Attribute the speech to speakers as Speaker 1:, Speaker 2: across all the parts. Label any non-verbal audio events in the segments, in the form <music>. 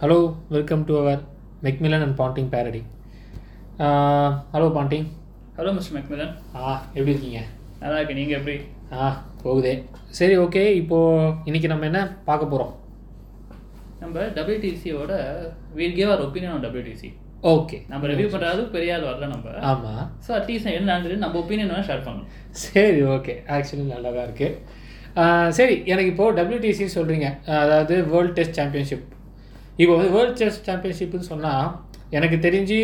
Speaker 1: Hello welcome to our McMillan and Ponting parody hello Ponting
Speaker 2: hello mister McMillan
Speaker 1: ஆ எப்படி இருக்கீங்க?
Speaker 2: நல்லா இருக்கேன் நீங்கள் எப்படி?
Speaker 1: ஆ போகுதே. சரி ஓகே. இப்போது இன்னைக்கு நம்ம என்ன பார்க்க போகிறோம்
Speaker 2: நம்ம டபிள்யூடிசியோட we'll give our opinion on WTC
Speaker 1: okay.
Speaker 2: நம்ம ரிவ்யூ பண்ணுறது பெரிய ஆள் வரல நம்ம.
Speaker 1: ஆமாம்
Speaker 2: ஸோ அட்லீஸ்ட் என்ன நடந்தது நம்ம ஒப்பீனியன் வேணால் ஷேர் பண்ணணும்
Speaker 1: சரி ஓகே. ஆக்சுவலி நல்லா தான் இருக்குது சரி எனக்கு இப்போது டபிள்யூடிசி சொல்கிறீங்க அதாவது வேர்ல்ட் டெஸ்ட் சாம்பியன்ஷிப் இப்போ வந்து வேர்ல்ட் செஸ் சாம்பியன்ஷிப்னு சொன்னால் எனக்கு தெரிஞ்சு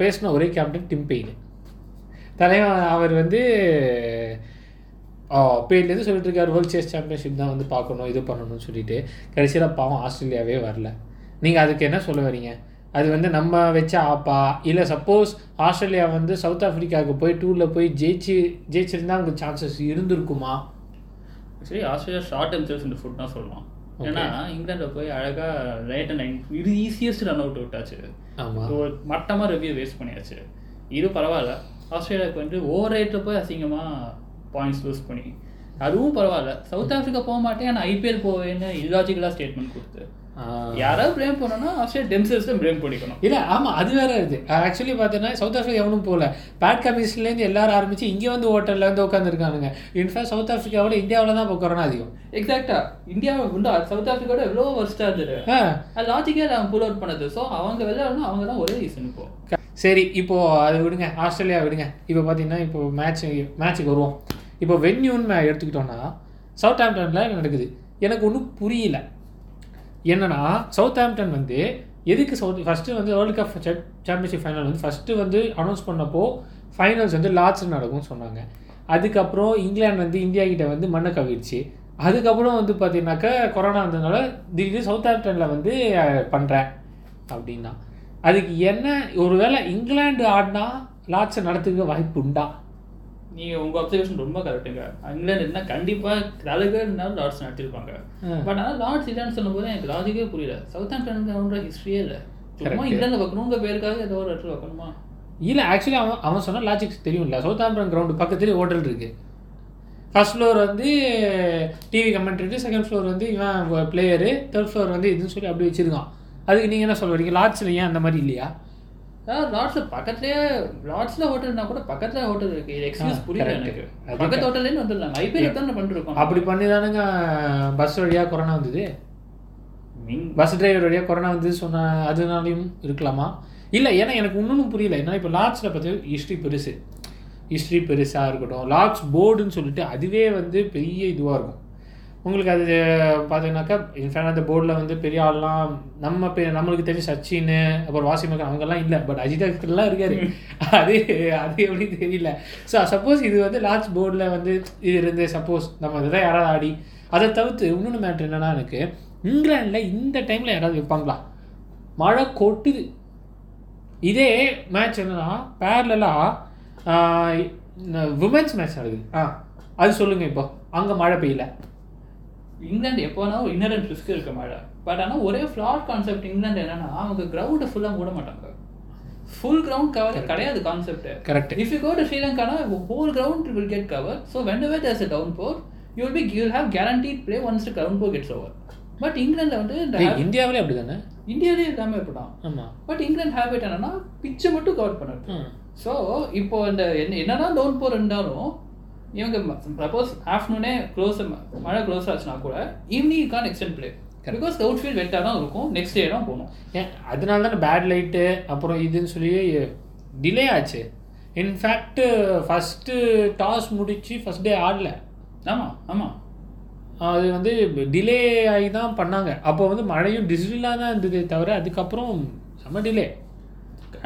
Speaker 1: பேசின ஒரே கேப்டன் டிம் பெயின் தலைவன் அவர் வந்து பேர்லேருந்து சொல்லிட்டு இருக்கார் வேர்ல்ட் செஸ் சாம்பியன்ஷிப் தான் வந்து பார்க்கணும் இது பண்ணணும்னு சொல்லிட்டு. கடைசியில் பாவம் ஆஸ்திரேலியாவே வரல. நீங்கள் அதுக்கு என்ன சொல்ல வரீங்க? அது வந்து நம்ம வச்ச ஆப்பா? இல்லை சப்போஸ் ஆஸ்திரேலியா வந்து சவுத் ஆஃப்ரிக்காவுக்கு போய் டூரில் போய் ஜெயிச்சு ஜெயிச்சிருந்தா அவங்களுக்கு சான்சஸ் இருந்திருக்குமா?
Speaker 2: ஆக்சுவலி ஆஸ்திரேலியா ஷார்ட் டைம் இந்த ஃபுட் தான் சொல்லலாம். ஏன்னா இங்கிலாண்டில் போய் அழகாக ரைட் அண்ட் இது ஈஸியஸ்ட் ரன் அவுட் விட்டாச்சு. ஒரு மட்டமாக ரிவ்யூ வேஸ்ட் பண்ணியாச்சு. இது பரவாயில்ல. ஆஸ்திரேலியாவுக்கு வந்து ஓவர் ரேட்டில் போய் அசிங்கமாக பாயிண்ட்ஸ் லூஸ் பண்ணி. அதுவும் பரவாயில்ல. சவுத் ஆஃப்ரிக்கா போக மாட்டேன் ஆனால் ஐபிஎல் போவேன்னு இல்லாஜிக்கலாக ஸ்டேட்மெண்ட் கொடுத்து. யாராவது ப்ளேம் பண்ணோன்னா ஆஸ்திரேலியா டெம்சல்ஸ் தான் ப்ளேம் பண்ணிக்கணும்.
Speaker 1: இல்லை ஆமாம் அது வேற இது. ஆக்சுவலி பார்த்தீங்கன்னா சவுத் ஆஃப்ரிக்கா எவனும் போகல. பேட் கமிஷன்லேருந்து எல்லாரும் ஆரம்பிச்சு இங்கே வந்து ஹோட்டலில் வந்து உட்காந்துருக்கானுங்க இன்ஃபேக்ட் சவுத் ஆஃப்ரிக்காவோட இந்தியாவில் தான் கொரோனா அதிகம்.
Speaker 2: எக்ஸாக்டா இந்தியாவை வந்து சவுத் ஆஃப்ரிக்காவோட எவ்வளோ வருஷம் இருந்தது?
Speaker 1: ஆ
Speaker 2: அது லாஜிக்கே அவங்க புல் அவுட் பண்ணது. ஸோ அவங்க வெளில அவங்க தான் ஒரே ரீசன் இப்போ.
Speaker 1: சரி இப்போ அது விடுங்க. ஆஸ்திரேலியா விடுங்க. இப்போ பார்த்தீங்கன்னா இப்போ மேட்ச் மேட்ச்சுக்கு வருவோம். இப்போ வென்யூன்னு எடுத்துக்கிட்டோம்னா சவுத் ஆம்டனில் நடக்குது. எனக்கு ஒன்றும் புரியல. என்னன்னா சவுத் ஆம்டன் வந்து எதுக்கு சவுத் ஃபஸ்ட்டு வந்து வேர்ல்டு கப் சாம்பியன்ஷிப் ஃபைனல் வந்து ஃபஸ்ட்டு வந்து அனௌன்ஸ் பண்ணப்போ ஃபைனல்ஸ் வந்து லார்ட்ஸ் நடக்கும்னு சொன்னாங்க. அதுக்கப்புறம் இங்கிலாந்து வந்து இந்தியா கிட்ட வந்து மண்ணை கவிடுச்சு அதுக்கப்புறம் வந்து பார்த்தீங்கன்னாக்கா கொரோனா வந்ததுனால திடீர்னு சவுத் ஆம்டனில் வந்து பண்ணுறேன் அப்படின்னா. அதுக்கு என்ன ஒருவேளை இங்கிலாந்து ஆடினா லாட்ஸை நடத்துக்க வாய்ப்பு உண்டா?
Speaker 2: நீங்கள் உங்கள் அப்சர்வேஷன் ரொம்ப கரெக்டுங்க இங்கிலாந்து என்ன கண்டிப்பாக இருந்தாலும் லார்ட்ஸ் நடத்திருப்பாங்க. பட் ஆனால் லார்ட்ஸ் இல்லைன்னு சொல்லும்போது எனக்கு லாஜிக்கே புரியல. சவுத் ஆம்டனுக்கு ஹிஸ்ட்ரியே இல்லை. சும்மா. இங்கிலாந்து வைக்கணுங்க பேருக்காக ஏதோ ஒரு இடத்துல வைக்கணுமா
Speaker 1: இல்லை ஆக்சுவலி அவன் அவன் சொன்ன லாஜிக்ஸ் தெரியும்ல. சவுத் ஆம்பரன் கிரவுண்டு பக்கத்துலேயே ஹோட்டல் இருக்கு. ஃபர்ஸ்ட் ஃப்ளோர் வந்து டிவி கமெண்ட்ரி செகண்ட் ஃப்ளோர் வந்து இவன் பிளேயரு தேர்ட் ஃப்ளோர் வந்து இதுன்னு சொல்லி அப்படி வச்சிருக்கான். அதுக்கு நீங்கள் என்ன லாட்ஸில் ஏன் அந்த மாதிரி இல்லையா?
Speaker 2: லார்ட்ஸில் பக்கத்துலேயே லார்ட்ஸில் ஹோட்டல்னா கூட பக்கத்துல ஹோட்டல் இருக்கு. இது எக்ஸ்கியூஸ் புரியல. எனக்கு. பக்கத்து ஹோட்டல்லேருந்து வந்துடலாம். ஐபிஎல் தானே பண்ணிருக்கோம்.
Speaker 1: அப்படி பண்ணி தானுங்க பஸ் வழியாக கொரோனா வந்தது பஸ் டிரைவர் வழியாக கொரோனா வந்து சொன்ன அதனாலையும் இருக்கலாமா? இல்லை ஏன்னா எனக்கு இன்னொன்றும் புரியல. ஏன்னா இப்போ லாட்ஸில் பார்த்து ஹிஸ்ட்ரி பெருசு. ஹிஸ்ட்ரி பெருசாக இருக்கட்டும். லாட்ஸ் போர்டுன்னு சொல்லிட்டு அதுவே வந்து பெரிய இதுவாக இருக்கும். உங்களுக்கு அது பார்த்தீங்கன்னாக்கா இன்ஃபேக்ட் அந்த போர்டில் வந்து பெரிய ஆள்லாம் நம்ம பெ நம்மளுக்கு தெரிஞ்ச சச்சின் அப்புறம் வாசிமகன் அவங்கெல்லாம் இல்லை. பட் அஜித் அகர்லாம் இருக்காரு. அது அது எப்படி தெரியல. ஸோ சப்போஸ் இது வந்து லாட்ஸ் போர்டில் வந்து இது இருந்து சப்போஸ் நம்ம இதை யாராவது ஆடி அதை தவிர்த்து இன்னொன்று மேட்ரு என்னன்னா எனக்கு இங்கிலாண்டில் இந்த டைமில் யாராவது வைப்பாங்களா? மழை கொட்டுது. இதே மேட்ச் என்னன்னா பேரலாக விமென்ஸ் மேட்ச் நடக்குது. ஆ அது சொல்லுங்கள் இப்போ. அங்கே மழை பெய்யல.
Speaker 2: இங்கிலாந்து எப்போ வேணா ஒரு இன்னரண்ட் ரிஸ்க் இருக்க மழை. பட் ஆனால் ஒரே ஃப்ளாட் கான்செப்ட் இங்கிலாந்து என்னன்னா அவங்க கிரவுண்டை ஃபுல்லாக மூட மாட்டாங்க. ஃபுல் கிரவுண்ட் கவர் கிடையாது concept
Speaker 1: correct
Speaker 2: if you go to ஸ்ரீலங்கானா whole ground will get cover so whenever there's a downpour you will be you have guaranteed play once ground pour gets over but இங்கிலாந்தில் வந்து இந்த
Speaker 1: இந்தியாவிலே அப்படி தானே
Speaker 2: இந்தியாவிலே எல்லாமே இப்படிதான்
Speaker 1: ஆமாம்
Speaker 2: பட் இங்கிலாந்து ஹேபிட் என்னன்னா பிச்சை மட்டும் கவர் பண்ணுறது ஸோ இப்போ இந்த என்ன என்னதான் டவுன் போர் இருந்தாலும் இவங்க சப்போஸ் ஆஃப்டர்நூனே க்ளோஸ் மழை க்ளோஸ் ஆச்சுன்னா கூட evening can extend play because outfield வெட்டாக தான் இருக்கும் நெக்ஸ்ட் டே தான் போகணும்.
Speaker 1: ஏன் அதனால தானே பேட் லைட்டு அப்புறம் இதுன்னு சொல்லி டிலே ஆச்சு. இன்ஃபேக்ட் ஃபஸ்ட்டு டாஸ் முடிச்சு ஃபஸ்ட் டே ஆடல.
Speaker 2: ஆமாம் ஆமாம்
Speaker 1: அது வந்து டிலே ஆகி தான் பண்ணாங்க. அப்போ வந்து மழையும் டிசிலாக தான் இருந்ததே தவிர அதுக்கப்புறம் செம்ம டிலே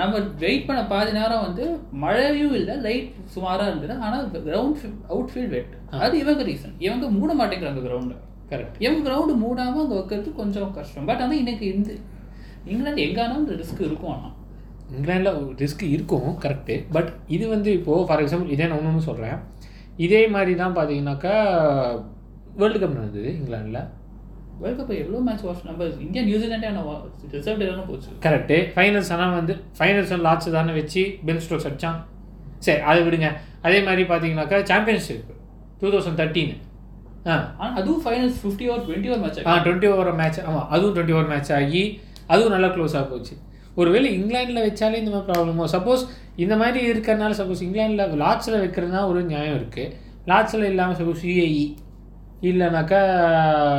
Speaker 2: நம்ம வெயிட் பண்ண பாதி நேரம் வந்து மழையும் இல்லை லைட் சுமாராக இருந்தது. ஆனால் கிரவுண்ட் அவுட் ஃபீல்ட் வெட் அது இவங்க ரீசன் இவங்க மூட மாட்டேங்கிறாங்க கிரவுண்டை
Speaker 1: கரெக்ட்
Speaker 2: இவங்க கிரவுண்டு மூடாமல் அங்கே வைக்கிறது கொஞ்சம் கஷ்டம். பட் ஆனால் இன்னைக்கு இந்த இங்கிலாந்து எங்கானா இந்த ரிஸ்க் இருக்கும் ஆனால்
Speaker 1: இங்கிலாண்டில் ரிஸ்க் இருக்கும் கரெக்டு பட் இது வந்து இப்போது ஃபார் எக்ஸாம்பிள் இதே நான் ஒன்று சொல்கிறேன் இதே மாதிரி தான் பார்த்தீங்கன்னாக்கா வேர்ல்டு கப் நடந்தது இங்கிலாண்டில்
Speaker 2: வேர்ல்ட் கப் எவ்வளோ மேட்ச் வாட்ச் நம்ம இந்தியா நியூசிலாண்டே ஆனால் ரிசர்வ் டேலாம் போச்சு?
Speaker 1: கரெக்டு ஃபைனல்ஸ் ஆனால் வந்து ஃபைனல்ஸ் லாட்ஸ் தானே வச்சு பென் ஸ்டோக்ஸ் அடிச்சான். சரி அதை விடுங்க. அதே மாதிரி பார்த்தீங்கன்னாக்கா சாம்பியன்ஷிப் டூ தௌசண்ட் தேர்ட்டீன் ஆ.
Speaker 2: ஆனால் அதுவும் finals fifty over twenty over match
Speaker 1: ஆ? டுவெண்ட்டி ஓவர் மேட்ச் ஆமாம் அதுவும் டுவெண்ட்டி ஓவர் மேட்ச் ஆகி அதுவும் நல்லா க்ளோஸாக போச்சு. ஒருவேளை இங்கிலாண்டில் வச்சாலே இந்த மாதிரி ப்ராப்ளமோ சப்போஸ் இந்த மாதிரி இருக்கிறனால சப்போஸ் இங்கிலாண்டில் லாட்ஸில் வைக்கிறதுனா ஒரு நியாயம் இருக்குது லாட்ஸில் இல்லாமல் சப்போஸ் யூஏஇ இல்லைனாக்கா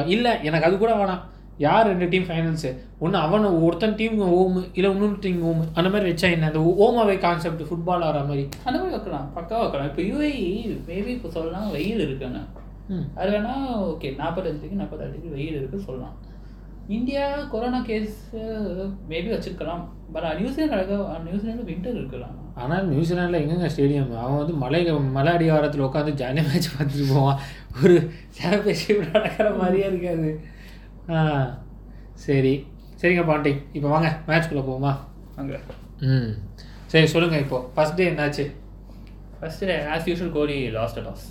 Speaker 1: இல்லை எனக்கு அது கூட வேணாம். யார் ரெண்டு டீம் ஃபைனல்ஸு ஒன்று அவன் ஒருத்தன் டீம் ஓமு இல்லை இன்னொரு டீம் ஓமு அந்த மாதிரி வச்சா என்ன? அந்த ஓமாவே கான்செப்ட் ஃபுட்பால் ஆடுற மாதிரி.
Speaker 2: அந்த மாதிரி வைக்கலாம். பக்காவாக வைக்கலாம். இப்போ யூஏஇ மேபி இப்போ சொல்லலாம் வெயில் இருக்குன்னு.
Speaker 1: ம்.
Speaker 2: அது வேணா ஓகே நாற்பத்தஞ்சு டிகிரி நாற்பத்தாறு டிகிரி வெயில் இருக்கு சொல்லலாம். இந்தியா கொரோனா கேஸ் மேபி வச்சிருக்கலாம். பட் நியூசிலாந்து அழகா நியூசிலாந்து வின்டர் இருக்கலாம்.
Speaker 1: ஆனால் நியூசிலாண்டில் எங்கெங்க ஸ்டேடியம் அவன் வந்து மலை மலை அடிவாரத்தில் உட்காந்து ஜாலியாக மேட்ச் பார்த்துட்டு போவான். ஒரு சாம்பியன்ஷிப் நடக்கிற மாதிரியே இருக்காது. ஆ சரி. சரிங்க பாண்டி இப்போ வாங்க மேட்ச்குள்ளே போவோமா?
Speaker 2: அங்கே
Speaker 1: ம். சரி சொல்லுங்கள் இப்போ. ஃபஸ்ட் டே என்னாச்சு?
Speaker 2: First as usual Kohli last loss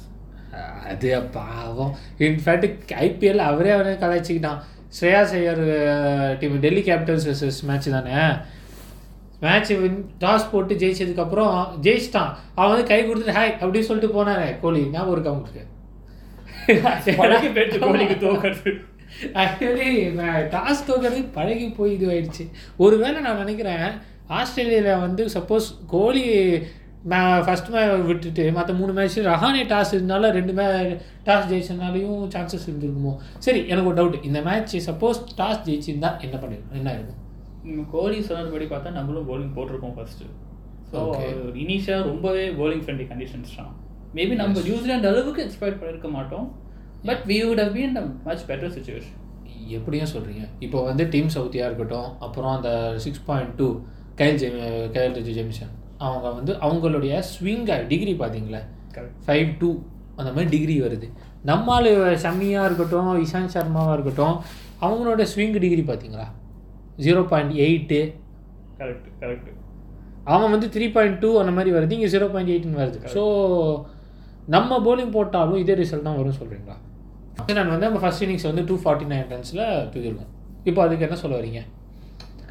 Speaker 1: அது பாவம். இன்ஃபேக்ட் ஐபிஎல் அவரே அவரே கலாய்ச்சிக்கிட்டான். Shreyas Iyer team Delhi capitals versus match தானே? மேட்ச் வின் டாஸ் போட்டு ஜெயிச்சதுக்கப்புறம் ஜெயிச்சிட்டான். அவன் வந்து கை கொடுத்துட்டு ஹாய் அப்படின்னு சொல்லிட்டு போனானே கோலி ஞாபகம் இருக்கா
Speaker 2: தோக்கிறது.
Speaker 1: ஆக்சுவலி டாஸ் தோக்கிறது பழகி போய் இது ஆயிடுச்சு ஒருவேளை நான் நினைக்கிறேன் ஆஸ்திரேலியாவில் வந்து சப்போஸ் கோலி ஃபஸ்ட் மே விட்டுட்டு மற்ற மூணு மேட்ச் ரஹானே டாஸ் இருந்தால ரெண்டு மே டாஸ் ஜெயிச்சனாலையும் சான்சஸ் இருந்திருக்குமோ? சரி எனக்கு ஒரு டவுட் இந்த மேட்ச் சப்போஸ் டாஸ் ஜெயிச்சிருந்தா என்ன பண்ணிருக்கும் என்ன இருக்கும்?
Speaker 2: ம், கோலி சொன்னதுபடி பார்த்தா நம்மளும் bowling போட்டிருக்கோம் ஃபர்ஸ்ட் ஸோ. இனிஷியாக ரொம்பவே bowling ஃப்ரெண்ட்லி கண்டிஷன்ஸ் தான். மேபி நம்ம நியூசிலாந்து அளவுக்கு எக்ஸ்பெக்ட் பண்ணியிருக்க மாட்டோம். But we would have been much better situation
Speaker 1: எப்படியும் சொல்கிறீங்க இப்போ வந்து டீம் சவுத்தியாக இருக்கட்டும் அப்புறம் அந்த six point two Kyle Jamie Kyle Riji Jamieson அவங்க வந்து அவங்களுடைய ஸ்விங் டிகிரி பார்த்தீங்களா?
Speaker 2: கரெக்ட்
Speaker 1: ஃபைவ் டூ அந்த மாதிரி டிகிரி வருது. நம்மால் ஷம்மியாக இருக்கட்டும் இஷாந்த் சர்மாவாக இருக்கட்டும் அவங்களோட ஸ்விங் டிகிரி பார்த்தீங்களா? Zero point eight
Speaker 2: correct correct
Speaker 1: அவன் வந்து த்ரீ பாயிண்ட் டூ அந்த மாதிரி வருது. இங்கே ஜீரோ பாயிண்ட் எயிட்னு வருது. ஸோ நம்ம போலிங் போட்டாலும் இதே ரிசல்ட் தான் வரும்னு சொல்கிறீங்களா நான் வந்து நம்ம ஃபர்ஸ்ட் இன்னிங்ஸ் வந்து டூ ஃபார்ட்டி நைன் ரன்ஸில் தூக்கிருக்கோம் இப்போ அதுக்கு என்ன சொல்ல வரீங்க?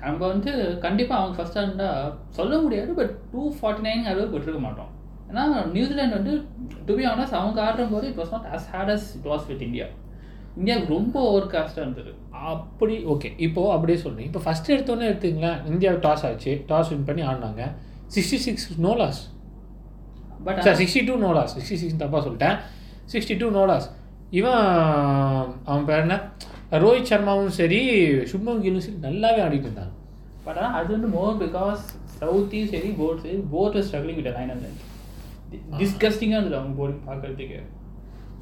Speaker 2: நம்ம வந்து கண்டிப்பாக அவங்க ஃபஸ்ட்டாக இருந்தால் சொல்ல முடியாது பட் டூ ஃபார்ட்டி நைன் அளவுக்கு விட்டுருக்க மாட்டோம். ஏன்னா நியூசிலாந்து வந்து டு பி ஆனஸ் அவங்க ஆடுற போது it was not as hard as it was with India இந்தியாவுக்கு ரொம்ப ஓவர் காஸ்ட்டாக இருந்தது.
Speaker 1: அப்படி ஓகே இப்போ அப்படியே சொல்றீங்க இப்போ ஃபர்ஸ்ட் எடுத்தோன்னே எடுத்தீங்களா இந்தியா டாஸ் ஆச்சு டாஸ் வின் பண்ணி ஆடினாங்க. Sixty six no loss
Speaker 2: but
Speaker 1: sir sixty two no loss sixty six தப்பாக சொல்லிட்டேன். சிக்ஸ்டி டூ நோ லாஸ் இவன் அவன் பேர் என்ன? ரோஹித் சர்மாவும் சரி சுப்மன் கில்லும் சரி நல்லாவே ஆடிட்டு இருந்தாங்க.
Speaker 2: பட் ஆனால் அது வந்து மோர் பிகாஸ் சவுத்தி சரி போட் சரி போட் ஸ்ட்ரகிளிங் வித் லைன் அண்ட் டிஸ்கஸ்டிங்காக இருந்தது அவங்க போலிங் பார்க்கறதுக்கு.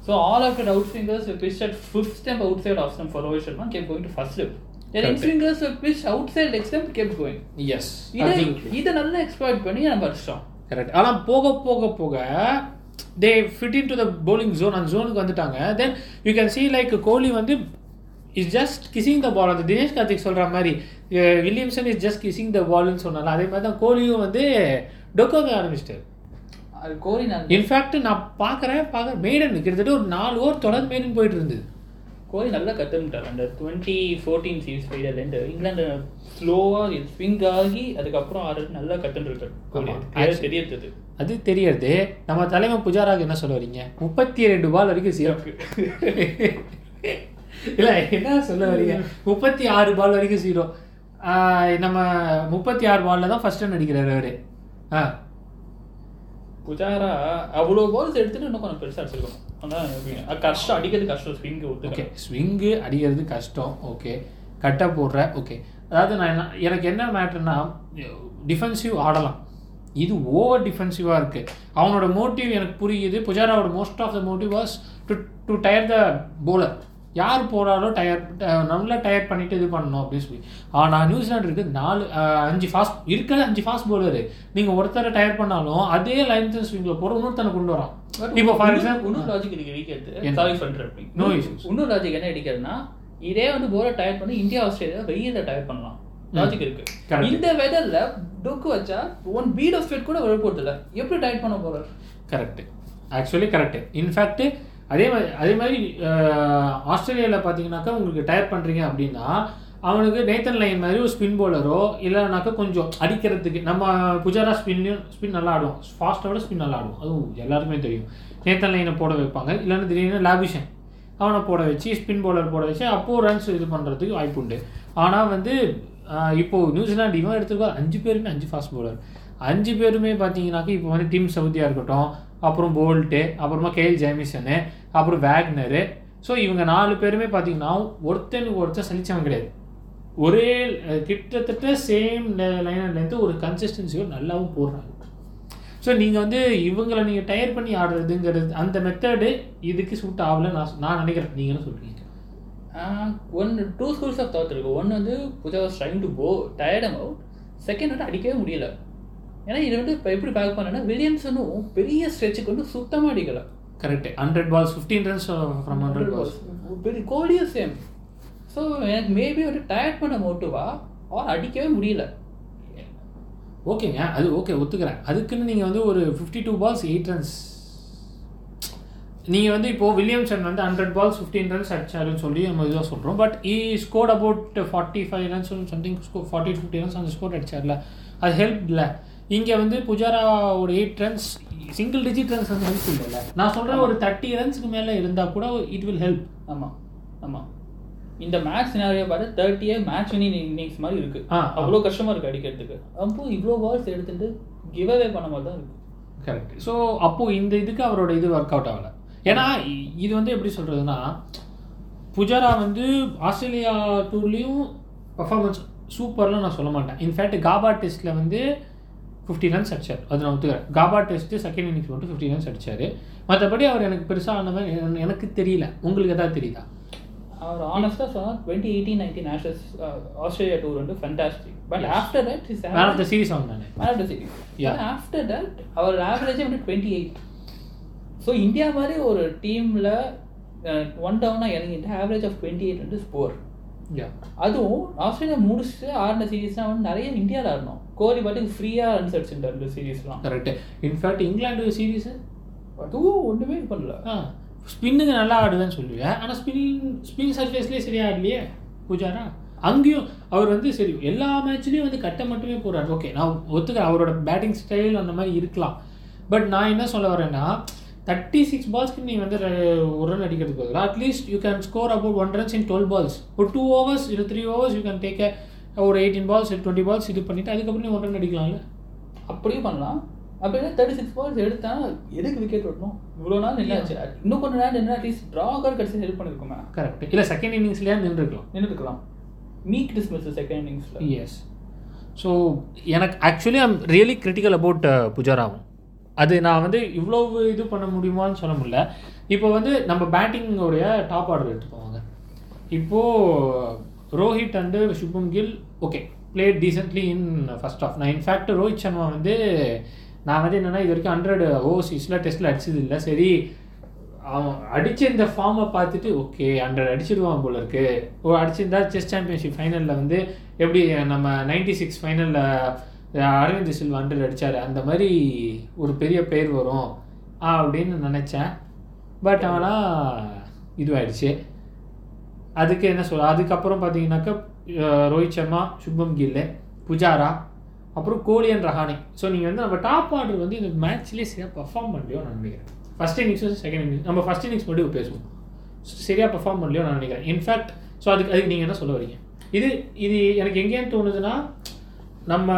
Speaker 2: So all of it outswingers pitch at fifth stump outside off stump for Rohit Sharma gap going to first step in. Swingers pitch outside leg gap going
Speaker 1: S
Speaker 2: இதை இதை நல்லா exploit பண்ணி நம்ம அடிச்சிட்டோம்.
Speaker 1: Correct ஆனால் போக போக போக they fit in to the bowling zone அந்த ஜோனுக்கு வந்துட்டாங்க. Then you can see like Kohli வந்து is just kissing the ball அந்த தினேஷ் கார்த்திக் சொல்கிற மாதிரி Williamson is just kissing the பால்னு சொன்னால அதே மாதிரி தான் கோலியும் வந்து டொக்கோங்க ஆரம்பிச்சிட்டாரு.
Speaker 2: அது கோலி நல்லா
Speaker 1: இன்ஃபேக்ட் நான் பார்க்குறேன் பார்க்குறேன் மேடன் கிட்டத்தட்ட ஒரு நாலு ஓவர் தொடர்ந்து மேடன் போயிட்டு இருந்தது.
Speaker 2: கோலி நல்லா கற்றுக்கிட்டார் அந்த டுவெண்ட்டி ஃபோர்டீன் சீரீஸ் ஃபைனல்லேருந்து இங்கிலாந்து ஸ்லோவாக ஸ்விங் ஆகி அதுக்கப்புறம் ஆடுறது நல்லா கற்றுருக்காரு கோலி. அது தெரியறது
Speaker 1: அது. தெரியறது நம்ம தலைமை புஜாராக்கு என்ன சொல்ல வரீங்க? முப்பத்தி ரெண்டு பால் வரைக்கும் சிறப்பு <laughs> இல்லை என்ன சொல்ல வரீங்க? முப்பத்தி ஆறு பால் வரைக்கும் ஜீரோ நம்ம முப்பத்தி ஆறு பால்ல தான் ஃபர்ஸ்ட் ரன் அடிக்கிறாரு அவரு. ஆ.
Speaker 2: புஜாரா அவ்வளோ பால்ஸ் எடுத்துட்டு இன்னும் கொஞ்சம் பெருசாக அடிச்சிருக்கணும். அதான் கஷ்டம் அடிக்கிறது கஷ்டம் ஸ்விங்
Speaker 1: ஓகே ஸ்விங்கு அடிக்கிறது கஷ்டம். ஓகே கட்டை போடுற ஓகே அதாவது நான் என்ன எனக்கு என்ன மேட்டர்னா டிஃபென்சிவ் ஆடலாம். இது ஓவர் டிஃபென்சிவாக இருக்குது அவனோட மோட்டிவ் எனக்கு புரியுது. புஜாராவோட most of the motive was to to tire the bowler. யார் போகிறாலும் டயர் நல்லா டயர் பண்ணிட்டு இது பண்ணணும் அப்படின்னு சொல்லி. ஆனால் நியூசிலாந்து இருக்குது நாலு அஞ்சு ஃபாஸ்ட் இருக்கிற அஞ்சு ஃபாஸ்ட் பவுலரு நீங்கள் ஒருத்தரை டயர் பண்ணாலும் அதே லைன்ஸ் ஸ்விங்கில் போகிற இன்னொருத்தனை கொண்டு வரான் இப்போ ஃபார் எக்ஸாம்பிள்
Speaker 2: இன்னொரு லாஜிக் இதுக்கு இடிக்கிறது
Speaker 1: என்ன?
Speaker 2: சாரி பண்ணுறேன்
Speaker 1: No issues.
Speaker 2: இன்னொரு லாஜிக் என்ன இடிக்கிறதுனா இதே வந்து போரை டயர் பண்ணி இந்தியா ஆஸ்திரேலியா வெயில டயர் பண்ணலாம். லாஜிக் இருக்கு. இந்த வெதர்ல டொக்கு வச்சா ஒன் பீட் ஆஃப் ஸ்வெட் கூட வர போறது இல்ல எப்படி டயர் பண்ண போறாரு
Speaker 1: கரெக்டு ஆக்சுவலி கரெக்டு இன்ஃபேக்ட் அதே மாதிரி அதே மாதிரி ஆஸ்திரேலியாவில் பார்த்தீங்கன்னாக்கா உங்களுக்கு டயர் பண்ணுறீங்க அப்படின்னா அவனுக்கு நேத்தன் லைன் மாதிரி ஒரு ஸ்பின் போலரோ இல்லைனாக்கா கொஞ்சம் அடிக்கிறதுக்கு நம்ம புஜாரா ஸ்பின்லையும் ஸ்பின் நல்லா ஆடுவோம். ஃபாஸ்ட்டோட ஸ்பின் நல்லா ஆடுவோம். அதுவும் எல்லாருக்குமே தெரியும். நேத்தன் லைனை போட வைப்பாங்க. இல்லைன்னா திடீர்னு லாபிஷன் அவனை போட வச்சு ஸ்பின் போலர் போட வச்சு அப்போது ரன்ஸ் இது பண்ணுறதுக்கு வாய்ப்பு உண்டு. ஆனால் வந்து இப்போது இப்போ இவன் எடுத்துக்கோ அஞ்சு பேருமே அஞ்சு ஃபாஸ்ட் போலர் அஞ்சு பேருமே பார்த்தீங்கன்னாக்கா இப்போ வந்து டீம் சவுதியாக இருக்கட்டும் அப்புறம் போல்ட்டு அப்புறமா கேல் ஜேமிசனு அப்புறம் வேக்னரு. ஸோ இவங்க நாலு பேருமே பார்த்தீங்கன்னா ஒருத்தனுக்கு ஒருத்தர் சலிச்சவன் கிடையாது. ஒரே கிட்டத்தட்ட சேம் லைனர்லேருந்து ஒரு கன்சிஸ்டன்சியோ நல்லாவும் போடுறாங்க. ஸோ நீங்கள் வந்து இவங்களை நீங்கள் டயர் பண்ணி ஆடுறதுங்கிறது அந்த மெத்தடு இதுக்கு சூட் ஆகல நான் நான் நினைக்கிறேன். நீங்கள் என்ன சொல்கிறீங்க
Speaker 2: ஒன்று டூ ஸ்கூல்ஸ் ஆஃப் தாட் இருக்குது ஒன்று வந்து Pujara was trying to go tire them out second வந்து அடிக்கவே முடியல. ஏன்னா இது வந்து இப்போ எப்படி பேக் பண்ணேன்னா வில்லியம்சனும் பெரிய ஸ்ட்ரெச்சுக்கு வந்து சுத்தமாக அடிக்கல.
Speaker 1: Correct hundred balls fifteen runs from hundred balls
Speaker 2: பெரிய கோலியும் சேம். ஸோ எனக்கு மேபி வந்து டயர்ட் பண்ண மோட்டுவா ஆர் அடிக்கவே முடியல.
Speaker 1: ஓகேங்க அது ஓகே ஒத்துக்கிறேன். அதுக்குன்னு நீங்கள் வந்து ஒரு fifty two balls eight runs நீங்கள் வந்து இப்போது வில்லியம்சன் வந்து ஹண்ட்ரட் பால்ஸ் ஃபிஃப்டீன் ரன்ஸ் அடிச்சாருன்னு சொல்லி நம்ம இதுவாக சொல்கிறோம் but he scored about forty five runs something so forty fifty runs அந்த ஸ்கோர் அடிச்சார்ல. அது ஹெல்ப் இல்லை இங்கே வந்து புஜாரா ஒரு eight runs single digit runs வந்து ஹெல்ப் இல்லைல்ல. நான் சொல்கிறேன் ஒரு தேர்ட்டி ரன்ஸ்க்கு மேலே இருந்தால் கூட இட் வில் ஹெல்ப்
Speaker 2: ஆமாம் ஆமாம் இந்த மேட்ச் சினாரியோ பார்த்து தேர்ட்டியே மேட்ச் வினிங் இன்னிங்ஸ் மாதிரி இருக்கு.
Speaker 1: ஆ,
Speaker 2: அவ்வளோ கஷ்டமா இருக்கு அடிக்கிறதுக்கு. அப்போ இவ்வளோ பால்ஸ் எடுத்துட்டு கிவ் அவே பண்ண மாதிரி தான் இருக்கு.
Speaker 1: கரெக்ட் ஸோ அப்போது இந்த இதுக்கு அவரோட இது ஒர்க் அவுட் ஆகலை. ஏன்னா இது வந்து எப்படி சொல்கிறதுனா புஜாரா வந்து ஆஸ்திரேலியா டூர்லேயும் பர்ஃபார்மன்ஸ் சூப்பர்லாம் நான் சொல்ல மாட்டேன். இன்ஃபேக்ட் காபா டெஸ்ட்டில் வந்து ஃபிஃப்டி ரன்ஸ் அடிச்சார். அது நான் ஒத்துக்கிறேன். காபா டெஸ்ட்டு செகண்ட் இன்னிங்ஸ் மட்டும் ஃபிஃப்டி ரன்ஸ் அடிச்சார். மற்றபடி அவர் எனக்கு பெருசாக ஆன மாதிரி எனக்கு- தெரியல. உங்களுக்கு எதாவது தெரியுதா?
Speaker 2: அவர் ஆனஸ்டாக சொன்னால் twenty eighteen nineteen nationals Australia tour வந்து fantastic but after that is
Speaker 1: man of the series அவங்க தானே
Speaker 2: man of the series. After that அவர் ஆவரேஜே வந்து டுவெண்ட்டி எயிட் ஸோ இந்தியா மாதிரி ஒரு டீமில் ஒன் டவுனாக இறங்கிட்டு ஆவரேஜ் ஆஃப் டுவெண்ட்டி எயிட் வந்து ஸ்கோர் அதுவும் ஆஸ்திரேலியா முடிச்சுட்டு ஆடின சீரீஸ்லாம் வந்து நிறைய இந்தியாவில் ஆடணும் கோலி பாட்டுக்கு ஃப்ரீயாக ரன்ஸ் அடிச்சிருந்தார் இந்த சீரீஸ்லாம்
Speaker 1: correct in fact England series
Speaker 2: அதுவும் ஒன்றுமே பண்ணல.
Speaker 1: ஆ. ஸ்பின்னுக்கு நல்லா ஆடுவேன்னு சொல்லுவேன் ஆனால் ஸ்பின் ஸ்பின் சர்ஃபேஸ்லேயே சரியா ஆடலையே பூஜாரா? அங்கேயும் அவர் வந்து சரி எல்லா மேட்ச்லேயும் வந்து கட்ட மட்டுமே போடுறாரு. ஓகே நான் ஒத்துக்கிறேன் அவரோட பேட்டிங் ஸ்டைல் அந்த மாதிரி இருக்கலாம். பட் நான் என்ன சொல்ல வரேன்னா தேர்ட்டி சிக்ஸ் பால்ஸ்க்கு நீ வந்து ஒரு ரன் அடிக்கிறதுக்கு பதிலாக at least you can score about one runs in twelve balls ஒரு டூ ஓவர்ஸ் இல்லை three overs you can take ஒரு எயிட்டீன் பால்ஸ் டுவெண்ட்டி பால்ஸ் இது பண்ணிவிட்டு அதுக்கப்புறம் நீ ஒன் ரன் அடிக்கலாம்ல.
Speaker 2: அப்படியும் பண்ணலாம். அப்படின்னா தேர்ட்டி சிக்ஸ் பால்ஸ் எடுத்தா எதுக்கு விக்கெட் விடணும் இவ்வளோ நாள் நின்னாச்சு. இன்னும் கொஞ்ச நேரம் நின்று அட்லீஸ்ட் ட்ராகர் கடைசி ஹெல்ப் பண்ணிருக்குமே.
Speaker 1: கரெக்ட் இல்லை செகண்ட் இன்னிங்ஸ்லேயே நின்றுருக்கலாம்
Speaker 2: நின்றுக்கலாம். மீக் டிஸ்மிஸ் செகண்ட் இன்னிங்ஸில்
Speaker 1: எஸ் ஸோ எனக்கு actually I'm really critical about புஜாராவும். அது நான் வந்து இவ்வளோ இது பண்ண முடியுமான்னு சொல்ல முடியல. இப்போ வந்து நம்ம பேட்டிங்கோடைய டாப் ஆர்டர் எடுத்துப்போவாங்க இப்போது Rohit and Shubman Gill okay played decently in first of நான் இன்ஃபேக்ட் ரோஹித் சர்மா வந்து நான் வந்து என்னென்னா இது வரைக்கும் ஹண்ட்ரட் ஓவர்சீஸில் டெஸ்ட்டில் அடிச்சது இல்லை சரி அவன் அடித்த இந்த ஃபார்மை பார்த்துட்டு ஓகே ஹண்ட்ரட் அடிச்சிடுவான் போல இருக்கு. ஓ அடிச்சிருந்தா செஸ் சாம்பியன்ஷிப் ஃபைனலில் வந்து எப்படி நம்ம நைன்டி சிக்ஸ் ஃபைனலில் அரவிந்த் சில்வா ஹண்ட்ரட் அடித்தார் அந்த மாதிரி ஒரு பெரிய பேர் வரும் அப்படின்னு நினச்சேன். பட் ஆனால் இதுவாகிடுச்சு அதுக்கு என்ன சொல்ல அதுக்கப்புறம் பார்த்தீங்கன்னாக்கா ரோஹித் சர்மா சுப்மம் கில்லு புஜாரா அப்புறம் கோலி அண்ட் ரஹானே. ஸோ நீங்கள் வந்து நம்ம டாப் ஆர்டர் வந்து இந்த மேட்ச்லேயே சரியாக பர்ஃபார்ம் பண்ணலையோ நான் நினைக்கிறேன். ஃபஸ்ட் இன்னிங்ஸ் செகண்ட் இன்னிங்ஸ் நம்ம ஃபஸ்ட் இன்னிங்ஸ் மட்டும் பேசுவோம். சரியாக பர்ஃபார்ம் பண்ணலையோ நான் நினைக்கிறேன். இன்ஃபேக்ட் ஸோ அதுக்கு அதுக்கு நீங்கள் என்ன சொல்ல வரீங்க? இது இது எனக்கு எங்கேன்னு தோணுதுன்னா நம்ம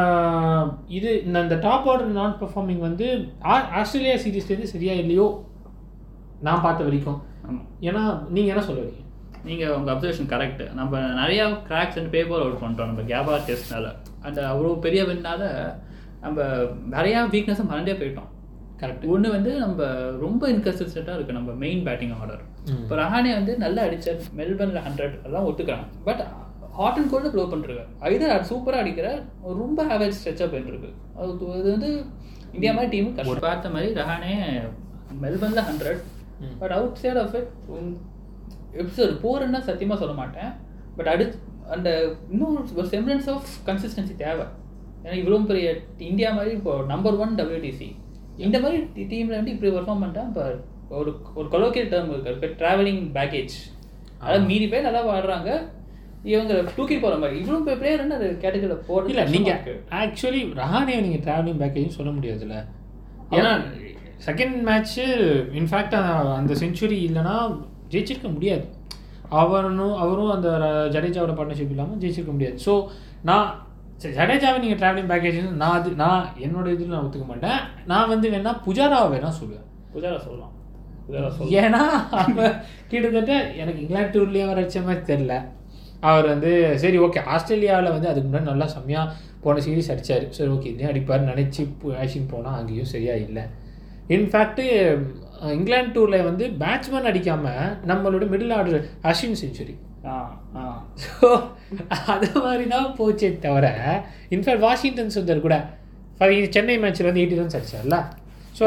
Speaker 1: இது இந்த இந்த டாப் ஆர்டர் நான் பெர்ஃபார்மிங் வந்து ஆ- ஆஸ்திரேலியா சீரீஸ்லேருந்து சரியா இல்லையோ? நான் பார்த்த வரைக்கும். ஏன்னா நீங்கள் என்ன சொல்ல வரீங்க?
Speaker 2: நீங்கள் உங்கள் அப்சர்வேஷன் கரெக்ட் நம்ம நிறையா கிராக்ஸ் அண்ட் பேப்பர் அவுட் பண்ணிட்டோம். நம்ம கேபா டெஸ்ட்னால அந்த அவ்வளோ பெரிய வின்னால நம்ம நிறையா வீக்னஸை மறந்தே போயிட்டோம்.
Speaker 1: கரெக்ட்
Speaker 2: ஒன்று வந்து நம்ம ரொம்ப இன்கன்சிஸ்டண்ட்டாக இருக்குது நம்ம மெயின் பேட்டிங் ஆர்டர். இப்போ ரஹானே வந்து நல்லா அடிச்சார். மெல்பர்னில் ஹண்ட்ரட் எல்லாம் ஒத்துக்கிறாங்க but hot and cold blow பண்ணிருக்காரு. ஐதர் அது சூப்பராக அடிக்கிற ரொம்ப ஆவரேஜ் ஸ்ட்ரெச்சாக போயிட்டுருக்கு. அது து- இது வந்து இந்தியா மாதிரி டீம் பார்த்த மாதிரி Rahane மெல்பர்னில் hundred. But outside of it episode போருன்னா சத்தியமாக சொல்ல மாட்டேன். பட் அடுத்து அந்த இன்னும் ஒரு செம்ரன்ஸ் ஆஃப் கன்சிஸ்டன்சி தேவை. ஏன்னா இவ்வளோ பெரிய இந்தியா மாதிரி இப்போ நம்பர் ஒன் WTC இந்த மாதிரி டீமில் வந்து இப்படி பெர்ஃபார்ம் பண்ணிட்டா இப்போ ஒரு ஒரு கொலோக்கியல் டேர்ம் இருக்கு இப்போ ட்ராவலிங் பேக்கேஜ் அதாவது மீறி பேர் நல்லா ஆடுறாங்க இவங்க தூக்கி போகிற மாதிரி. இவ்வளோ பிளேயர் அது கேட்டகரியில் போகிறது
Speaker 1: இல்லை நீங்கள் ஆக்சுவலி ரஹானே நீங்கள் ட்ராவலிங் பேக்கேஜும் சொல்ல முடியாதுல்ல. ஏன்னா செகண்ட் மேட்ச்சு இன்ஃபேக்ட் அந்த செஞ்சுரி இல்லைன்னா ஜெயிச்சிருக்க முடியாது. அவரும் அவரும் அந்த ஜடேஜாவோட பார்ட்னர்ஷிப் இல்லாமல் ஜெயிச்சிருக்க முடியாது. ஸோ நான் ஜடேஜாவை நீங்கள் ட்ராவலிங் பேக்கேஜ் நான் அது நான் என்னோட இதில் நான் ஒத்துக்க மாட்டேன். நான் வந்து வேணா புஜாராவை வேணா சொல்லுவேன்.
Speaker 2: புஜாரா சொல்லலாம்.
Speaker 1: ஏன்னா கிட்டத்தட்ட எனக்கு இங்கிலாந்து டூர்லேயே அவர் அடிச்ச மாதிரி தெரில அவர் வந்து சரி ஓகே ஆஸ்திரேலியாவில் வந்து அதுக்கு முன்னாடி நல்லா செம்மையாக போன சீரிஸ் அடிச்சாரு. சரி ஓகே இதே அடிப்பார் நினச்சி ஆக்ஷன் போனால் அங்கேயும் சரியா இல்லை. இன்ஃபேக்ட்டு இங்கிலாந்து டூரில் வந்து பேட்ஸ்மேன் அடிக்காமல் நம்மளோட middle order Ashwin century
Speaker 2: ah ah.
Speaker 1: So அது மாதிரி தான் போச்சே தவிர இன்ஃபேக்ட் வாஷிங்டன் சுந்தர் கூட சென்னை மேட்ச்சில் வந்து எயிட்டி ரன்ஸ் அடிச்சார்ல. ஸோ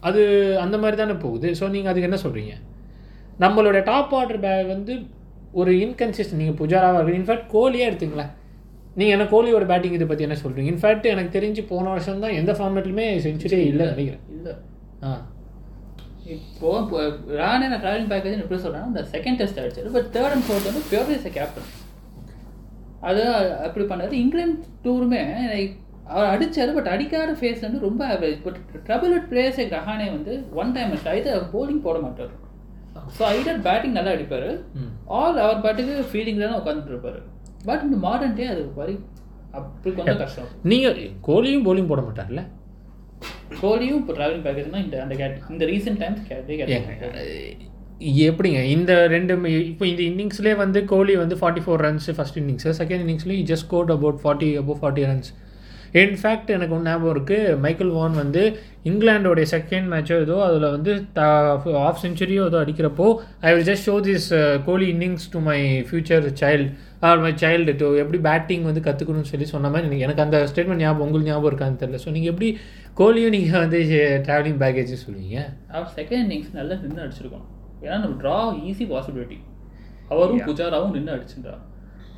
Speaker 1: அது அந்த மாதிரி தானே போகுது. ஸோ நீங்கள் அதுக்கு என்ன சொல்கிறீங்க நம்மளோட டாப் ஆர்டர் பே வந்து ஒரு இன்கன்சிஸ்டன் நீங்கள் புஜாராவாக இருக்கு இன்ஃபேக்ட் கோலியே எடுத்துங்களேன். நீங்கள் என்ன கோலியோட பேட்டிங் இதை பற்றி என்ன சொல்கிறீங்க இன்ஃபேக்ட் எனக்கு தெரிஞ்சு போன வருஷம் தான் எந்த ஃபார்மேட்லையுமே செஞ்சுரியே இல்லை நினைக்கிறேன்.
Speaker 2: இல்லை.
Speaker 1: ஆ.
Speaker 2: இப்போ ராணே நான் ட்ராவலிங் பேக்கேஜ் எப்படி சொல்றேன்னா இந்த செகண்ட் டெஸ்ட் அடிச்சாரு. பட் தேர்ட் அண்ட் ஃபோர்த் வந்து பியூர் இஸ் கேப்டன் அது அப்படி பண்ணாரு. இங்கிலாந்து டூருமே அவர் அடிச்சாரு பட் அடிக்காத ஃபேஸ்ல வந்து ரொம்ப ஆவரேஜ் பட் ட்ரபிள் வித் பிளேயர்ஸே ரஹானே வந்து ஒன் டைம் இது போலிங் போட மாட்டார். ஸோ ஐடர் பேட்டிங் நல்லா அடிப்பார் ஆல் அவர் பாட்டுக்கு ஃபீல்டிங்கில் தான் உட்காந்துட்டு பட் இந்த மாடர்ன் டே அது வரி அப்படி கொஞ்சம் கஷ்டம்.
Speaker 1: நீங்கள் கோலியும் போலியும் போட மாட்டார்ல?
Speaker 2: கோலியும் இப்போ ட்ராவலிங் பேக்கேஜ்னா இந்த அந்த கேட் இந்த ரீசெண்ட் டைம்ஸ் கேட்டே
Speaker 1: எப்படிங்க? இந்த ரெண்டு இப்போ இந்த இன்னிங்ஸ்லேயே வந்து கோலி வந்து forty four runs first innings second இன்னிங்ஸ்லேயும் just scored about forty about forty runs in fact எனக்கு ஒன்று ஞாபகம் இருக்குது மைக்கேல் வான் வந்து இங்கிலாண்டோடைய செகண்ட் மேட்சோ ஏதோ அதில் வந்து ஆஃப் செஞ்சுரியோ ஏதோ அடிக்கிறப்போ I will just show this Kohli innings to my future child or my child to எப்படி பேட்டிங் வந்து கற்றுக்கணும்னு சொல்லி சொன்ன மாதிரி எனக்கு- எனக்கு அந்த ஸ்டேட்மெண்ட் ஞாபகம் உங்களுக்கு ஞாபகம் இருக்கான்னு தெரியல. ஸோ நீங்கள் எப்படி கோலியும் நீங்கள் வந்து ட்ராவலிங் பேக்கேஜ் சொல்லுவீங்க?
Speaker 2: அவர் செகண்ட் இன்னிங்ஸ் நல்லா நின்று அடிச்சிருக்கோம். ஏன்னா நம்ம ட்ரா ஈஸி பாசிபிலிட்டி அவரும் புஜாராவும் நின்று அடிச்சுட்டா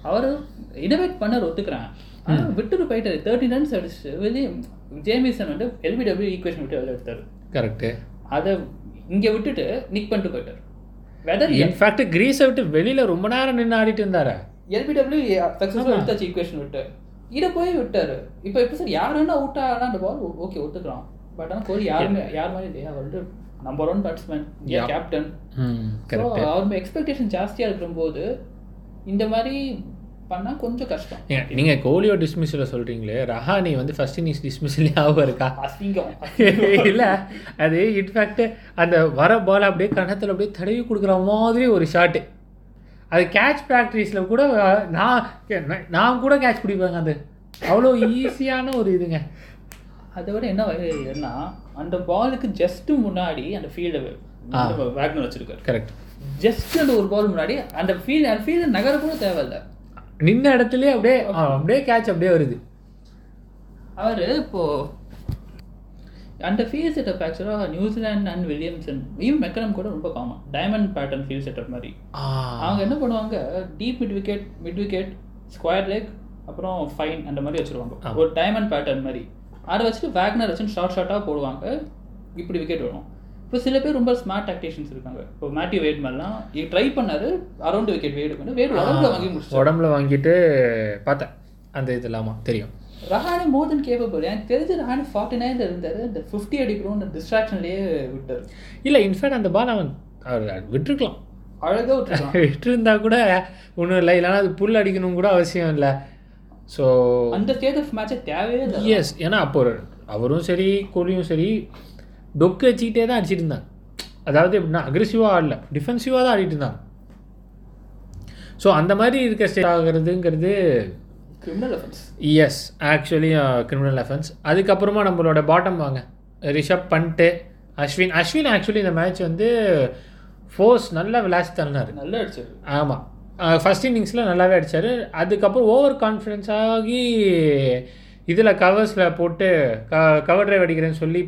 Speaker 2: அவர் இனோவேட் பண்ண ஒத்துக்கிறேன். ஆனால் விட்டுட்டு போயிட்டாரு. தேர்ட்டி ரன்ஸ் அடிச்சு வெளியே ஜேமிசன் வந்து எல்பிடபிள்யூ ஈக்குவேஷன் விட்டு வெளில எடுத்தாரு.
Speaker 1: கரெக்டு
Speaker 2: அதை இங்கே விட்டுட்டு நிக் பண்ணிட்டு போயிட்டார். வெதர்
Speaker 1: இன்ஃபேக்ட் கிரீஸை விட்டு வெளியில ரொம்ப நேரம் நின்று ஆடிட்டு இருந்தாரு.
Speaker 2: எல்பிடபிள்யூ சக்ஸஸ்ஃபுல் எடுத்தாச்சு ஈக்குவேஷன் விட்டு. இதை போய் விட்டாரு. இப்போ இப்போ சார் யார் வேணா அவுட் அந்த பால் ஓகே ஒத்துக்கலாம். பட் ஆனால் கோலி யாருமே யார் மாதிரி? இல்லையா அவர் வந்து number one batsman
Speaker 1: Yeah.
Speaker 2: Captain அவர் எக்ஸ்பெக்டேஷன் ஜாஸ்தியாக இருக்கும்போது இந்த மாதிரி பண்ணால் கொஞ்சம் கஷ்டம்.
Speaker 1: நீங்க கோலியோ டிஸ்மிஸ்ல சொல்றீங்களே ரஹானி வந்து ஃபர்ஸ்ட் இன்னிங்ஸ் டிஸ்மிஸ்ல ஞாபகம் இருக்கா
Speaker 2: அசிங்கம்
Speaker 1: இல்ல அது இன்ஃபேக்ட் அந்த வர பால் அப்படியே கணத்துல அப்படியே தடவி கொடுக்குற மாதிரி ஒரு ஷாட்டு அது கேட்ச் ப்ராக்டிஸில் கூட நான் நான் கூட கேட்ச் பிடிப்பேங்க அது. அவ்வளோ ஈஸியான ஒரு இதுங்க.
Speaker 2: அதை விட என்ன வகைன்னா அந்த பாலுக்கு ஜஸ்ட் முன்னாடி அந்த ஃபீல்டு. வேக்னர் வச்சிருக்காரு.
Speaker 1: கரெக்ட்
Speaker 2: ஜஸ்ட் அந்த ஒரு பால் முன்னாடி அந்த ஃபீல்டு அந்த ஃபீல்டு நகர கூட தேவையில்ல.
Speaker 1: நின்ன இடத்துலயே அப்படியே அப்படியே கேட்ச் அப்படியே வருது.
Speaker 2: அவர் இப்போ அந்த ஃபீல் செட்டப் ஆக்சுவலாக New Zealand and Williamson even McCullum கூட ரொம்ப common diamond pattern field setup மாதிரி. அவங்க என்ன பண்ணுவாங்க? Deep mid wicket mid wicket square leg அப்புறம் ஃபைன் அந்த மாதிரி வச்சிருவாங்க. ஒரு டைமண்ட் பேட்டர்ன் மாதிரி. அதை வச்சுட்டு வேக்னர் வச்சு ஷார்ட் ஷார்ட்டாக போடுவாங்க. இப்படி விக்கெட் வரும். இப்போ சில பேர் ரொம்ப ஸ்மார்ட் டாக்டிஷியன்ஸ் இருக்காங்க. இப்போ மேத்யூ வெயிட் மாதிரிலாம் ட்ரை பண்ணாரு அரௌண்ட் விக்கெட் வேடு பண்ணி வேடு உடம்புல வாங்கி முடிச்சு
Speaker 1: உடம்புல வாங்கிட்டு பார்த்தேன். அந்த இது இல்லாமா தெரியும்.
Speaker 2: ரஹானி மோர் தென் கேப்பபிள் எனக்கு தெரிஞ்சு ரஹானி ஃபார்ட்டி நைன்ல இருந்தாரு. இந்த ஃபிஃப்டி அடிக்கிறோம் இந்த டிஸ்ட்ராக்ஷன்லேயே விட்டார்.
Speaker 1: இல்லை இன்ஃபேக்ட் அந்த பால் அவன் அவர் விட்டுருக்கலாம்.
Speaker 2: அழகாக விட்டுருக்கான் <laughs>
Speaker 1: விட்டுருந்தா கூட ஒன்றும் இல்லை. இல்லைன்னா அது புல் அடிக்கணும் கூட அவசியம் இல்லை. ஸோ
Speaker 2: அந்த ஸ்டேட் ஆஃப் மேட்சே தேவையே இல்லை.
Speaker 1: எஸ் ஏன்னா அப்போ அவரும் சரி கோலியும் சரி டொக்கு வச்சுக்கிட்டே தான் அடிச்சிட்டு இருந்தாங்க. அதாவது எப்படின்னா அக்ரெசிவாக ஆடல. டிஃபென்சிவாக தான் ஆடிட்டு இருந்தாங்க. ஸோ அந்த மாதிரி இருக்க state ஆகிறதுங்கிறது
Speaker 2: criminal offence
Speaker 1: yes actually criminal offence அதுக்கப்புறமா நம்மளோட பாட்டம் வாங்க. ரிஷப் பண்ணிட்டு அஸ்வின். அஸ்வின் ஆக்சுவலி இந்த மேட்ச் வந்து ஃபோர்ஸ் நல்லா விளாசி தள்ளினார்.
Speaker 2: நல்லா அடிச்சாரு.
Speaker 1: ஆமாம் ஃபஸ்ட் இன்னிங்ஸில் நல்லாவே அடிச்சார். அதுக்கப்புறம் ஓவர் கான்ஃபிடென்ஸ் ஆகி இதில் கவர்ஸில் போட்டு க கவர் ட்ரைவ் அடிக்கிறேன்னு சொல்லி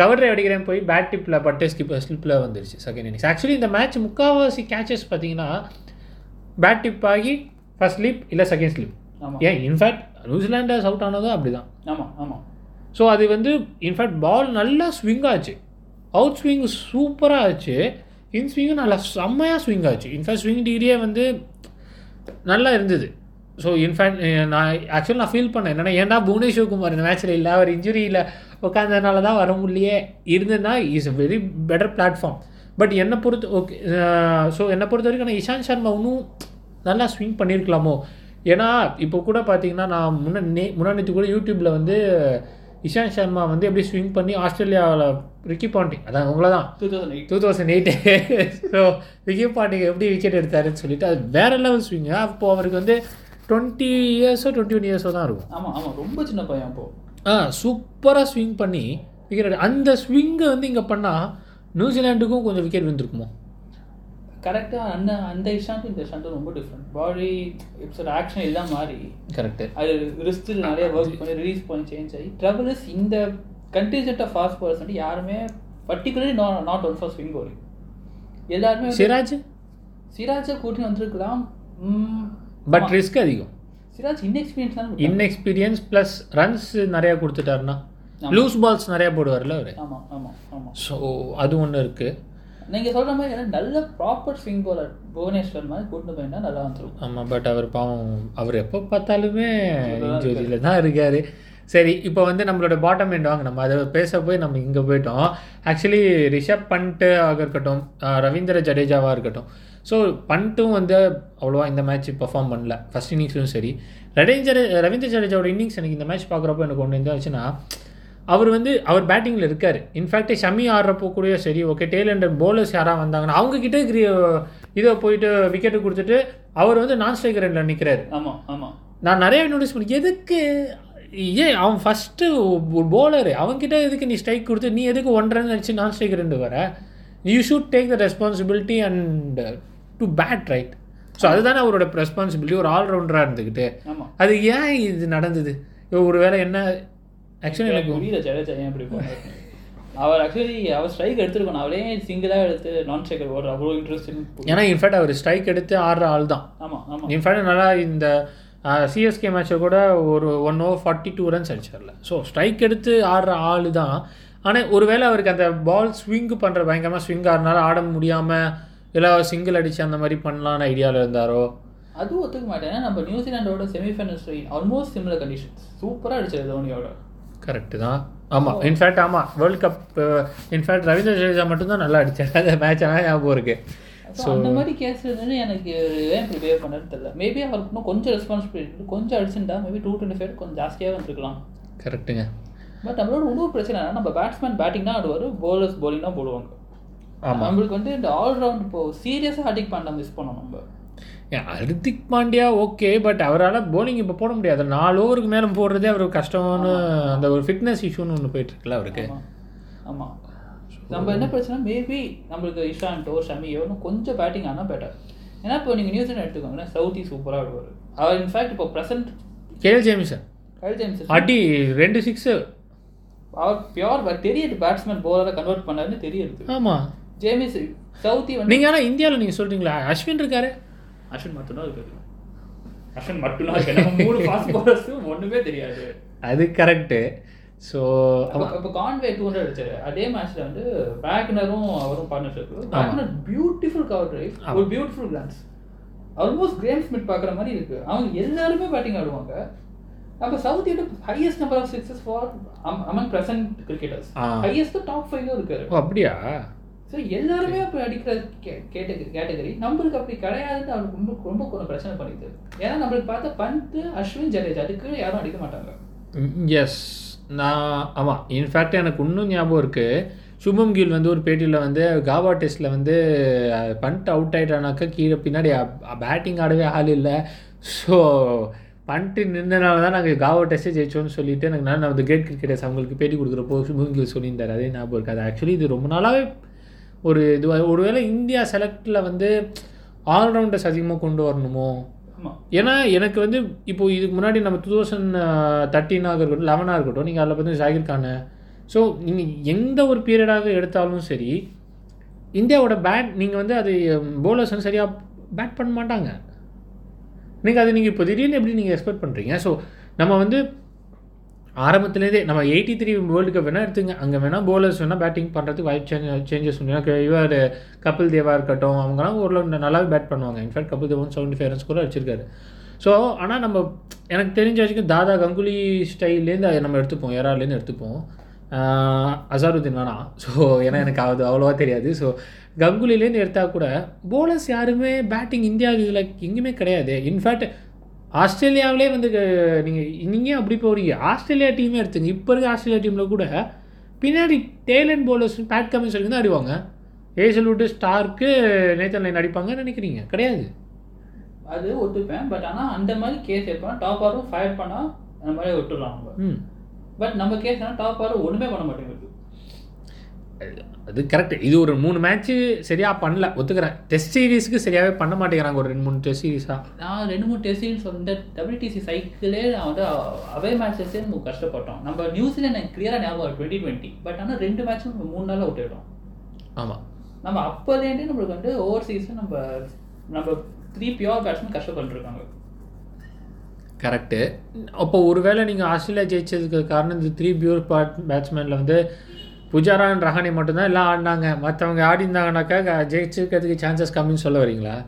Speaker 1: கவர் ட்ரைவ் அடிக்கிறேன்னு போய் பேட் டிப்பில் பட்டு ஸ்கிப் ஸ்லிப்பில் வந்துருச்சு செகண்ட் இன்னிங்ஸ் ஆக்சுவலி இந்த மேட்ச் முக்கால்வாசி கேச்சஸ் பார்த்தீங்கன்னா பேட் டிப் ஆகி ஃபர்ஸ்ட் ஸ்லிப் இல்லை செகண்ட் ஸ்லிப் ஏன் in fact New Zealanders out ஆனதும் அப்படி தான்
Speaker 2: ஆமா ஆமா.
Speaker 1: ஸோ அது வந்து இன்ஃபேக்ட் பால் நல்லா ஸ்விங் ஆச்சு. அவுட் ஸ்விங் சூப்பராக ஆச்சு. இன் ஸ்விங்கும் நல்லா செம்மையாக ஸ்விங் ஆச்சு. இன்ஃபேக்ட் ஸ்விங் டிகிரியே வந்து நல்லா இருந்தது. ஸோ இன்ஃபேக்ட் நான் ஆக்சுவலி நான் ஃபீல் பண்ணேன். என்னன்னா ஏன்டா புவனேஸ்வர் குமார் இந்த மேட்ச்சில் இல்லை அவர் இன்ஜுரியில் உட்காந்ததுனால தான் வர முடியலையே. இருந்ததுன்னா is a very better platform but என்னை பொறுத்த ஓகே ஸோ என்னை பொறுத்த வரைக்கும் நான் இஷாந்த் சர்மா இன்னும் நல்லா ஸ்விங் பண்ணியிருக்கலாமோ? ஏன்னா இப்போ கூட பார்த்தீங்கன்னா நான் முன்ன முன்னாடி கூட யூடியூப்பில் வந்து இஷாந்த் சர்மா வந்து எப்படி ஸ்விங் பண்ணி ஆஸ்திரேலியாவில் ரிக்கி பாண்டிங் அதான் அவங்கள தான்
Speaker 2: two thousand eight
Speaker 1: two thousand eight so Vicky Ponting எப்படி விக்கெட் எடுத்தாருன்னு சொல்லிட்டு அது வேற லெவல் ஸ்விங்கு அப்போ அவருக்கு வந்து டுவெண்ட்டி இயர்ஸோ டுவெண்ட்டி ஒன் இயர்ஸோ தான் இருக்கும்.
Speaker 2: ஆமாம் ஆமாம் ரொம்ப சின்ன பையன் அப்போ.
Speaker 1: ஆ சூப்பராக ஸ்விங் பண்ணி விக்கெட் அந்த ஸ்விங்கை வந்து இங்கே பண்ணால் நியூசிலாண்டுக்கும் கொஞ்சம் விக்கெட் விழுந்திருக்குமோ?
Speaker 2: கரெக்டாக அந்த அந்த இஷாண்ட்டும் இந்த இஷாண்ட்டும் ரொம்ப டிஃப்ரெண்ட் பாடி இட்ஸ் ஒரு ஆக்ஷன் எல்லாம் மாறி
Speaker 1: கரெக்டு
Speaker 2: அது ரிஸ்டில் நிறைய ஒர்க் பண்ணி ரிலீஸ் பண்ணி சேஞ்ச் ஆகி ட்ரபிள் இஸ் இந்த கண்டிஜென்ட் ஆஃப் ஃபாஸ்ட் பர்சன் யாருமே particularly not not one for swing bowling. எல்லாருமே
Speaker 1: சிராஜ்?
Speaker 2: சிராஜை கூட்டி வந்திருக்கலாம்.
Speaker 1: பட். ரிஸ்க் அதிகம்.
Speaker 2: Siraj inexperience
Speaker 1: inexperience plus runs நிறையா கொடுத்துட்டாருன்னா. லூஸ் பால்ஸ் நிறையா போடுவார்ல அவர்.
Speaker 2: ஆமாம் ஆமாம் ஆமாம்
Speaker 1: ஸோ அது ஒன்று இருக்குது
Speaker 2: நீங்கள் சொல்கிற மாதிரி எனக்கு நல்ல ப்ராப்பர் ஸ்விங் bowler புவனேஸ்வர் மாதிரி கூட்டிட்டு போயிருந்தா நல்லா வந்துடும்
Speaker 1: ஆமாம் பட் அவர் பாவம் அவர் எப்போ பார்த்தாலுமே
Speaker 2: இன்ஜுரியில தான்
Speaker 1: இருக்கார். சரி இப்போ வந்து நம்மளோட பாட்டம் எண்ட் வாங்க நம்ம அதை பேச போய் நம்ம இங்கே போயிட்டோம். ஆக்சுவலி ரிஷப் பண்ட்டு ஆக இருக்கட்டும் ரவீந்திர ஜடேஜாவாக இருக்கட்டும். ஸோ பண்ட்டும் வந்து அவ்வளோவா இந்த மேட்ச் பெர்ஃபார்ம் பண்ணல. ஃபஸ்ட் இன்னிங்ஸ்லும் சரி. ரவீந்திர ரவீந்திர ஜடேஜாவோட இன்னிங்ஸ் எனக்கு இந்த மேட்ச் பார்க்குறப்போ எனக்கு ஒன்று என்ன ஆச்சுன்னா அவர் வந்து அவர் பேட்டிங்கில் இருக்கார். இன்ஃபேக்ட் ஷமி ஆடுறப்போ கூட சரி ஓகே டேல் அண்ட் போலர்ஸ் யாராக வந்தாங்கன்னா அவங்க கிட்ட இருக்கிற இதை போயிட்டு விக்கெட்டு கொடுத்துட்டு அவர் வந்து நான் ஸ்ட்ரைக்கர் ரெண்டில் நிற்கிறாரு
Speaker 2: ஆமாம் ஆமாம்
Speaker 1: நான் நிறைய நோட்டீஸ் பண்ணி எதுக்கு? ஏன் அவன் ஃபஸ்ட்டு போலரு அவன்கிட்ட எதுக்கு நீ ஸ்ட்ரைக் கொடுத்து நீ எதுக்கு ஒன் ரன் அடிச்சு நான் ஸ்ட்ரைக் ரெண்டு வர? You should take the responsibility and to bat right so அதுதானே அவரோட ரெஸ்பான்சிபிலிட்டி ஒரு ஆல்ரவுண்டராக இருந்துக்கிட்டு
Speaker 2: ஆமாம்
Speaker 1: அது ஏன் இது நடந்தது? ஒரு வேளை என்ன ஆக்சுவலி எனக்கு
Speaker 2: புரியல ஜடேஜா ஏன் இப்படி பண்ணாரு அவர் ஆக்சுவலி அவர் ஸ்ட்ரைக் எடுத்துருக்கணும் அவரே சிங்கிளாக எடுத்து நான் ஸ்ட்ரைக்கர் ஓடுற அவ்வளோ இன்ட்ரெஸ்ட்
Speaker 1: ஏன்னா இன்ஃபேக்ட் அவர் ஸ்ட்ரைக் எடுத்து ஆடுற ஆள் தான்.
Speaker 2: ஆமாம் ஆமாம்
Speaker 1: இன்ஃபேக்ட் நல்லா இந்த சிஎஸ்கே மேட்ச்சில் கூட ஒரு one over forty two runs அடிச்சார்ல. So strike எடுத்து ஆடுற ஆள் தான். ஆனால் ஒருவேளை அவருக்கு அந்த பால் ஸ்விங்கு பண்ணுற பயங்கரமாக ஸ்விங் ஆடுறனால ஆட முடியாமல் இல்லை சிங்கிள் அடித்து அந்த மாதிரி பண்ணலான்னு ஐடியாவில் இருந்தாரோ?
Speaker 2: அதுவும் ஒத்துக்க மாட்டேன். நம்ம நியூசிலாண்டோட செமிஃபைனல்ஸ் ஆல்மோஸ்ட் சிமிலர் கண்டிஷன்ஸ் சூப்பராக அடிச்சது தோனியோட.
Speaker 1: கரெக்டு தான். ஆமாம் இன்ஃபேக்ட் ஆமாம் world cup in fact Ravindra Jadeja மட்டும்தான் நல்லா அடிச்சார். அந்த மேட்ச் ஆனால் ஞாபகம் இருக்குது
Speaker 2: So, அந்த மாதிரி கேஸ் எனக்கு ஏன் இப்படி பிஹேவ் பண்ணது தெரியல. மேபி அவருக்கு இன்னும் கொஞ்சம் ரெஸ்பான்சிபிலிட்டி கொஞ்சம் அடிச்சுட்டா மேபி டூ டுவெண்ட்டி ஃபைவ் கொஞ்சம் ஜாஸ்தியாக வந்துருக்கலாம்.
Speaker 1: கரெக்டுங்க
Speaker 2: பட் நம்மளோட இன்னொரு பிரச்சனை என்னன்னா நம்ம பேட்ஸ்மேன் பேட்டிங் தான் ஆடுவார் bowlers bowling தான் போடுவாங்க.
Speaker 1: ஆமாம்
Speaker 2: நம்மளுக்கு வந்து இந்த ஆல்ரவுண்ட் இப்போ சீரியஸாக அடிக் பண்ண மிஸ் பண்ணோம் நம்ம.
Speaker 1: ஹர்திக் பாண்டியா ஓகே பட் அவரால் போலிங் இப்போ போட முடியாது. நாலு ஓவருக்கு மேலே போடுறதே அவருக்கு கஷ்டம்னு அந்த ஒரு ஃபிட்னஸ் இஷ்யூன்னு ஒன்று போயிட்டு இருக்குல்ல அவருக்கு.
Speaker 2: ஆமா. ஆமா. நம்ம என்ன பிரச்சனை? மேபி நம்மளுக்கு இஷாண்டோ ஷமியோ இன்னும் கொஞ்சம் பேட்டிங் ஆனால் பெட்டர் ஏன்னா இப்போ நீங்கள் நியூசிலாண்ட் எடுத்துக்கோங்களேன் சவுத்தி சூப்பராக ஆடுவார். அவர் இன்ஃபேக்ட் இப்போ ப்ரெசென்ட்
Speaker 1: கேஎல் ஜேமிசன்
Speaker 2: கல் ஜேம்ஸ்
Speaker 1: அடி ரெண்டு சிக்ஸு
Speaker 2: அவர் பியோர் தெரியுது பேட்ஸ்மேன் போலரை கன்வெர்ட் பண்ணாருன்னு தெரியுது.
Speaker 1: ஆமாம்
Speaker 2: ஜேமிஸ் சவுத்தி வந்து
Speaker 1: நீங்கள் ஆனால் இந்தியாவில் நீங்கள் சொல்கிறீங்களா அஸ்வின் இருக்காரு.
Speaker 2: அஸ்வின் மட்டும்தான் இருக்குது அஸ்வின் மட்டும்தான் இருக்கு மூணு ஃபாஸ்ட் ஒன்றுமே தெரியாது.
Speaker 1: அது கரெக்டு ஸோ
Speaker 2: அப்போ இப்போ கான்வே டூ ஹண்ட்ரட் அடிச்சாரு. அதே மேட்ச்ல வந்து பேக்னரும் அவரும் partnership Wagner beautiful cover drive ஒரு beautiful glance almost Graeme Smith பார்க்குற மாதிரி இருக்கு. அவங்க எல்லாருமே பேட்டிங் ஆடுவாங்க. நம்ம Southee highest number of sixes for among present cricketers. Highest top ஃபைவ்ல இருக்காரு.
Speaker 1: அப்படியா?
Speaker 2: ஸோ எல்லாருமே அப்படி அடிக்கிற கேட்டகரி கேட்டகரி நம்மளுக்கு அப்படி கிடையாதுன்னு அவருக்கு ரொம்ப ரொம்ப கொஞ்சம் பிரச்சனை பண்ணிது ஏன்னா நம்மளுக்கு பார்த்தா பந்த் அஸ்வின் ஜடேஜா அதுக்கு யாரும் அடிக்க மாட்டாங்க.
Speaker 1: எஸ் நான் ஆமாம் இன்ஃபேக்ட் எனக்கு இன்னும் ஞாபகம் இருக்குது சுபம் கில் வந்து ஒரு பேட்டியில் வந்து காவா டெஸ்ட்டில் வந்து பண்ட் அவுட் ஆகிட்டானாக்கா கீழே பின்னாடி பேட்டிங் ஆடவே ஆள் இல்லை. ஸோ பண்ட்டு நின்றனால தான் நாங்கள் காவா டெஸ்ட்டே ஜெயிச்சோம்னு சொல்லிட்டு எனக்கு நான் அந்த கிரேட் கிரிக்கெட்டர்ஸ் அவங்களுக்கு பேட்டி கொடுக்குறப்போ சுபம் கில் சொல்லியிருந்தார். அதே ஞாபகம் இருக்குது அது ஆக்சுவலி இது ரொம்ப நாளாகவே ஒரு இது ஒருவேளை இந்தியா செலக்டில் வந்து ஆல்ரவுண்டர்ஸ் அதிகமாக கொண்டு வரணுமோ? ஏன்னா எனக்கு வந்து இப்போ இதுக்கு முன்னாடி நம்ம டூ தௌசண்ட் தேர்ட்டீனாக இருக்கட்டும் லெவனாக இருக்கட்டும் நீங்கள் அதில் பார்த்து ஜாகிர் கானு ஸோ நீங்கள் எந்த ஒரு பீரியடாக எடுத்தாலும் சரி இந்தியாவோட பேட் நீங்கள் வந்து அது போலர்ஸ் வந்து சரியாக பேட் பண்ண மாட்டாங்க. நீங்கள் அது நீங்கள் இப்போ திடீர்னு எப்படி நீங்கள் எக்ஸ்பெக்ட் பண்ணுறீங்க ஸோ நம்ம வந்து ஆரம்பத்துலேருந்தே நம்ம எயிட்டி த்ரீ வேர்ல்டு கப் வேணால் எடுத்துங்க. அங்கே வேணால் போலர்ஸ் வேணால் பேட்டிங் பண்ணுறதுக்கு வாய்ப்பு சேஞ்ச் சேஞ்சஸ் உண்டு. இவர் கபில் தேவாக இருக்கட்டும் அவங்கலாம் ஓரளவு நல்லாவே பேட் பண்ணுவாங்க. இன்ஃபேக்ட் கபில் தேவன் செவன்டி ஃபைவ் ரன்ஸ் கூட அடிச்சிருக்காரு. ஸோ ஆனால் நம்ம எனக்கு தெரிஞ்ச வரைக்கும் தாதா கங்குலி ஸ்டைல்லேருந்து அதை நம்ம எடுத்துப்போம். ஏராலேருந்து எடுத்துப்போம். அசாருதீன் வேணாம் ஸோ ஏன்னா எனக்கு அது அவ்வளோவா தெரியாது. ஸோ கங்குலிலேருந்து எடுத்தால் கூட போலர்ஸ் யாருமே பேட்டிங் இந்தியா இதில் எங்கேயுமே கிடையாது. இன்ஃபேக்ட் ஆஸ்திரேலியாவிலே வந்து நீங்கள் நீங்கள் அப்படி போகிறீங்க ஆஸ்திரேலியா டீமே எடுத்துங்க. இப்போ இருக்க ஆஸ்திரேலியா டீமில் கூட பின்னாடி டேலண்ட் போலர்ஸ் பேட் கமின்ஸ் வரைக்கும் தான் அடிவாங்க ஏசல்வுட்டு ஸ்டார்க்கு நேத்தன் லைன் அடிப்பாங்கன்னு நினைக்கிறீங்க? கிடையாது.
Speaker 2: அது ஒத்துப்பேன். பட் ஆனா அந்த மாதிரி கேஸ் எப்போ டாப் ஆரும் ஃபயர் பண்ணா அந்த மாதிரி
Speaker 1: ம்.
Speaker 2: பட் நம்ம கேஸ் டாப் ஆரும் ஒண்ணுமே பண்ண மாட்டேங்குது
Speaker 1: அது கரெக்ட் இது ஒரு மூணு மேட்ச்சு சரியாக பண்ணல. ஒத்துக்கிறேன். டெஸ்ட் சீரீஸ்க்கு சரியாகவே பண்ண மாட்டேங்கிறாங்க. ஒரு ரெண்டு மூணு டெஸ்ட் சீரீஸாக
Speaker 2: நான் ரெண்டு மூணு டெஸ்ட் சொல்ல டபிள்யூடிசி சைக்கிளே நான் வந்து அவே மேட்சஸே நம்ம கஷ்டப்பட்டோம். நம்ம நியூசிலாந்து எனக்கு கிளியராக ஞாபகம் டுவெண்ட்டி டுவெண்ட்டி பட் ஆனால் ரெண்டு மேட்சும் நம்ம மூணு நாளில் விட்டுட்டோம்
Speaker 1: ஆமாம்
Speaker 2: நம்ம அப்போலேருந்தே நம்மளுக்கு வந்து ஓவர்சீஸும் நம்ம நம்ம த்ரீ பியூர் பேட்ஸ்மேன் கஷ்டப்பட்டுருக்காங்க
Speaker 1: கரெக்டு அப்போ ஒருவேளை நீங்கள் ஆஸ்திரேலியா ஜெயிச்சதுக்கு காரணம் இந்த த்ரீ பியூர் பேட் பேட்ஸ்மேனில் வந்து புஜாரா அண்ட் ரஹானி மட்டும்தான் எல்லாம் ஆடினாங்க. மற்றவங்க ஆடிருந்தாங்கனாக்கா க- ஜெயிச்சிருக்கிறதுக்கு சான்சஸ் கம்மின்னு சொல்ல வரீங்களா?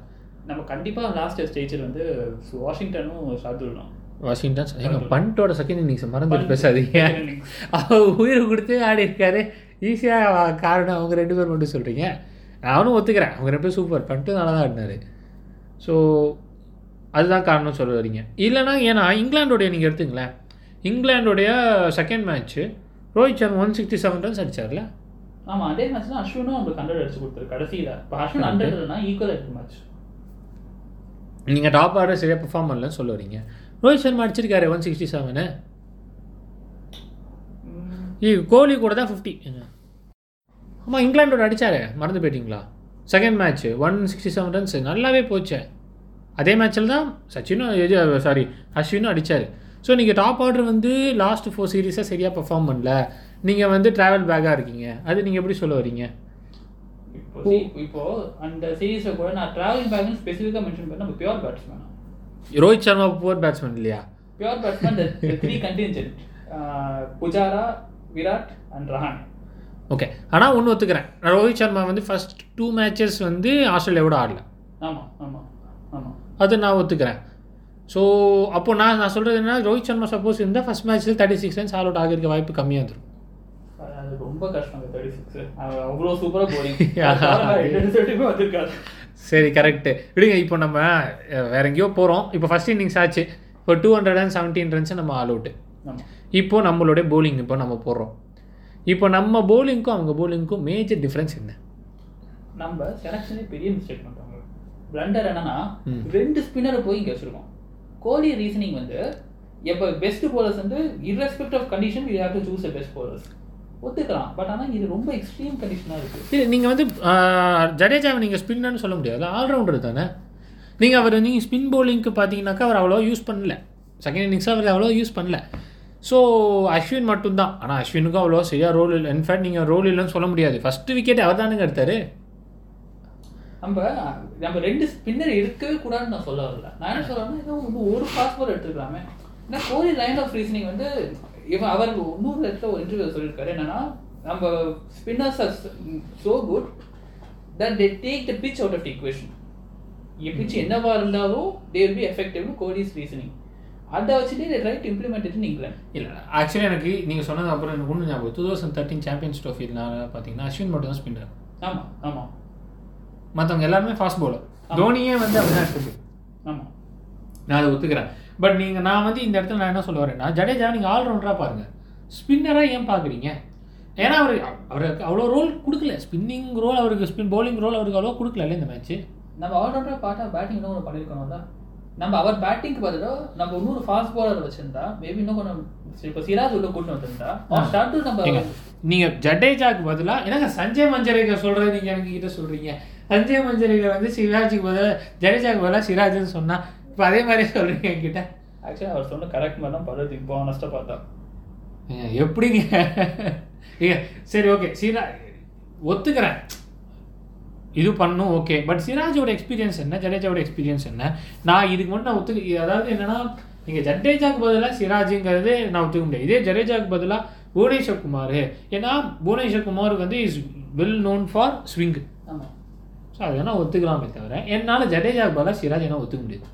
Speaker 2: நம்ம கண்டிப்பாக லாஸ்ட் ஸ்டேஜில் வந்து வாஷிங்டனும் ஷார்துல் தான்.
Speaker 1: வாஷிங்டன் எங்கள் பண்ட்டோட செகண்ட் இன்னிங்ஸ் மறந்துட்டு பேசாதீங்க. அவர் உயிர் கொடுத்து ஆடி இருக்காரு ஈஸியாக காரணம் அவங்க ரெண்டு பேர் மட்டும் சொல்கிறீங்க நானும் ஒத்துக்கிறேன். அவங்க ரெண்டு பேரும் சூப்பர் பண்ணிட்டு நல்லா தான் ஆடினாரு. ஸோ அதுதான் காரணம் சொல்ல வரீங்க. இல்லைனா ஏன்னா இங்கிலாண்டோடைய நீங்கள் எடுத்துங்களேன். இங்கிலாண்டோடைய second match Rohit Sharma one sixty seven runs அடிச்சார்ல?
Speaker 2: ஆமாம் அதே மேட்ச் தான் அஸ்வினும் நம்மளுக்கு ஹண்ட்ரட் அடிச்சு கொடுத்தாரு கடைசியில். இப்போ அஸ்வின் ஹண்ட்ரட்னா ஈக்குவல் இருக்கு மேட்ச்
Speaker 1: நீங்கள் டாப் ஆர்டர் சரியாக பெர்ஃபார்ம் பண்ணலன்னு சொல்ல வரீங்க. ரோஹித் சர்மா அடிச்சிருக்காரு ஒன் சிக்ஸ்டி செவனு கோலி கூட தான் ஃபிஃப்டி ஆமாம் இங்கிலாண்டோட அடிச்சாரு. மறந்து போயிட்டீங்களா? Second match one sixty seven runs நல்லாவே போச்சு. அதே மேட்ச்சில் தான் சச்சினும் சாரி அஸ்வினும் அடிச்சாரு. ஸோ நீங்கள் டாப் ஆர்டர் வந்து லாஸ்ட் ஃபோர் சீரீஸாக சரியாக பெர்ஃபார்ம் பண்ணல. நீங்கள் வந்து ட்ராவல் பேக்காக இருக்கீங்க. அது நீங்கள் எப்படி சொல்ல வரீங்க?
Speaker 2: இப்போ அந்த சீரீஸில் கூட நான் டிராவலிங் பேக்னு ஸ்பெசிஃபிக்காக மென்ஷன் பண்ண நம்ம pure batsman
Speaker 1: Rohit Sharma poor batsman இல்லையா?
Speaker 2: Pure batsman three contingent Pujara Virat and Rahane
Speaker 1: okay ஆனால் ஒன்று ஒத்துக்கிறேன். ரோஹித் சர்மா வந்து ஃபர்ஸ்ட் டூ மேட்சஸ் வந்து ஆஸ்திரேலியாவோட ஆடல.
Speaker 2: ஆமாம் ஆமாம் ஆமாம்
Speaker 1: அது நான் ஒத்துக்கிறேன். ஸோ அப்போ நான் நான் சொல்கிறது என்ன ரோஹித் சர்மா சப்போஸ் இருந்தால் ஃபஸ்ட் மேட்ச்சில் thirty six runs all out ஆகிருக்க வாய்ப்பு கம்மியாக
Speaker 2: அது ரொம்ப கஷ்டம் தேர்ட்டி சிக்ஸ் அவ்வளோ சூப்பராக <laughs> போரிங்
Speaker 1: சரி கரெக்டு விடுங்க இப்போ நம்ம வேற எங்கேயோ போகிறோம் இப்போ ஃபஸ்ட் இன்னிங்ஸ் ஆச்சு. இப்போ two hundred and seventeen runs நம்ம ஆல் அவுட்டு இப்போ நம்மளுடைய bowling இப்போ நம்ம போடுறோம். இப்போ நம்ம bowlingக்கும் அவங்க bowlingக்கும் மேஜர் டிஃப்ரென்ஸ் என்ன?
Speaker 2: நம்ம செலக்ஷனே பெரிய மிஸ்டேக் பண்ணுறாங்க பிளண்டர் என்னன்னா. ரெண்டு ஸ்பின்னரை போய் இங்கே வச்சிருக்கோம். கோலி ரீசனிங் வந்து எப்போ பெஸ்ட் போலர்ஸ் வந்து irrespective of condition you have to choose a best bowlers ஒத்துக்கலாம். But ஆனால் இது ரொம்ப எக்ஸ்ட்ரீம் கண்டிஷனாக இருக்குது
Speaker 1: சரி நீங்கள் வந்து ஜடேஜாவை நீங்கள் ஸ்பின்னு சொல்ல முடியாது. ஆல்ரவுண்டர் தானே. நீங்கள் அவர் நீங்கள் ஸ்பின் போலிங்க்கு பார்த்தீங்கன்னாக்கா அவர் அவ்வளோ யூஸ் பண்ணல. செகண்ட் இன்னிங்ஸ் அவர் அவ்வளோ யூஸ் பண்ணல. ஸோ அஸ்வின் மட்டும்தான். ஆனால் அஸ்வினுக்கும் அவ்வளோ சரியாக ரோல் இல்லை. இன்ஃபேக்ட் நீங்கள் ரோல் இல்லைன்னு சொல்ல முடியாது. ஃபஸ்ட்டு விக்கெட் அவர் தானுங்க எடுத்தார்.
Speaker 2: நம்ம நம்ம ரெண்டு ஸ்பின்னர் இருக்கவே கூடாதுன்னு நான் சொல்ல வரல. நான் என்ன சொல்றேன்னா ஏதோ வந்து ஒரு பால் எடுத்துக்கலாமே. ஏன்னா கோலி லைன் ஆஃப் ரீசனிங் வந்து இவன் அவர் இன்னொரு இடத்துல ஒரு இன்டர்வியூ சொல்லியிருக்காரு. என்னன்னா நம்ம spinners are so good that they take the pitch out of equation pitch என்னவா இருந்தாலும் தே வில் பி எஃபெக்டிவ்னு கோலிஸ் ரீசனிங் அதை வச்சுட்டு implement it in இங்கிலாந்து
Speaker 1: இல்லை ஆக்சுவலி எனக்கு நீங்கள் சொன்னது அப்புறம் எனக்கு ஒன்று ஞாபகம் டூ தௌசண்ட் தேர்ட்டின் சாம்பியன்ஸ் ட்ரோஃபினால பார்த்தீங்கன்னா அஸ்வின் மட்டும் தான் ஸ்பின்னர்
Speaker 2: ஆமா ஆமா.
Speaker 1: மற்றவங்க எல்லாருமே ஃபாஸ்ட் bowler. தோனியே வந்து அப்படிதான் இருக்குது
Speaker 2: ஆமா.
Speaker 1: நான் அதை ஒத்துக்கிறேன். பட் நீங்கள் நான் வந்து இந்த இடத்துல நான் என்ன சொல்ல வரேன்னா ஜடேஜா நீங்கள் ஆல்ரவுண்டராக பாருங்கள் ஸ்பின்னராக ஏன் பார்க்குறீங்க ஏன்னா அவர் அவருக்கு அவ்வளோ ரோல் கொடுக்கல. ஸ்பின்னிங் ரோல் அவருக்கு ஸ்பின் bowling ரோல் அவருக்கு அவ்வளோ கொடுக்கல இந்த மேட்ச்சு
Speaker 2: நம்ம ஆல்ரவுண்டராக பார்த்தா பேட்டிங் இன்னும் ஒன்று பண்ணியிருக்கணும்ல நம்ம அவர் பேட்டிங்க்கு பதிலாக நம்ம இன்னொரு ஃபாஸ்ட் பாலர் வச்சிருந்தா மேபி இன்னும் கொஞ்சம் இப்போ சிராஜ் உள்ள கூட்டு வந்திருந்தா நம்ம
Speaker 1: நீங்கள் ஜடேஜாக்கு பதிலாக என்னங்க சஞ்சய் மஞ்சரேகர் சொல்கிறது நீங்கள் எனக்கு கிட்ட சொல்கிறீங்க சஞ்சய் மஞ்சரேகர் வந்து சிராஜுக்கு பதிலாக ஜடேஜாக்கு பதிலாக சிராஜ்னு சொன்னால் இப்போ அதே மாதிரி சொல்கிறீங்க என்கிட்ட.
Speaker 2: ஆக்சுவலி அவர் சொன்ன கரெக்ட் மாதிரி தான் படுறது இப்போ ஆனஸ்ட்டாக பார்த்தா.
Speaker 1: எப்படிங்க? சரி ஓகே சிரா ஒத்துக்கிறேன். இது பண்ணும் ஓகே பட் சிராஜோட எக்ஸ்பீரியன்ஸ் என்ன? ஜடேஜாவோட எக்ஸ்பீரியன்ஸ் என்ன? நான் இதுக்கு மட்டும் நான் ஒத்துக்க அதாவது என்னன்னா நீங்கள் ஜடேஜாக்கு பதிலாக சிராஜுங்கிறது நான் ஒத்துக்க முடியாது. இதே ஜடேஜாக்கு பதிலாக புவனேஸ்வர் குமார் ஏன்னா புவனேஸ்வர் குமார் வந்து is well known for swing
Speaker 2: ஆமாம்
Speaker 1: அதை வேணால் ஒத்துக்கலாமே தவிர என்னால் ஜடேஜாக்கு பதிலாக சிராஜ் என்ன ஒத்துக்க முடியாது.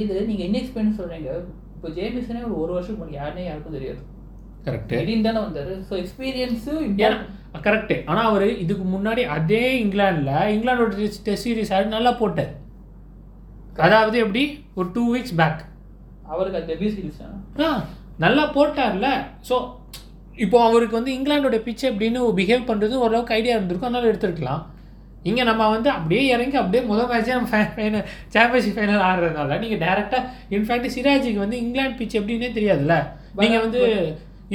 Speaker 2: இது நீங்கள் என்ன எக்ஸ்பீரியன்ஸ் சொல்கிறீங்க இப்போ ஜேமிசனே ஒரு ஒரு வருஷம் முன்னாடி யாருனே யாருக்கும் தெரியாது.
Speaker 1: கரெக்ட்
Speaker 2: திடீர்னு தானே வந்தாரு. ஸோ எக்ஸ்பீரியன்ஸும்
Speaker 1: கரெக்டு ஆனால் அவர் இதுக்கு முன்னாடி அதே இங்கிலாண்டில் இங்கிலாண்டோட டெஸ்ட் சீரிஸ் ஆடி நல்லா போட்டார். அதாவது எப்படி? ஒரு டூ வீக்ஸ் பேக்
Speaker 2: அவருக்கு அது டெபியூ சீரிஸ்
Speaker 1: ஆ நல்லா போட்டார்ல. ஸோ இப்போ அவருக்கு வந்து இங்கிலாண்டோட பிச் எப்படின்னு பிஹேவ் பண்ணுறது ஓரளவுக்கு ஐடியா இருந்திருக்கும். அதனால எடுத்துருக்கலாம். இங்கே நம்ம வந்து அப்படியே இறங்கி அப்படியே முதல் மேட்ச்சே நம்ம ஃபைனல் சாம்பியன்ஷிப் ஃபைனல் ஆடுறதுனால நீங்கள் டேரெக்டாக இன்ஃபேக்ட் சிராஜுக்கு வந்து இங்கிலாந்து பிச் எப்படின்னே தெரியாதுல்ல? நீங்கள் வந்து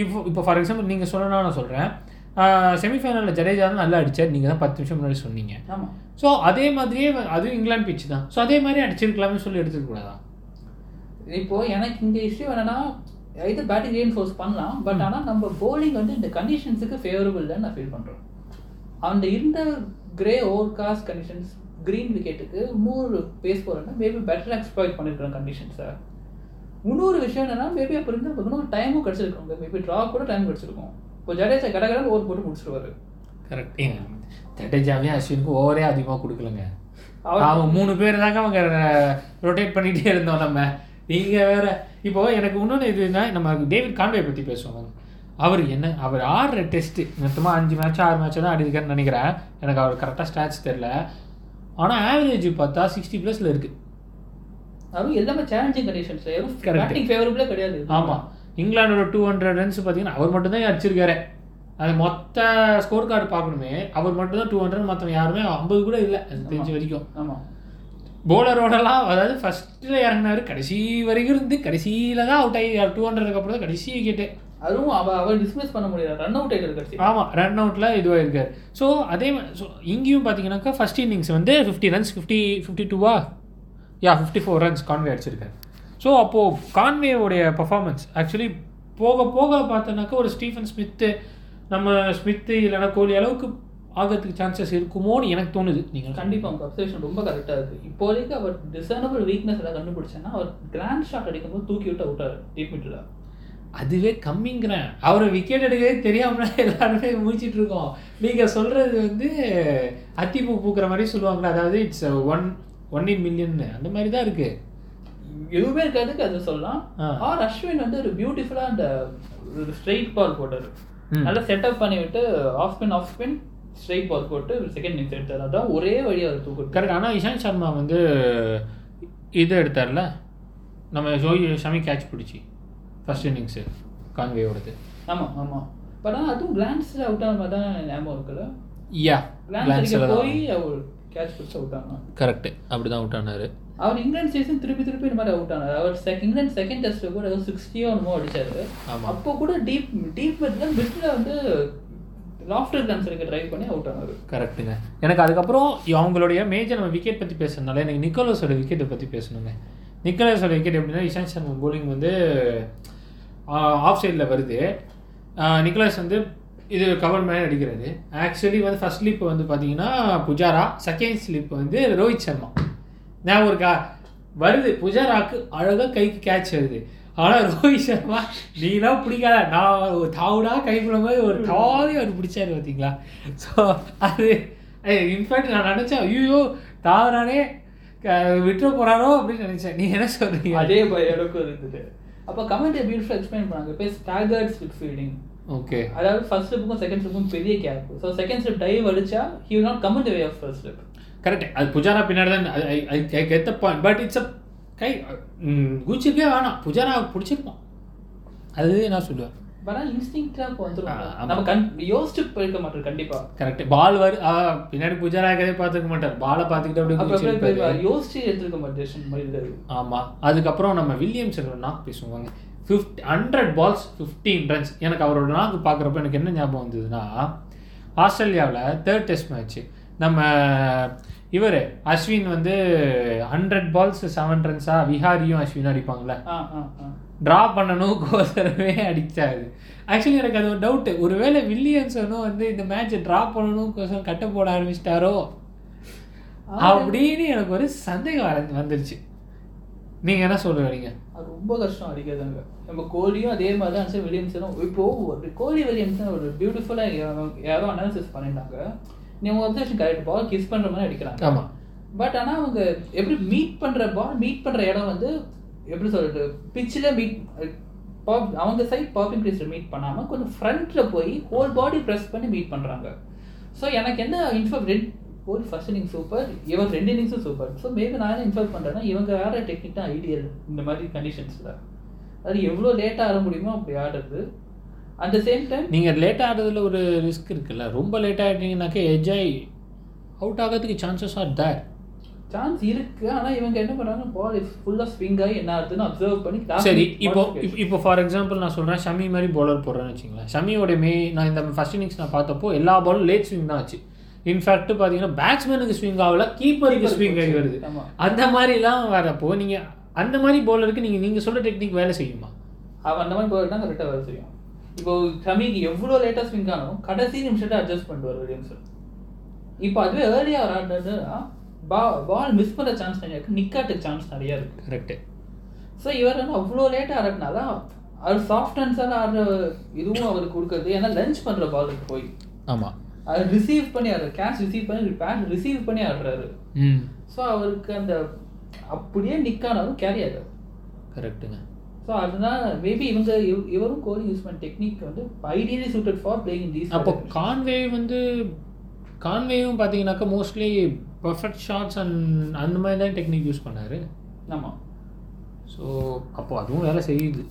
Speaker 1: இப்போ இப்போ ஃபார் எக்ஸாம்பிள் நீங்கள் சொல்லணும்னா நான் சொல்கிறேன் செமிஃபைனலில் ஜடேஜா தான் நல்லா அடிச்சார். நீங்கள் தான் பத்து நிமிஷம் முன்னாடி சொன்னீங்க.
Speaker 2: ஆமாம்
Speaker 1: ஸோ அதே மாதிரியே அதுவும் இங்கிலாந்து பிச் தான். ஸோ அதே மாதிரி அடிச்சிருக்கலாமே சொல்லி எடுத்துக்க கூடாதா?
Speaker 2: இப்போ எனக்கு இந்த இஷ்யூ என்னன்னா இது பேட்டிங் ரீஎன்ஃபோர்ஸ் பண்ணலாம். பட் ஆனால் நம்ம bowling வந்து இந்த கண்டிஷன்ஸுக்கு ஃபேவரபிள் தான் நான் ஃபீல் பண்ணுறேன் அந்த இருந்த grey overcast conditions green விக்கெட்டுக்கு இன்னொரு பேஸ் போகிறேன்னா மேபி பெட்டர் எக்ஸ்ப்ளாய்ட் பண்ணிருக்கிற கண்டிஷன்ஸை இன்னொரு விஷயம் என்னன்னா மேபி அப்போ இருந்து நமக்கு இன்னும் டைமும் கிடச்சிருக்கும். மேபி ட்ரா கூட டைம் கிடச்சிருக்கும். இப்போ ஜடேஜா கடகடன் ஓவர் போட்டு முடிச்சிருவாரு.
Speaker 1: கரெக்ட் ஏங்க ஜடேஜாவையும் அஸ்வினுக்கும் ஓவரே அதிகமாக கொடுக்கலங்க. அவன் மூணு பேர் தாங்க அவங்க ரொட்டேட் பண்ணிட்டே இருந்தோம் நம்ம. நீங்க வேற இப்போ எனக்கு இன்னொன்று இதுனா நம்ம டேவிட் கான்வே பற்றி பேசுவோம். அவர் என்ன அவர் ஆடுற டெஸ்ட்டு மொத்தமாக அஞ்சு மேட்ச் ஆறு மேட்ச் தான் ஆடிருக்காருன்னு நினைக்கிறேன். எனக்கு அவர் கரெக்டாக ஸ்டாட்ச் தெரில ஆனால் ஆவரேஜ் பார்த்தா சிக்ஸ்டி ப்ளஸில் இருக்குது
Speaker 2: அதுவும் எல்லாமே சேலஞ்சிங் கண்டிஷன்ஸ். பேட்டிங் ஃபேவரபிளே கிடையாது.
Speaker 1: ஆமாம் இங்கிலாண்டோட டூ ஹண்ட்ரட் ரன்ஸ் பார்த்தீங்கன்னா அவர் மட்டும் தான் அடிச்சிருக்காரு. அது மொத்த ஸ்கோர் கார்டு பார்க்கணுமே அவர் மட்டும் தான் டூ ஹண்ட்ரட் மற்றவங்க யாருமே ஐம்பது கூட இல்லை. தெரிஞ்ச வரைக்கும்.
Speaker 2: ஆமாம்
Speaker 1: போலரோடலாம் அதாவது ஃபர்ஸ்ட்டில் இறங்கினாரு. கடைசி வரைக்கும் இருந்து கடைசியில் தான் அவுட் ஆகி டூ ஹண்ட்ரடுக்கு அப்புறம் தான் கடைசி விக்கெட்டு
Speaker 2: அதுவும் அவ அவர் டிஸ்மிஸ் பண்ண முடியல. ரன் அவுட் ஆயிட்டு கடைசி
Speaker 1: ஆமாம் ரன் அவுட்டில் இதுவாக இருக்கார் ஸோ அதே ஸோ இங்கேயும் பார்த்தீங்கன்னாக்கா ஃபர்ஸ்ட் இன்னிங்ஸ் வந்து ஃபிஃப்டி ரன்ஸ் ஃபிஃப்டி ஃபிஃப்டி டூவா yeah fifty four runs Conway அடிச்சிருக்காரு. ஸோ அப்போது கான்வேயோடைய பர்ஃபார்மன்ஸ் ஆக்சுவலி போக போக பார்த்தோன்னாக்கா ஒரு ஸ்டீஃபன் ஸ்மித்து நம்ம ஸ்மித்து இல்லைன்னா கோலி அளவுக்கு ஆகிறதுக்கு சான்சஸ் இருக்குமோன்னு எனக்கு தோணுது. நீங்கள்
Speaker 2: கண்டிப்பா உங்க அப்சர்வேஷன் ரொம்ப கரெக்டா இருக்கு. இப்போதைக்கு அவர் டிசர்னபிள் வீக்னஸ் எல்லாம் கண்டுபிடிச்சேன்னா அவர் கிராண்ட் ஷாட் அடிக்கும்போது தூக்கி விட்டு அவுட்டாரு டீப் மிட்ல
Speaker 1: அதுவே கம்மிங்கிறேன். அவரை விக்கெட் எடுக்கவே தெரியாம எல்லாருமே முடிச்சிட்டு இருக்கோம். நீங்க சொல்றது வந்து அத்திப்பூ பூக்கிற மாதிரி சொல்லுவாங்களா அதாவது it's one one in million அந்த மாதிரி தான் இருக்கு.
Speaker 2: எதுவுமே இருக்காதுக்கு அது சொல்லலாம். ஆர் அஸ்வின் வந்து ஒரு பியூட்டிஃபுல்லா அந்த ஒரு ஸ்ட்ரெயிட் பால் போட்டாரு. நல்லா செட்டப் பண்ணி விட்டு off spin off spin straight ball போட்டு செகண்ட் இன்னிங்ஸ் எடுத்தாரு. அதான் ஒரே வழி அவர் தூக்கிட்டு
Speaker 1: கரெக்ட் ஆனால் இஷாந்த் சர்மா வந்து இது எடுத்தார்ல? நம்ம ஜோய் ஷமி கேட்ச் பிடிச்சி. ஃபர்ஸ்ட் இன்னிங்ஸு கான்வேயோடது
Speaker 2: ஆமா ஆமா. பட் ஆனா அதுவும் கிளான்ஸ்ல அவுட் ஆன மாதிரி தான் ஞாபகம் இருக்குல்ல?
Speaker 1: யா
Speaker 2: கிளான்ஸ் அடிக்க போய் அவர் கேட்ச் பிடிச்சு அவுட் ஆனார்
Speaker 1: கரெக்ட் அப்படி தான் அவுட் ஆனார்.
Speaker 2: அவர் இங்கிலாந்து சீசன் திருப்பி திருப்பி இந்த மாதிரி அவுட் ஆனார். அவர் செக் இங்கிலாந்து செகண்ட் டெஸ்ட் கூட ஏதோ சிக்ஸ்டியோ என்னமோ அடிச்சாரு.
Speaker 1: ஆமா.
Speaker 2: அப்போ கூட டீப் டீப் மிட்ல மிட்ல வந்து லாஃப்டர் கிளான்ஸ் அடிக்க ட்ரை பண்ணி அவுட் ஆனாரு.
Speaker 1: கரெக்ட்டுங்க எனக்கு அதுக்கப்புறம் அவங்களுடைய மேஜர் நம்ம விக்கெட் பற்றி பேசுறதுனால எனக்கு நிக்கோலஸோட விக்கெட்டை பற்றி பேசணுங்க. நிக்கோலஸோட விக்கெட் எப்படின்னா இஷாந்த் சர்மா bowling வந்து ஆஃப் சைடில் வருது. ஆஹ் வந்து இது கவர் மேலே அடிக்கிறது ஆக்சுவலி வந்து ஃபர்ஸ்ட் ஸ்லிப் வந்து பார்த்தீங்கன்னா புஜாரா செகண்ட் ஸ்லிப் வந்து ரோஹித் சர்மா. ஏன் ஒரு கா வருது புஜாராக்கு அழகாக கைக்கு கேட்ச் வருது. ஆனால் ரோஹித் சர்மா நீலாம் பிடிக்காத நான் ஒரு தாவுடா கைப்பிடும் மாதிரி ஒரு தாவி அவர் பிடிச்சாரு பார்த்தீங்களா ஸோ அது இன்ஃபேக்ட் நான் நினச்சேன் ஐயோ தாவரானே விட்டுற போகிறாரோ அப்படின்னு நினச்சேன். நீ என்ன சொல்றீங்க?
Speaker 2: அதே மாதிரி எனக்கும் இருந்தது. அப்போ கமெண்ட் பியூட்டிஃபுல் எக்ஸ்பிளைன் பண்ணாங்க. இப்போ ஸ்டாகர்ட் ஸ்லிப் ஃபீல்டிங்
Speaker 1: ஓகே
Speaker 2: அதாவது ஃபர்ஸ்ட் ஸ்லிப்புக்கும் செகண்ட் ஸ்லிப்புக்கும் பெரிய gap so second slip dive அடிச்சா he will not come the way of first slip
Speaker 1: correct அது புஜாரா பின்னாடி தான் I get the point but it's a கை குச்சிருக்கே வேணாம். புஜாரா பிடிச்சிருப்பான். அது நான் சொல்லுவேன்.
Speaker 2: ஆனால் இன்ஸ்டிங்க்டாக வந்துடும். நம்ம கண் யோசிச்சு போயிருக்க மாட்டோம் கண்டிப்பா.
Speaker 1: கரெக்ட் பால் வரு பின்னாடி புஜாரா கதையை பார்த்துக்க மாட்டார். பாலை பார்த்துக்கிட்டு அப்படியே
Speaker 2: அப்போ
Speaker 1: குதிச்சிருப்பாரு.
Speaker 2: அப்படியே யோசிச்சு எடுத்துருக்க மாட்டேன்
Speaker 1: ஆமாம் அதுக்கப்புறம் நம்ம வில்லியம்ஸ் நாக் பேசுவாங்க. Fifty hundred balls fifteen runs எனக்கு அவரோட நாக்கு பார்க்குறப்ப எனக்கு என்ன ஞாபகம் வந்ததுன்னா ஆஸ்திரேலியாவில் தேர்ட் டெஸ்ட் மேட்ச் நம்ம இவர் அஸ்வின் வந்து ஹண்ட்ரட் பால்ஸ் செவன் ரன்ஸாக விஹாரியும் அஸ்வினும் அடிப்பாங்களே ட்ரா பண்ணணும் கோசரமே அடிச்சாரு. ஆக்சுவலி எனக்கு அது ஒரு டவுட்டு ஒருவேளை வில்லியம்சனும் வந்து இந்த மேட்ச்சை ட்ரா பண்ணணும் கோசம் கட்ட போட ஆரம்பிச்சிட்டாரோ? அப்படின்னு எனக்கு ஒரு சந்தேகம் வர- வந்துருச்சு. நீங்க என்ன சொல்ல வரீங்க
Speaker 2: அது ரொம்ப கஷ்டம் அடிக்கிறதாங்க நம்ம கோலியும் அதே மாதிரி தான் அன்சர் வில்லியம்ஸனும் இப்போ ஒரு கோலி வில்லியம்சன் ஒரு பியூட்டிஃபுல்லாக யாரோ அனாலிசிஸ் பண்ணிட்டாங்க நீ உங்க அப்சர்வேஷன் கரெக்ட் பால் கிஸ் பண்ற மாதிரி அடிக்கிறாங்க.
Speaker 1: ஆமா.
Speaker 2: பட் ஆனா அவங்க எப்படி மீட் பண்ற பால் மீட் பண்ற இடம் வந்து எப்படி சொல்றது? பிச்சில் மீட் பப் அவங்க சைட் பாப்பிங் கிரீஸில் மீட் பண்ணாமல் கொஞ்சம் ஃப்ரண்ட்டில் போய் ஹோல் பாடி ப்ரெஸ் பண்ணி மீட் பண்ணுறாங்க ஸோ எனக்கு என்ன இன்ஃபர் ரெட் ஒரு ஃபர்ஸ்ட் இன்னிங் சூப்பர் இவங்க ரெண்டு இன்னிங்ஸும் சூப்பர் ஸோ மேபி நான் என்ன இன்ஃபர் பண்ணுறேன்னா இவங்க ஆடுற டெக்னிக் தான் ஐடியல் இந்த மாதிரி கண்டிஷன்ஸில் அது எவ்வளோ லேட்டாக ஆட முடியுமோ அப்படி ஆடுறது. அட் த சேம் டைம்
Speaker 1: நீங்கள் லேட் ஆடுறதுல ஒரு ரிஸ்க் இருக்குல்ல. ரொம்ப லேட் ஆகிட்டீங்கன்னாக்கா எஜ்ஜாய் அவுட் ஆகிறதுக்கு சான்சஸ் ஆர் தேட்
Speaker 2: சான்ஸ் இருக்கு ஆனா இவங்க என்ன பண்றாங்க? பால் ஃபுல்லா ஸ்விங் ஆகி என்ன ஆகுதுன்னு அப்சர்வ் பண்ணி
Speaker 1: சரி இப்போ. இப்போ- ஃபார் எக்ஸாம்பிள் நான் சொல்கிறேன் ஷமி மாதிரி bowler போடுறேன்னு வச்சுங்களேன். ஷமியோட மே நான் இந்த ஃபர்ஸ்ட் இன்னிங்ஸ் நான் பார்த்தப்போ எல்லா பாலும் லேட் ஸ்விங் தான் ஆச்சு. இன்ஃபேக்ட் பார்த்தீங்கன்னா பேட்ஸ்மேனுக்கு ஸ்விங் ஆகல கீப்பருக்கு ஸ்விங் ஆகி வருது. அந்த மாதிரிலாம் வரப்போ நீங்கள் அந்த மாதிரி பவுலருக்கு நீங்கள் நீங்கள் சொல்கிற டெக்னிக் வேலை செய்யுமா?
Speaker 2: அவன் அந்த மாதிரி போல் தான் கரெக்டாக வேலை செய்யும். இப்போ ஷமிக்கு எவ்வளோ லேட்டாக ஸ்விங் ஆனாலும் கடைசி நிமிஷத்தை அட்ஜஸ்ட் பண்ணுவார் வில்லியம்சன் இப்போ அதுவே ஏர்லியாக விளாடுறதுன்னா பா பால் மிஸ் பண்ணுற சான்ஸ் நிறைய இருக்கு. நிக்காட்டுக்கு சான்ஸ் நிறைய இருக்கு.
Speaker 1: கரெக்டு
Speaker 2: ஸோ இவர் வந்து அவ்வளோ லேட்டாக ஆடுறதுனால அவர் சாஃப்ட் ஹேண்ட்ஸால் ஆடுற இதுவும் அவருக்கு கொடுக்குறது. ஏன்னா லஞ்ச் பண்ணுற பாலுக்கு போய்.
Speaker 1: ஆமாம்
Speaker 2: அது ரிசீவ் பண்ணி ஆடுற கேஷ் ரிசீவ் பண்ணி பேட் ரிசீவ் பண்ணி ஆடுறாரு.
Speaker 1: ம்.
Speaker 2: ஸோ அவருக்கு அந்த அப்படியே நிக்கானாலும் கேரி ஆகாது.
Speaker 1: கரெக்டுங்க
Speaker 2: ஸோ அதனால மேபி இவங்க இவ- இவரும் கோலி யூஸ் பண்ண டெக்னிக் வந்து ideally suited for playing these
Speaker 1: அப்போ கான்வே வந்து கான்வேயும் பார்த்தீங்கன்னாக்கா மோஸ்ட்லி பர்ஃபெக்ட் ஷாட்ஸ் அண்ட் அந்த மாதிரி தான் டெக்னிக் யூஸ் பண்ணாரு.
Speaker 2: ஆமாம்
Speaker 1: ஸோ அப்போ அதுவும் வேலை செய்யுது.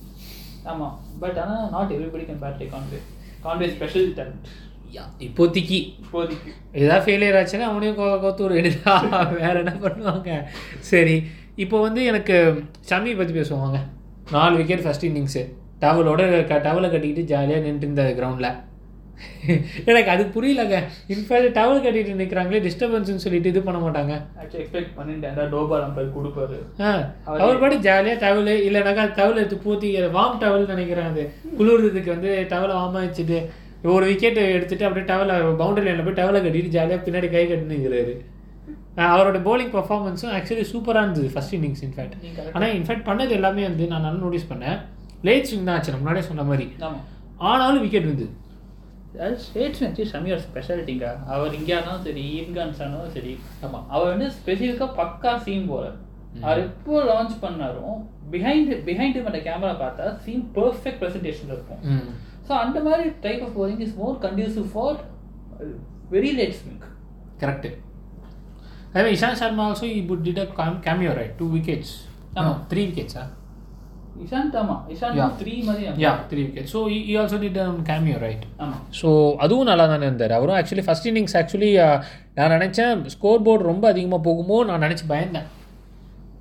Speaker 2: ஆமாம் பட் ஆனால் நாட் எவ்ரிபடி கேன் பேட் டே கான்வே கான்வே ஸ்பெஷல் டேலண்ட்
Speaker 1: இப்போதைக்கு.
Speaker 2: இப்போதைக்கு.
Speaker 1: ஏதாவது ஃபெயிலியர் ஆச்சுன்னா அவனையும் கோத்தூர் எடுத்தா வேற என்ன பண்ணுவாங்க? சரி இப்போ வந்து எனக்கு ஷமி பற்றி பேசுவாங்க நாலு விக்கெட் ஃபர்ஸ்ட் இன்னிங்ஸு டவலோட டவலை கட்டிக்கிட்டு ஜாலியாக நின்றுட்டு இருந்த கிரவுண்டில் எனக்கு அது புரியலங்க. இன்ஃபேக்ட் டவல் கட்டிட்டு நிற்கிறாங்களே டிஸ்டர்பன்ஸ்னு சொல்லிட்டு இது பண்ண மாட்டாங்க.
Speaker 2: ஆக்சுவலி எக்ஸ்பெக்ட் பண்ணிட்டேன் டோபால் அம்பர் கொடுப்பாரு.
Speaker 1: அவர் பாட்டு ஜாலியாக டவல் இல்லைனாக்கா டவல் எடுத்து பூத்தி வார்ம் டவல் நினைக்கிறேன் அது. குளிர்றதுக்கு வந்து டவலை வார்மாக வச்சுட்டு ஒரு விக்கெட் எடுத்துட்டு அப்படியே டவலை பவுண்டரி லைனில் போய் டவலை கட்டிட்டு ஜாலியாக பின்னாடி கை கட்டினுங்கிறாரு அவரோட bowling பர்ஃபார்மன்ஸும் ஆக்சுவலி சூப்பராக இருந்தது ஃபர்ஸ்ட் இன்னிங்ஸ் இன்ஃபேக்ட். ஆனால் இன்ஃபேக்ட் பண்ணது எல்லாமே வந்து நான் நல்லா நோட்டீஸ் பண்ணேன். லேட் ஸ்விங் தான் ஆச்சு முன்னாடியே சொன்ன மாதிரி. ஆனாலும் விக்கெட் இருந்தது.
Speaker 2: அது ஸ்டேட்ஸ் வச்சு ஷமியோட ஸ்பெஷாலிட்டிங்க அவர் இங்கே ஆனாலும் சரி ஈன்கான்ஸ் ஆனாலும் சரி.
Speaker 1: ஆமாம்
Speaker 2: அவர் வந்து ஸ்பெசிஃபிக்காக பக்கா சீம் போலர் அவர் எப்போ லான்ச் பண்ணாரும் பிஹைண்ட் பிஹைண்ட் அந்த கேமரா பார்த்தா சீம் பர்ஃபெக்ட் ப்ரெசன்டேஷன் இருக்கும். ஸோ அந்த மாதிரி type of bowling is more conducive for very late swing
Speaker 1: correct அதே Ishant Sharma also he put did a cameo right two wickets
Speaker 2: ஆமா.
Speaker 1: த்ரீ விக்கெட்ஸா
Speaker 2: இஷாந்த் ஆமா இஷாந்த். த்ரீ மாதிரி
Speaker 1: yeah three wicket so he also did cameo right
Speaker 2: ஆமா
Speaker 1: so அதுவும் நல்லா தானே இருந்தார். அவரும் ஆக்சுவலி ஃபர்ஸ்ட் இன்னிங்ஸ் ஆக்சுவலி நான் நினச்சேன் ஸ்கோர் போர்டு ரொம்ப அதிகமாக போகுமோ நான் நினச்சி பயந்தேன்.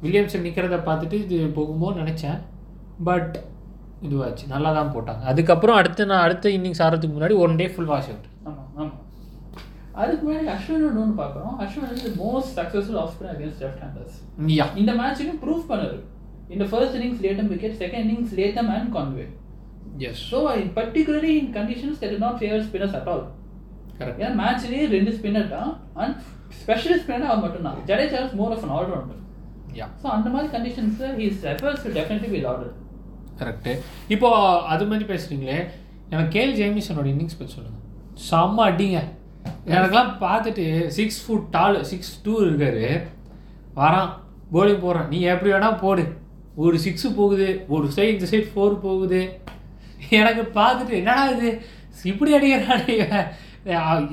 Speaker 1: வில்லியம்சன் நிற்கிறத பார்த்துட்டு இது போகுமோ நினச்சேன். பட் இதுவாச்சு. நல்லா தான் போட்டாங்க. அதுக்கப்புறம் அடுத்து நான் அடுத்த இன்னிங்ஸ் ஆடுறதுக்கு முன்னாடி one day full wash out
Speaker 2: ஆமா ஆமா. அதுக்கு முன்னாடி அஸ்வின் ஒன்று பார்க்குறோம். அஸ்வின் வந்து most successful off spin against left handers இந்த மேட்சுக்கு ப்ரூவ் பண்ணாரு. இந்த first innings Latham wicket second innings Latham and Conway
Speaker 1: yes
Speaker 2: so particularly in conditions that not favour spinners at all
Speaker 1: correct
Speaker 2: ஏன்னா மேட்ச்லேயே ரெண்டு ஸ்பின்னர் தான் அண்ட் ஸ்பெஷல் ஸ்பின்னர் அவர் மட்டும் தான். Jadeja is more off an allrounder
Speaker 1: yeah
Speaker 2: so அந்த மாதிரி கண்டிஷன்ஸில் his efforts will definitely be louder
Speaker 1: correct இப்போ அது மாதிரி பேசுகிறீங்களே எனக்கு கேல் ஜேமிசனோட இன்னிங்ஸ் பற்றி சொல்லுங்கள் செம்ம அடிங்க. எனக்கெல்லாம் பார்த்துட்டு six foot tall six two இருக்காரு. வரான். போலிங் போகிறான் நீ எப்படி வேணால் போடு. ஒரு சிக்ஸு போகுது ஒரு சைடு இந்த சைடு ஃபோர் போகுது. எனக்கு பார்த்துட்டு என்னடா இது? இப்படி அடிக்கிறானே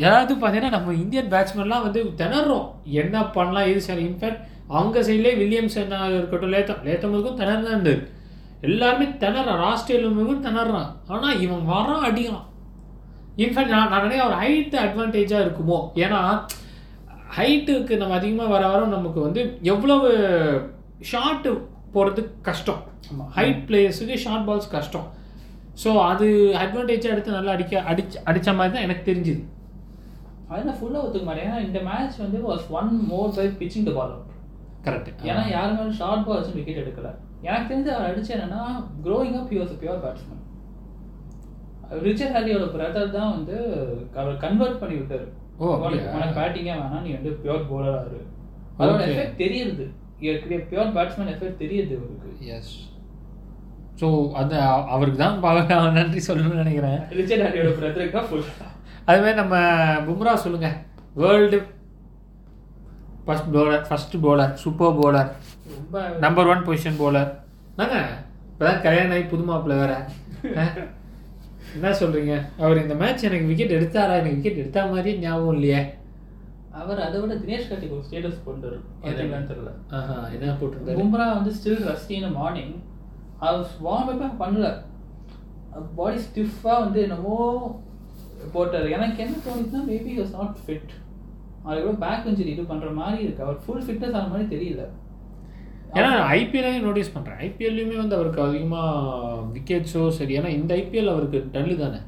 Speaker 1: ஏதாவது பார்த்தீங்கன்னா நம்ம இந்தியன் பேட்ஸ்மேன்லாம் வந்து திணறோம் என்ன பண்ணலாம் எது சரி இன்ஃபேக்ட் அவங்க சைட்லேயே வில்லியம்சன் இருக்கட்டும் லேத்தம் லேத்தமுக்கும் திணறு தான் இருந்தது எல்லாருமே திணறான். ராஸ்டேலுமுக்கும் திணறான். ஆனால் இவன் வரான் அடிக்கிறான். இன்ஃபேக்ட் நான் நான் நினைக்கிறேன் ஒரு ஹைட்டு அட்வான்டேஜாக இருக்குமோ? ஏன்னா ஹைட்டுக்கு நம்ம அதிகமாக வர வர நமக்கு வந்து எவ்வளவு ஷார்ட்டு போகிறது கஷ்டம். ஹைட் பிளேயர்ஸுக்கு ஷார்ட் பால்ஸ் கஷ்டம். ஸோ அது அட்வான்டேஜாக எடுத்து நல்லா அடிக்க அடிச்ச அடித்த மாதிரி தான் எனக்கு தெரிஞ்சுது.
Speaker 2: அது நான் ஃபுல்லாக ஒத்துக்க மாட்டேன். ஏன்னா இந்த மேட்ச் வந்து was one more by pitching the ball out
Speaker 1: correct
Speaker 2: ஏன்னா யாருமே ஷார்ட் பால் வச்சு விக்கெட் எடுக்கல. எனக்கு தெரிஞ்சு அவர் அடிச்சு என்னன்னா growing up use pure batsman Richard ஹாலியோட brother தான் வந்து அவர் கன்வெர்ட் பண்ணி விட்டாரு? உனக்கு பேட்டிங்கே வேணாம் நீ வந்து பியூர் போலர் ஆறு அதோட. எஃபெக்ட் தெரியுது பியூர் பேட்ஸ்மேன் எஃபெக்ட் தெரியுது இவருக்கு
Speaker 1: எஸ் ஸோ அது அவருக்கு தான் பாவ நன்றி சொல்லணும்னு நினைக்கிறேன்.
Speaker 2: ரிச்சர்ட் ஹாலியோட பிரதருக்கு தான் ஃபுல்
Speaker 1: அதுமாதிரி நம்ம பும்ரா சொல்லுங்க. World first bowler first bowler super bowler
Speaker 2: ரொம்ப
Speaker 1: நம்பர் ஒன் பொசிஷன் bowler. நாங்க இப்பதான் கல்யாணம் ஆகி புது மாப்பிள்ள வேற? என்ன சொல்றீங்க? அவர் இந்த மேட்ச் எனக்கு விக்கெட் எடுத்தாரா? எனக்கு விக்கெட் எடுத்தா மாதிரியே ஞாபகம் இல்லையே.
Speaker 2: அவர் அதை விட தினேஷ் கார்த்திக் ஒரு ஸ்டேட்டஸ் போட்டாரு பார்த்தீங்களான்னு தெரியல.
Speaker 1: என்ன போட்டிருந்தாரு.
Speaker 2: பும்ரா வந்து ஸ்டில் ரஸ்டி இன் மார்னிங் அவர் வார்ம் அப்பே பண்ணல பாடி ஸ்டிஃபாக வந்து என்னமோ போட்டார். எனக்கு என்ன தோணுச்சுன்னா மேபி வாஸ் நாட் ஃபிட் அதுக்கப்புறம் பேக் இன்ஜுரி இது பண்ணுற மாதிரி இருக்கு. அவர் ஃபுல் ஃபிட்னஸ் ஆன மாதிரி தெரியல.
Speaker 1: ஏன்னா ஐபிஎல்லையும் நோட்டீஸ் பண்ணுறேன் ஐபிஎல்லையுமே வந்து அவருக்கு அதிகமாக விக்கெட்ஸோ சரி. ஏன்னா இந்த ஐபிஎல் அவருக்கு டல்லு தானே.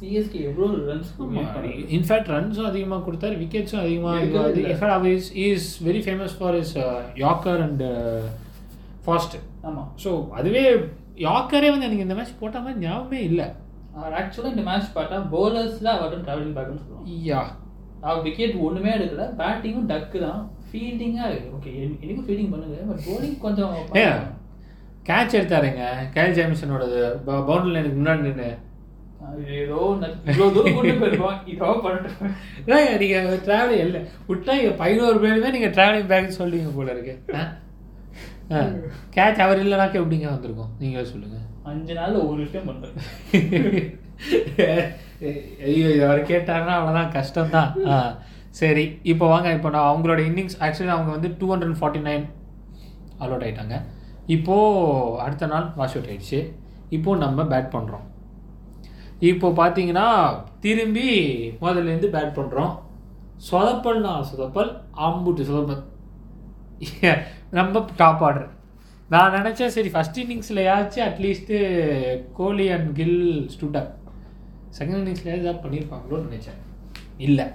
Speaker 2: சிஎஸ்கே எவ்வளோ ரன்ஸ்
Speaker 1: இன்ஃபேக்ட் ரன்ஸும் அதிகமாக கொடுத்தாரு விக்கெட்ஸும் அதிகமாக. In fact our is is very famous for is yorker and fast
Speaker 2: ஆமாம்
Speaker 1: ஸோ அதுவே யாக்கரே வந்து எனக்கு இந்த மேட்ச் போட்ட மாதிரி ஞாபகமே இல்லை.
Speaker 2: அவர் ஆக்சுவலாக இந்த மேட்ச் பார்த்தா பவுலர்ஸில் அவர்கிட்ட ட்ராவலிங் பேக்னு சொல்லுவாங்க.
Speaker 1: யா.
Speaker 2: அவர் விக்கெட் ஒன்றுமே எடுக்கல பேட்டிங்கும் டக்கு தான். ஃபீல்டிங்காக ஓகே எனக்கும் ஃபீல்டிங் பண்ணுங்க பட் bowling கொஞ்சம்
Speaker 1: கேட்ச் எடுத்தாருங்க கேல் ஜேமிசனோடது பவுண்டரியில் எனக்கு முன்னாடி நின்று
Speaker 2: ஏதோ இவ்வளோ தூரம் கொண்டு போயிருக்கோம். <laughs> இதோ
Speaker 1: நீங்கள் ட்ராவலிங் இல்லை. விட்டா இங்கே பதினோரு பேருமே நீங்கள் ட்ராவலிங் பேக் சொல்லுவீங்க போல இருக்கு. கேட்ச் அவர் இல்லைனாக்க எப்படிங்க வந்திருக்கும்? நீங்களே சொல்லுங்கள்
Speaker 2: அஞ்சு நாள்ல ஒரு விஷயம் <laughs>
Speaker 1: ஐயோ அவர் கேட்டாருன்னா அவ்வளோதான் கஷ்டம்தான். ஆ சரி இப்போ வாங்க இப்போ நான் அவங்களோட இன்னிங்ஸ் ஆக்சுவலி அவங்க வந்து two hundred forty nine out ஆகிட்டாங்க இப்போது அடுத்த நாள் வாஷ் அவுட் ஆயிடுச்சு. இப்போது நம்ம பேட் பண்ணுறோம் இப்போ பார்த்தீங்கன்னா திரும்பி முதல்லேருந்து பேட் பண்ணுறோம் சொதப்பல்னா சொதப்பல் அம்புட்டு சொதப்பல். <laughs> நம்ம டாப் ஆர்டர் நான் நினச்சேன் சரி first இன்னிங்ஸ்லையாச்சும் at least Kohli and Gill stood up second இன்னிங்ஸில் ஏதாவது பண்ணியிருப்பாங்களோன்னு நினச்சேன். இல்லை.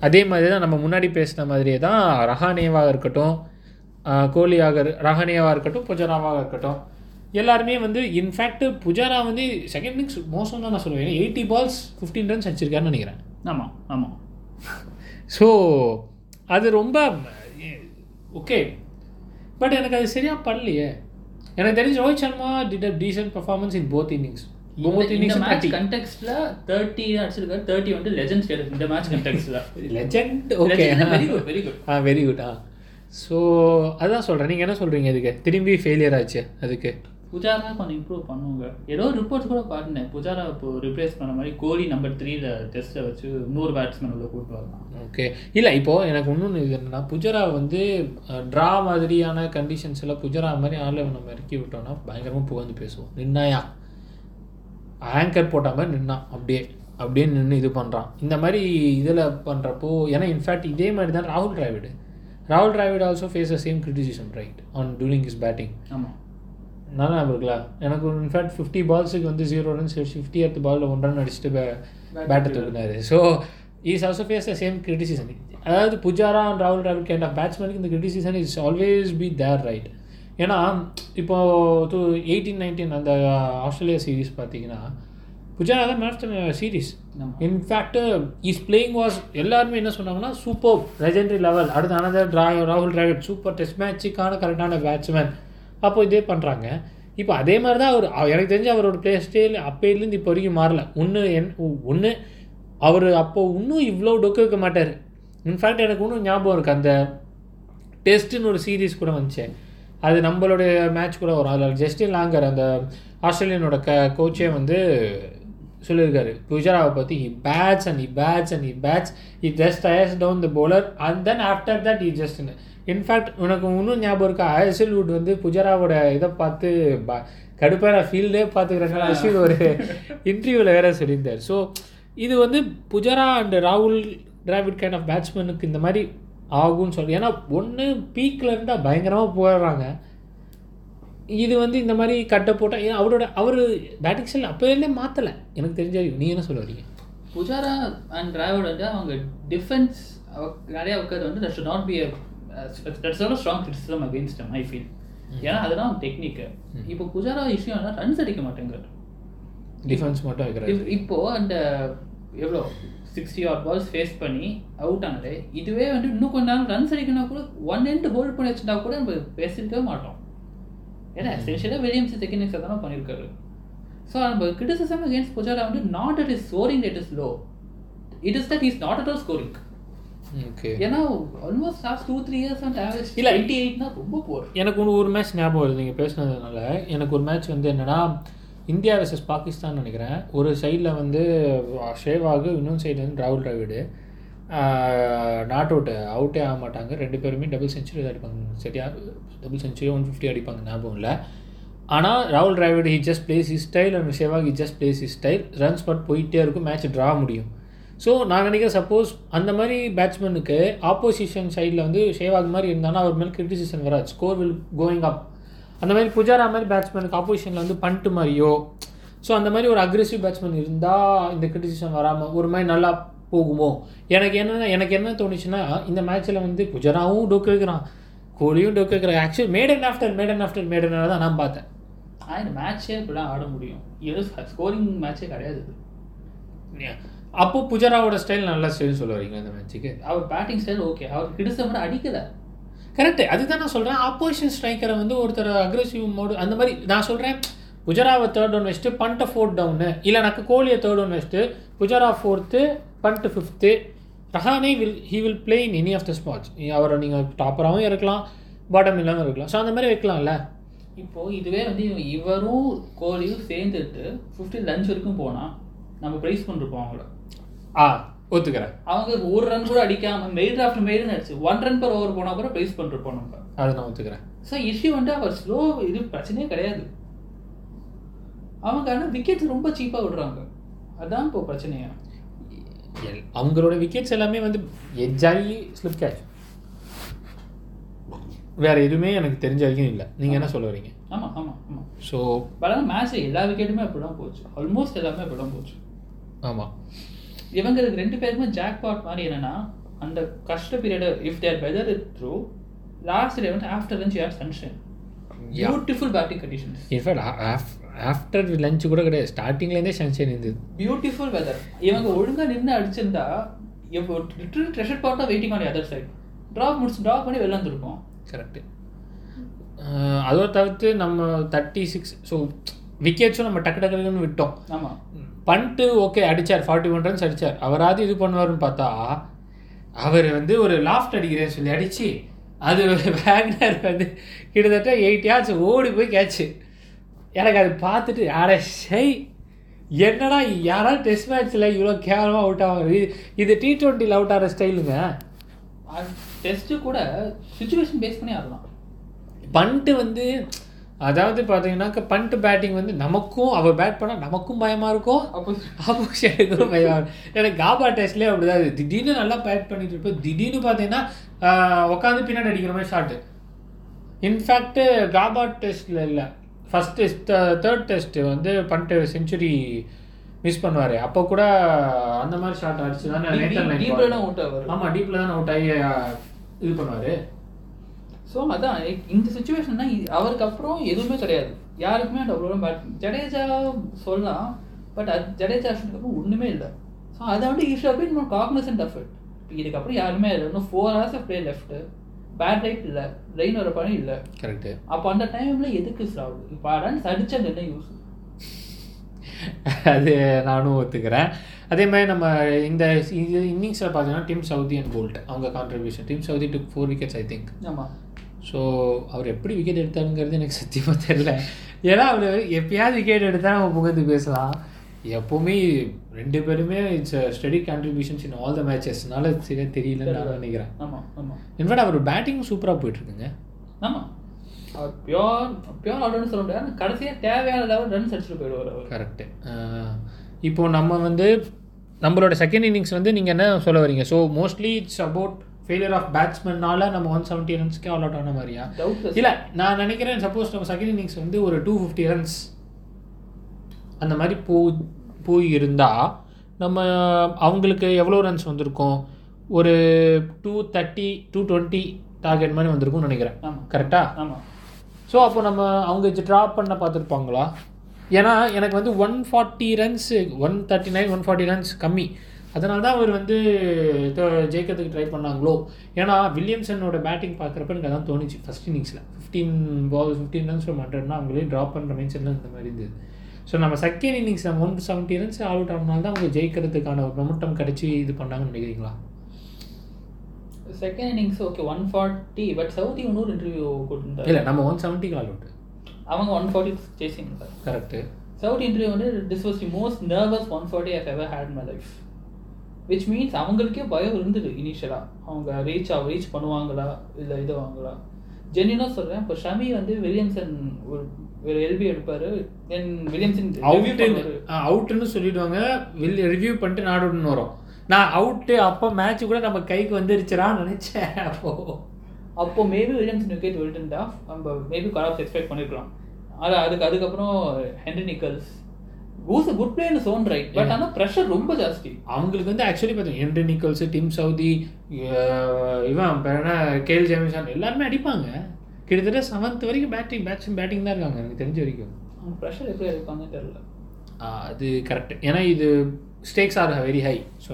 Speaker 1: அதே மாதிரி தான் நம்ம முன்னாடி பேசின மாதிரியே தான் ரஹானேவாக இருக்கட்டும் கோலியாக ரஹானேவாக இருக்கட்டும் புஜராவாக இருக்கட்டும். எல்லாருமே வந்து இன்ஃபேக்ட் புஜாரா வந்து செகண்ட் இன்னிங்ஸ் மோசம் தான் நான் சொல்லுவேன். எயிட்டி பால்ஸ் ஃபிஃப்டீன் ரன்ஸ் அடிச்சிருக்காருன்னு நினைக்கிறேன்.
Speaker 2: ஆமா ஆமா.
Speaker 1: ஸோ அது ரொம்ப ஓகே பட் எனக்கு அது சரியாக பண்ணலையே எனக்கு தெரிஞ்சு Rohit Sharma did a decent performance in both innings
Speaker 2: இந்த மேட்ச் கண்டெக்ஸ்ட்ல தேர்ட்டி அடிச்சிருக்காரு தேர்ட்டி வந்து லெஜண்ட் ஸ்டேட்டஸ் இந்த match கண்டெக்ஸ்ட்ல
Speaker 1: legend okay
Speaker 2: very good very good
Speaker 1: ah very good ah so அதான் சொல்கிறேன் நீங்கள் என்ன சொல்கிறீங்க இதுக்கு? திரும்பி ஃபெயிலியர் ஆச்சு அதுக்கு.
Speaker 2: புஜாரா கொஞ்சம் இம்ப்ரூவ் பண்ணுவாங்க ஏதோ ரிப்போர்ட்ஸ் கூட பார்த்தேன் புஜாரா இப்போ ரிப்ளேஸ் பண்ண மாதிரி கோலி நம்பர் த்ரீல டெஸ்ட்டை வச்சு இன்னொரு பேட்ஸ்மேன் உள்ள கூட்டு வரலாம்.
Speaker 1: ஓகே இல்லை இப்போது எனக்கு இன்னொன்று இது என்னன்னா புஜரா வந்து ட்ரா மாதிரியான கண்டிஷன்ஸில் புஜரா மாதிரி ஆளை நம்ம இறக்கி விட்டோம்னா பயங்கரமாக புகழ்ந்து பேசுவோம். நின்னாயா? ஆங்கர் போட்ட மாதிரி நின்னான் அப்படியே அப்படியே நின்று இது பண்ணுறான் இந்த மாதிரி இதில் பண்ணுறப்போ ஏன்னா இன்ஃபேக்ட் இதே மாதிரி தான் ராகுல் டிராவிட் ராகுல் Dravid also face the same criticism right on touring is batting
Speaker 2: ஆமா.
Speaker 1: நல்லா இருக்குல்ல எனக்கு இன்ஃபேக்ட் ஃபிஃப்டி பால்ஸுக்கு வந்து ஜீரோ ரன்ஸ் ஃபிஃப்டி அடுத்த பாலில் ஒன் ரன் அடிச்சுட்டு பேட்டை தூக்குனாரு so is also face the same criticism அதாவது புஜாரா அண்ட் ராகுல் டிராவிட் கைண்ட் ஆஃப் பேட்ஸ்மேனுக்கு இந்த criticism is always be there right ஏன்னா இப்போ டூ எயிட்டீன் நைன்டீன் அந்த ஆஸ்திரேலியா சீரீஸ் பார்த்தீங்கன்னா புஜாரா தான் match series. In fact is playing was எல்லாருமே என்ன சொன்னாங்கன்னா சூப்பர் லெஜெண்டரி லெவல் அடுத்து அனதர் ட்ரா ராகுல் டிராவிட் சூப்பர் டெஸ்ட் மேட்சுக்கான கரெக்டான பேட்ஸ்மேன் அப்போ இதே பண்ணுறாங்க இப்போ அதே மாதிரி தான் அவர் எனக்கு தெரிஞ்சு அவரோட பிளே ஸ்டைல் அப்போலேருந்து இப்போ வரைக்கும் மாறல. ஒன்று என் ஒன்று அவர் அப்போ இன்னும் இவ்வளோ டொக்கு வைக்க மாட்டார். இன்ஃபேக்ட் எனக்கு இன்னும் ஞாபகம் இருக்குது அந்த டெஸ்ட்டுன்னு ஒரு சீரீஸ் கூட வந்துச்சு. அது நம்மளுடைய மேட்ச் கூட வரும். அதில் ஜஸ்டின் லாங்கர் அந்த ஆஸ்திரேலியனோட க கோச்சே வந்து சொல்லியிருக்காரு. புஜராவை பற்றி he bats and he bats and he bats he just tires down the bowler and then after that he just in fact உனக்கு இன்னும் ஞாபகம் இருக்கா? ஐஎஸ்எல் வுட் வந்து புஜராவோட இதை பார்த்து ப கடுப்பான ஃபீல்டே பார்த்துக்கிறேங்க. அஸ்வின் ஒரு இன்டர்வியூவில் வேற சொல்லியிருந்தார். ஸோ இது வந்து புஜரா அண்ட் ராகுல் டிராவிட் கைண்ட் ஆஃப் பேட்ஸ்மேனுக்கு இந்த மாதிரி ஆகும்னு சொல்லி ஏன்னா ஒன்று பீக்கில் இருந்தால் பயங்கரமாக போயிடுறாங்க இது வந்து இந்த மாதிரி கட்டை போட்டால் அவரோட அவர் பேட்டிங் ஸ்டைல் அப்போலேருந்தே மாற்றலை எனக்கு தெரிஞ்ச. நீ என்ன சொல்ல வரீங்க
Speaker 2: புஜாரா அண்ட் டிராவிட் வந்து அவங்க டிஃபென்ஸ் நிறைய உட்காந்து வந்து that should not be that's all strong criticism against I feel ஏன்னா அதுதான் டெக்னிக்கு இப்போ புஜாரா இஷ்யூ ஆனால் ரன்ஸ் அடிக்க மாட்டேங்கிறார்.
Speaker 1: டிஃபென்ஸ் மட்டும் வைக்கிறாரு.
Speaker 2: இப்- இப்போ அந்த எவ்வளோ சிக்ஸ்டி ஆர் பால்ஸ் ஃபேஸ் பண்ணி அவுட் ஆனது இதுவே வந்து இன்னும் கொஞ்ச நேரம் ரன்ஸ் அடிக்கணும் கூட ஒன் எண்ட் ஹோல்ட் பண்ணி வச்சுட்டா கூட நம்ம பேசிருக்கவே மாட்டோம். ஏன்னா எசென்ஷியலாக வில்லியம்ஸ் இன்னிங்ஸ் தானே பண்ணியிருக்காரு. ஸோ நம்ம கிரிட்டிசிசம் அகேன்ஸ்ட் புஜாரா வந்து not at is scoring rate is low it is that is not at all scoring ஏன்னா almost last two three years வந்து ஆவரேஜ்
Speaker 1: இல்ல.
Speaker 2: டுவெண்ட்டி எயிட்னா ரொம்ப போர்
Speaker 1: எனக்கு ஒன்று ஒரு மேட்ச் ஞாபகம் வருது. நீங்கள் பேசுனதுனால எனக்கு ஒரு மேட்ச் வந்து என்னன்னா இந்தியா வெர்சஸ் பாகிஸ்தான் நினைக்கிறேன். ஒரு சைடில் வந்து ஷேவாகு இன்னொரு சைடு வந்து ராகுல் டிராவிடு. நாட் அவுட் அவுட்டே ஆக மாட்டாங்க. ரெண்டு பேருமே டபுள் செஞ்சுரி அடிப்பாங்க. சரியா? டபுள் செஞ்சுரி ஒன் ஃபிஃப்டி அடிப்பாங்க. ஞாபகம் இல்லை. ஆனால் ராகுல் Dravid he just plays he style and Sehwag he just plays he style runs but போயிட்டே இருக்கும். மேட்ச் ட்ரா முடியும். ஸோ நான் நினைக்கிறேன் சப்போஸ் அந்த மாதிரி பேட்ஸ்மேனுக்கு ஆப்போசிஷன் சைடில் வந்து ஷேவாக் மாதிரி இருந்தானா அவர் மேலே கிரிட்டிசிசன் வராது. ஸ்கோர் வில் கோயிங் அப் அந்த மாதிரி புஜாரா மாதிரி பேட்ஸ்மேனுக்கு ஆப்போசிஷனில் வந்து பண்ட்டு மாதிரியோ ஸோ அந்த மாதிரி ஒரு அக்ரெசிவ் பேட்ஸ்மேன் இருந்தால் இந்த கிரிட்டிசிசன் வராமல் ஒரு மாதிரி நல்லா போகுமோ? எனக்கு என்ன எனக்கு என்ன தோணுச்சுன்னா இந்த மேட்ச்சில் வந்து புஜராவும் டொக்கு வைக்கிறான். கோலியும் டொக்கு வைக்கிறான். Actually maiden after maiden after maiden தான் நான் பார்த்தேன்.
Speaker 2: ஆனால் இந்த மேட்ச்சே இப்படிலாம் ஆட முடியும். இது ஸ்கோரிங் மேட்ச்சே கிடையாது.
Speaker 1: அப்போ புஜராவோட ஸ்டைல் நல்ல ஸ்டைல் சொல்ல அந்த இந்த மேட்ச்சுக்கு
Speaker 2: அவர் பேட்டிங் ஸ்டைல் ஓகே அவர் கிடிசம் கூட அடிக்கல.
Speaker 1: கரெக்டு அதுதான் நான் சொல்கிறேன் ஆப்போசிஷன் ஸ்ட்ரைக்கரை வந்து ஒருத்தர் அக்ரெசிவ் மோடு அந்த மாதிரி நான் சொல்கிறேன் புஜராவை தேர்ட் டவுன் வச்சுட்டு பண்ட்டை ஃபோர்த் டவுனு இல்லை எனக்கு கோலியை தேர்ட் டவுன் வச்சுட்டு Pujara fourth Pant fifth Rahane will he will play in any of the spots அவரை நீங்கள் டாப்பராகவும் இருக்கலாம் பாட்டம் இல்லாமல் இருக்கலாம். ஸோ அந்த மாதிரி வைக்கலாம்ல?
Speaker 2: இப்போது இதுவே வந்து இவரும் கோலியும் சேர்ந்துட்டு ஃபிஃப்டி லஞ்ச் வரைக்கும் போனால் நம்ம ப்ரைஸ் பண்ணிருப்போம் அவங்கள.
Speaker 1: ஆ ஒத்துக்கிறேன்.
Speaker 2: அவங்க ஒரு ரன் கூட அடிக்காம மெய்ட் ஆஃப்டர் மெய்டுன்னு அடிச்சு ஒன் ரன் per ஓவர் போனா கூட ப்ரைஸ் பண்ணிருப்போம் நம்ம.
Speaker 1: அதை நான் ஒத்துக்கிறேன்.
Speaker 2: ஸோ இஷ்யூ வந்து அவர் ஸ்லோ இது பிரச்சனையே கிடையாது. அவங்க ஆனால் விக்கெட்ஸ் ரொம்ப சீப்பாக விடுறாங்க. அதான் இப்போ பிரச்சனையா?
Speaker 1: எல்- அவங்களோட விக்கெட்ஸ் எல்லாமே வந்து எஜ்ஜாகி ஸ்லிப் கேட்ச் வேற எதுவுமே எனக்கு தெரிஞ்ச வரைக்கும் இல்லை. நீங்கள் என்ன சொல்ல வரீங்க?
Speaker 2: ஆமாம் ஆமாம் ஆமாம்
Speaker 1: ஸோ
Speaker 2: ஆனால் மேட்ச் எல்லா விக்கெட்டுமே அப்படி தான் போச்சு. ஆல்மோஸ்ட் எல்லாமே அப்படி தான் போச்சு.
Speaker 1: ஆமாம்
Speaker 2: இவங்களுக்கு ரெண்டு பேருமே ஜாக் பாட் மாதிரி என்னன்னா அந்த கஷ்ட period if there weather it through last day வந்து ஆஃப்டர் லஞ்ச் யார் sunshine beautiful batting conditions
Speaker 1: in fact after lunch கூட கிடையாது. ஸ்டார்டிங்லேருந்தே சன்ஷைன் இருந்தது.
Speaker 2: பியூட்டிஃபுல் வெதர் இவங்க ஒழுங்கா நின்று அடிச்சிருந்தா லிட்டரல் ட்ரெஷர் பாட்டா waiting on other side draw முடிச்சு ட்ராப் பண்ணி வெளில வந்துருப்போம்.
Speaker 1: கரெக்டு அதோட தவிர்த்து நம்ம தேர்ட்டி சிக்ஸ் ஸோ விக்கெட்ஸும் நம்ம டக்கு டக்குன்னு விட்டோம்.
Speaker 2: ஆமா.
Speaker 1: பண்ட்டு ஓகே அடிச்சார். ஃபார்ட்டி ஒன் ரன்ஸ் அடிச்சார் அவராது இது பண்ணுவாருன்னு பார்த்தா அவர் வந்து ஒரு லாஃப்ட் அடிக்கிறேன்னு சொல்லி அடிச்சு அது வேக்னர் வந்து கிட்டத்தட்ட எயிட் யார்ட்ஸ் ஓடி போய் கேட்ச்சு எனக்கு அது பார்த்துட்டு யார ஷை என்னடா யாராவது டெஸ்ட் மேட்ச்சில் இவ்வளோ கேவலமாக அவுட் ஆகுது இது டி ட்வெண்ட்டியில் அவுட் ஆகிற ஸ்டைலுங்க
Speaker 2: டெஸ்ட்டு கூட சுச்சுவேஷன் பேஸ் பண்ணி ஆடலாம்.
Speaker 1: பண்ட்டு வந்து அதாவது பார்த்தீங்கன்னாக்க பண்ட்டு பேட்டிங் வந்து நமக்கும் அவர் பேட் பண்ணால் நமக்கும் பயமாக இருக்கும்.
Speaker 2: அப்போ
Speaker 1: ஆப்போசிட்டுக்கும் பயமாக இருக்கும். எனக்கு காபா டெஸ்ட்லேயே அப்படிதான் இது. திடீர்னு நல்லா பேட் பண்ணிட்டு இருப்போம் திடீர்னு பார்த்தீங்கன்னா உட்காந்து பின்னாடி அடிக்கிற மாதிரி ஷாட்டு இன்ஃபேக்ட் காபா டெஸ்ட்டில் இல்லை. ஃபஸ்ட் டெஸ்ட் தேர்ட் டெஸ்ட் வந்து பண்ணிட்டு செஞ்சுரி மிஸ் பண்ணுவார். அப்போ கூட அந்த மாதிரி ஷாட் அடிச்சு தானே ஆமாம் டீப்பில் தான் அவுட் ஆகி இது பண்ணுவார்.
Speaker 2: ஸோ அதான் இந்த சுச்சுவேஷன் தான் இது- அவருக்கு அப்புறம் எதுவுமே கிடையாது. யாருக்குமே அந்த அவ்வளோ பேட் ஜடேஜா சொல்லலாம் பட் அது ஜடேஜா அப்புறம் ஒன்றுமே இல்லை. ஸோ அதை வந்து ஈஷா போய் இன்னும் காக்னசன்ட் ஆஃப் இட் இதுக்கப்புறம் யாருமே இல்லை. இன்னும் four hours of play left bad right இல்லை. ரெயின் வர படம் இல்லை.
Speaker 1: கரெக்டு
Speaker 2: அப்போ அந்த டைம்ல எதுக்கு சாப்பிடு இப்போ ரன்ஸ் அடிச்சது என்ன யூஸ்
Speaker 1: அது நானும் ஒத்துக்கிறேன். அதே மாதிரி நம்ம இந்த இது இன்னிங்ஸில் பார்த்தீங்கன்னா டீம் சவுதி அண்ட் போல்ட் அவங்க contribution Tim Southee took four wickets I think
Speaker 2: ஆமாம்
Speaker 1: ஸோ அவர் எப்படி விக்கெட் எடுத்தாருங்கிறது எனக்கு சத்தியமாக தெரியல. ஏன்னா அவர் எப்பயாவது விக்கெட் எடுத்தால் நம்ம புகழ்ந்து பேசலாம். எப்போவுமே ரெண்டு பேருமே it's steady contributions in all the மேட்சஸ்னால சரியாக தெரியலன்னு நான் நினைக்கிறேன்.
Speaker 2: ஆமாம் ஆமாம்
Speaker 1: இன்ஃபேக்ட் அவர் பேட்டிங் சூப்பராக போயிட்டுருக்குங்க.
Speaker 2: ஆமாம் அவர் பியோர் பியோர் ஆர்டர்னு சொல்ல முடியாது. கடைசியாக தேவையான லெவல் ரன்ஸ் அடிச்சுட்டு போயிடுவார் அவர்.
Speaker 1: கரெக்டு இப்போ நம்ம வந்து நம்மளோட செகண்ட் இன்னிங்ஸ் வந்து நீங்கள் என்ன சொல்ல வரீங்க so mostly it's about failure of பேட்ஸ்மேனால நம்ம ஒன் செவன்ட்டி ரன்ஸ்க்கே ஆல் அவுட் ஆன மாதிரியா? இல்லை நான் நினைக்கிறேன் சப்போஸ் நம்ம செகண்ட் இன்னிங்ஸ் வந்து ஒரு டூ ஃபிஃப்டி ரன்ஸ் அந்த மாதிரி போ போய் இருந்தால் நம்ம அவங்களுக்கு எவ்வளோ ரன்ஸ் வந்திருக்கும்? ஒரு two thirty two twenty target மாதிரி வந்திருக்கும்னு நினைக்கிறேன்.
Speaker 2: ஆமாம்
Speaker 1: கரெக்டாக
Speaker 2: ஆமாம்
Speaker 1: ஸோ அப்போ நம்ம அவங்க ட்ராப் பண்ண பார்த்துருப்பாங்களா? ஏன்னா எனக்கு வந்து one forty runs one thirty nine one forty runs கம்மி. அதனால தான் அவர் வந்து ஜெயிக்கிறதுக்கு ட்ரை பண்ணாங்களோ? ஏன்னா வில்லியம்சனோட பேட்டிங் பார்க்குறப்ப எனக்கு அதான் தோணுச்சு ஃபஸ்ட் இன்னிங்ஸில் fifteen ball fifteen runs from ஹண்ட்ரட்னா அவங்களே ட்ராப் பண்ணுற மைண்ட் செட்டில் இந்த மாதிரி இருந்தது. ஸோ நம்ம செகண்ட் இன்னிங்ஸ் நம்ம one seventy runs all out ஆனால தான் அவங்க ஜெயிக்கிறதுக்கான ஒரு மொமெண்டம் கிடச்சி இது பண்ணாங்கன்னு நினைக்கிறீங்களா?
Speaker 2: Second innings okay one forty but Southee இன்னொரு இன்டர்வியூ கொடுத்துருந்தாரு.
Speaker 1: இல்லை நம்ம ஒன் செவன்ட்டிக்கு ஆல் அவுட்
Speaker 2: அவங்க one forty chasing
Speaker 1: correct
Speaker 2: Southee interview வந்து this was the most nervous one forty I had my life which means அவங்களுக்கே பயம் இருந்தது இனிஷியலாக அவங்க ரீச் ஆ ரீச் பண்ணுவாங்களா? இல்லை இது வாங்களா ஜென்யூனாக சொல்கிறேன் இப்போ ஷமி வந்து வில்லியம்சன் ஒரு ஒரு எல்பி எடுப்பார். Then Williamson
Speaker 1: out. அவுட்டுன்னு சொல்லிடுவாங்க. வில் ரிவ்யூ பண்ணிட்டு நாடுன்னு வரும். நான் அவுட்டு அப்போ மேட்ச் கூட நம்ம கைக்கு வந்துருச்சுடான்னு நினைச்சேன் அப்போ.
Speaker 2: அப்போ மேபி வில்லியம்சன் விக்கெட் விட்டுருந்தா நம்ம மேபி கலாப்ஸ் எக்ஸ்பெக்ட் பண்ணிருக்கலாம். ஆனால் அதுக்கு அதுக்கப்புறம் ஹென்ரி நிக்கல்ஸ் ஊஸ் குட் பிளேன்னு சோன் ரைட் பட் ஆனால் ப்ரெஷர் ரொம்ப ஜாஸ்தி.
Speaker 1: அவங்களுக்கு வந்து ஆக்சுவலி பார்த்தீங்க ஹென்ரி நிக்கல்ஸ் டிம் சவுதி இவன் என்ன கேல் ஜேமிசன் எல்லாருமே அடிப்பாங்க. கிட்டத்தட்ட செவன்த் வரைக்கும் பேட்டிங் பேட்ஸிங் பேட்டிங் தான் இருக்காங்க எனக்கு தெரிஞ்ச வரைக்கும்.
Speaker 2: ப்ரெஷர் எப்படி எடுப்பாங்கன்னு தெரியல.
Speaker 1: அது கரெக்ட் ஏன்னா இது stakes are very high so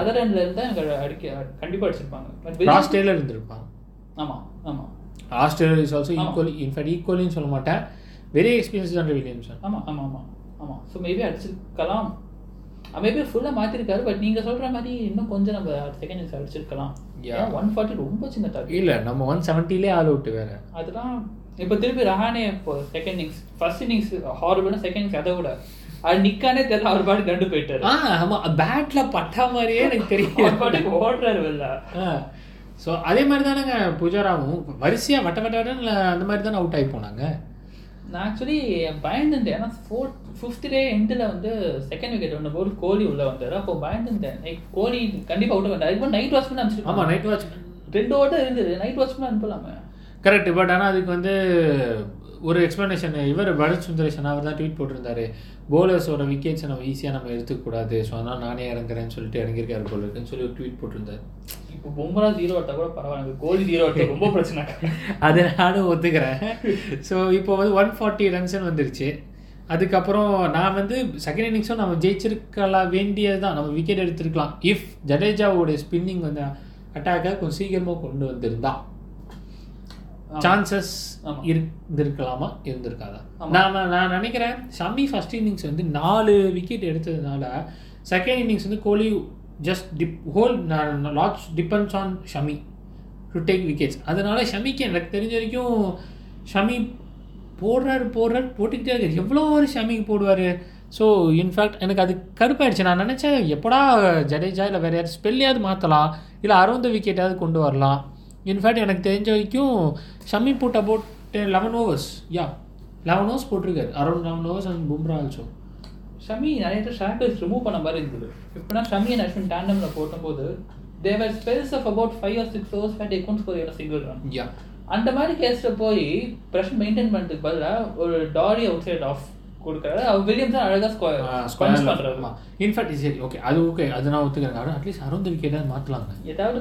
Speaker 2: other எண்ட்ல இருந்தா எனக்கு அடிக்க கண்டிப்பா அடிச்சிருப்பாங்க. பட்
Speaker 1: டேல இருந்திருப்பான்.
Speaker 2: ஆமா ஆமா.
Speaker 1: Australia is also. Equally in fact ஈக்குவலின்னு சொல்ல மாட்டேன். வெரி எக்ஸ்பீரியன்ஸ் தான் வில்லியம்சன்
Speaker 2: ஆமா ஆமா ஆமா. ஆமா. ஸோ மேபி அடிச்சிருக்கலாம் மேபி ஃபுல்லாக மாற்றிருக்காரு பட் நீங்கள் சொல்கிற மாதிரி இன்னும் கொஞ்சம் நம்ம செகண்ட் அடிச்சிருக்கலாம். ஏன் ஒன் ஃபார்ட்டி ரொம்ப சின்ன டார்கெட்
Speaker 1: இல்லை நம்ம ஒன் செவன்ட்டிலே ஆல் அவுட் வேற.
Speaker 2: அதெல்லாம் இப்போ திருப்பி ரஹானே இப்போ செகண்ட் இன்னிங்ஸ் ஃபர்ஸ்ட் இன்னிங்ஸ் ஹாரபிள்னா செகண்ட் இன்னிங்ஸ் அதை விட அது நிக்கானே தெரியல அவர் பாட்டு கண்டு போயிட்டாரு.
Speaker 1: ஆமாம் பேட்ல பட்டா மாதிரியே எனக்கு
Speaker 2: அவர்
Speaker 1: தெரியும்
Speaker 2: பாட்டுக்கு ஓடுறாரு வெளில.
Speaker 1: ஸோ அதே மாதிரி தானேங்க புஜாராவும் வரிசையாக வட்ட வட்ட அந்த மாதிரி தானே அவுட் ஆகி போனாங்க.
Speaker 2: நான் ஆக்சுவலி பயந்துட்டேன். ஏன்னா ஃபோர்த் ஃபிஃப்த் டே எண்டில் வந்து செகண்ட் விக்கெட் ஒன்று போது கோலி உள்ள வந்தாரு. அப்போ பயந்துட்டேன். லைக் கோலி கண்டிப்பாக அவுட் வந்தார். அதுக்கு நைட் வாட்ச்மேன்
Speaker 1: ஆமாம்
Speaker 2: அனுப்பிச்சிருக்காங்க
Speaker 1: நைட் வாட்ச்
Speaker 2: ரெண்டு ஓட்டம் இருந்தது. நைட் வாட்ச்மேன் அனுப்பலாமே.
Speaker 1: கரெக்ட் பட் ஆனால் அதுக்கு வந்து ஒரு எக்ஸ்ப்ளனேஷன் இவர் பரத் சுந்தரேஷன் அவர் தான் ட்வீட் போட்டிருந்தாரு. போலர்ஸோட விக்கெட்ஸை நம்ம ஈஸியாக நம்ம எடுத்துக்கூடாது ஸோ அதனால் நானே இறங்குறேன்னு சொல்லிட்டு இறங்கியிருக்காரு போல இருக்குன்னு சொல்லி ஒரு ட்வீட் போட்டிருந்தாரு.
Speaker 2: இப்போ பும்ரா ஜீரோ ஓட்டா கூட பரவாயில்ல. கோலி ஜீரோ ஓட்டா ரொம்ப பிரச்சனை. <laughs>
Speaker 1: அதை நானும் ஒத்துக்கிறேன். ஸோ இப்போ வந்து ஒன் ஃபார்ட்டி ரன்ஸ்னு வந்துருச்சு. அதுக்கப்புறம் நான் வந்து செகண்ட் இன்னிங்ஸும் நம்ம ஜெயிச்சிருக்கலாம் வேண்டியது தான் நம்ம விக்கெட் எடுத்திருக்கலாம். இஃப் ஜடேஜாவோட ஸ்பின்னிங் வந்து அட்டாக்கை கொஞ்சம் சீக்கிரமாக கொண்டு வந்திருந்தா
Speaker 2: ஆமா.
Speaker 1: சான்சஸ். இருந்திருக்கலாமா? இருந்திருக்காதா. நான் நான் நான் நினைக்கிறேன் ஷமி ஃபர்ஸ்ட் இன்னிங்ஸ் வந்து நாலு விக்கெட் எடுத்ததுனால செகண்ட் இன்னிங்ஸ் வந்து Kohli just dip whole lots depends on Shami to take wickets அதனால ஷமிக்கு எனக்கு தெரிஞ்ச வரைக்கும் ஷமி போடுறாரு போடுறாரு போட்டுக்கிட்டே இருக்காரு. எவ்வளோ ஒரு ஷமிக்கு போடுவார். ஸோ இன்ஃபேக்ட் எனக்கு அது கடுப்பாயிடுச்சு. நான் நினச்சேன் எப்படா ஜடேஜா இல்லை வேறு யாரும் ஸ்பெல்லையாவது மாற்றலாம் இல்லை அறுபது விக்கெட்டாவது கொண்டு வரலாம். இன்ஃபேக்ட் எனக்கு தெரிஞ்ச வரைக்கும் Shami put about eleven overs yeah eleven overs போட்டிருக்காரு. Around eleven overs and Bumrah also
Speaker 2: Shami நிறைய பேர் ஷாக்கர்ஸ் ரிமூவ் பண்ண மாதிரி இருந்தது. இப்போனா ஷமி அண்ட் அஸ்வின் டேண்டமில் போட்டும்போது they were spells of about five or six overs fight accounts எவ்வளோ சிங்கிள் ரன்
Speaker 1: யா
Speaker 2: அந்த மாதிரி கேஸில் போய் ப்ரெஷர் மெயின்டைன் பண்ணுறதுக்கு பதிலாக ஒரு டாரி அவுட் சைட் ஆஃப் கொடுக்குறாரு. அவர் வில்லியம்ஸ் தான் அழகாக ஸ்கொயர் பண்ணுறாரு
Speaker 1: இன்ஃபேக்ட் சரி ஓகே அது ஓகே அது நான் ஒத்துக்கிறேன். அட்லீஸ்ட் அறுபது விக்கெட்டாவது மாற்றலாங்க
Speaker 2: ஏதாவது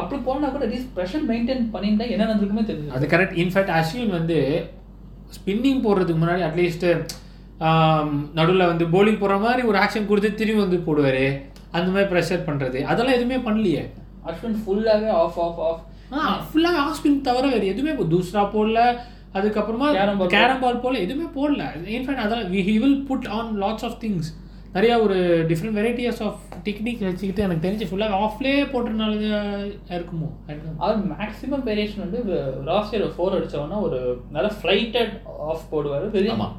Speaker 2: அப்படி போனா கூட அட்லீஸ்ட் ப்ரெஷர் மெயின்டைன் பண்ணியிருந்தா என்ன நடந்திருக்குமே தெரியுது
Speaker 1: அது கரெக்ட் இன்ஃபேக்ட் அஸ்வின் வந்து ஸ்பின்னிங் போடுறதுக்கு முன்னாடி அட்லீஸ்ட் நடுவில் வந்து bowling போடுற மாதிரி ஒரு ஆக்ஷன் கொடுத்து திரும்பி வந்து போடுவார். அந்த மாதிரி ப்ரெஷர் பண்ணுறது அதெல்லாம் எதுவுமே பண்ணலையே.
Speaker 2: அஸ்வின் ஃபுல்லாகவே ஆஃப் ஆஃப் ஆஃப்
Speaker 1: ஆ ஃபுல்லாக ஆஃப் ஸ்பின் தவிர வேறு எதுவுமே தூஸ்ரா போடல அதுக்கப்புறமா கேரம் பால் போல எதுவுமே போடல. இன்ஃபேக்ட் அதெல்லாம் he will put on lots of things நிறையா ஒரு டிஃப்ரெண்ட் வெரைட்டிஸ் ஆஃப் டெக்னிக் வச்சுக்கிட்டு எனக்கு தெரிஞ்சு ஃபுல்லாக ஆஃப்லேயே போட்டதுனால இருக்குமோ.
Speaker 2: அவர் மேக்ஸிமம் வேரியேஷன் வந்து லாஸ்ட் இயர் ஃபோர் அடிச்சவொன்னா ஒரு நல்ல ஃப்ளைட்டட் ஆஃப் போடுவார்.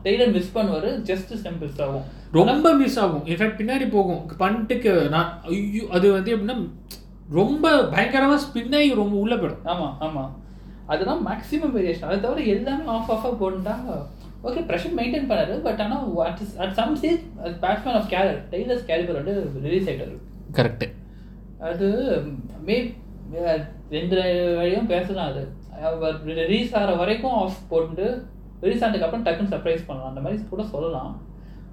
Speaker 2: டெய்லர் மிஸ் பண்ணுவார். ஜஸ்ட் சிம்பிள்ஸ் ஆகும்.
Speaker 1: ரொம்ப மிஸ் ஆகும். இன்ஃபேக்ட் பின்னாடி போகும். பண்ட்டுக்கு நான் ஐயோ அது வந்து எப்படின்னா ரொம்ப பயங்கரமாக ஸ்பின் ஆகி ரொம்ப உள்ளே போயிடும்.
Speaker 2: ஆமா ஆமா. அதுதான் மேக்ஸிமம் வேரியேஷன் அதை தவிர எல்லாமே ஆஃப் ஆஃபாக போட்டுட்டா ஓகே ப்ரெஷர் மெயின்டைன் பண்ணாரு பட் ஆனால் at at some stage batsman of career Taylor's calibre வந்து ரிலீஸ் ஆயிட்டாரு.
Speaker 1: கரெக்டு
Speaker 2: அது மே ரெண்டு வழியும் பேசலாம் அது. அவர் ரிலீஸ் ஆகிற வரைக்கும் ஆஃப் போட்டு ரிலீஸ் ஆனதுக்கு அப்புறம் டக்குன்னு சர்ப்ரைஸ் பண்ணலாம். அந்த மாதிரி கூட சொல்லலாம்.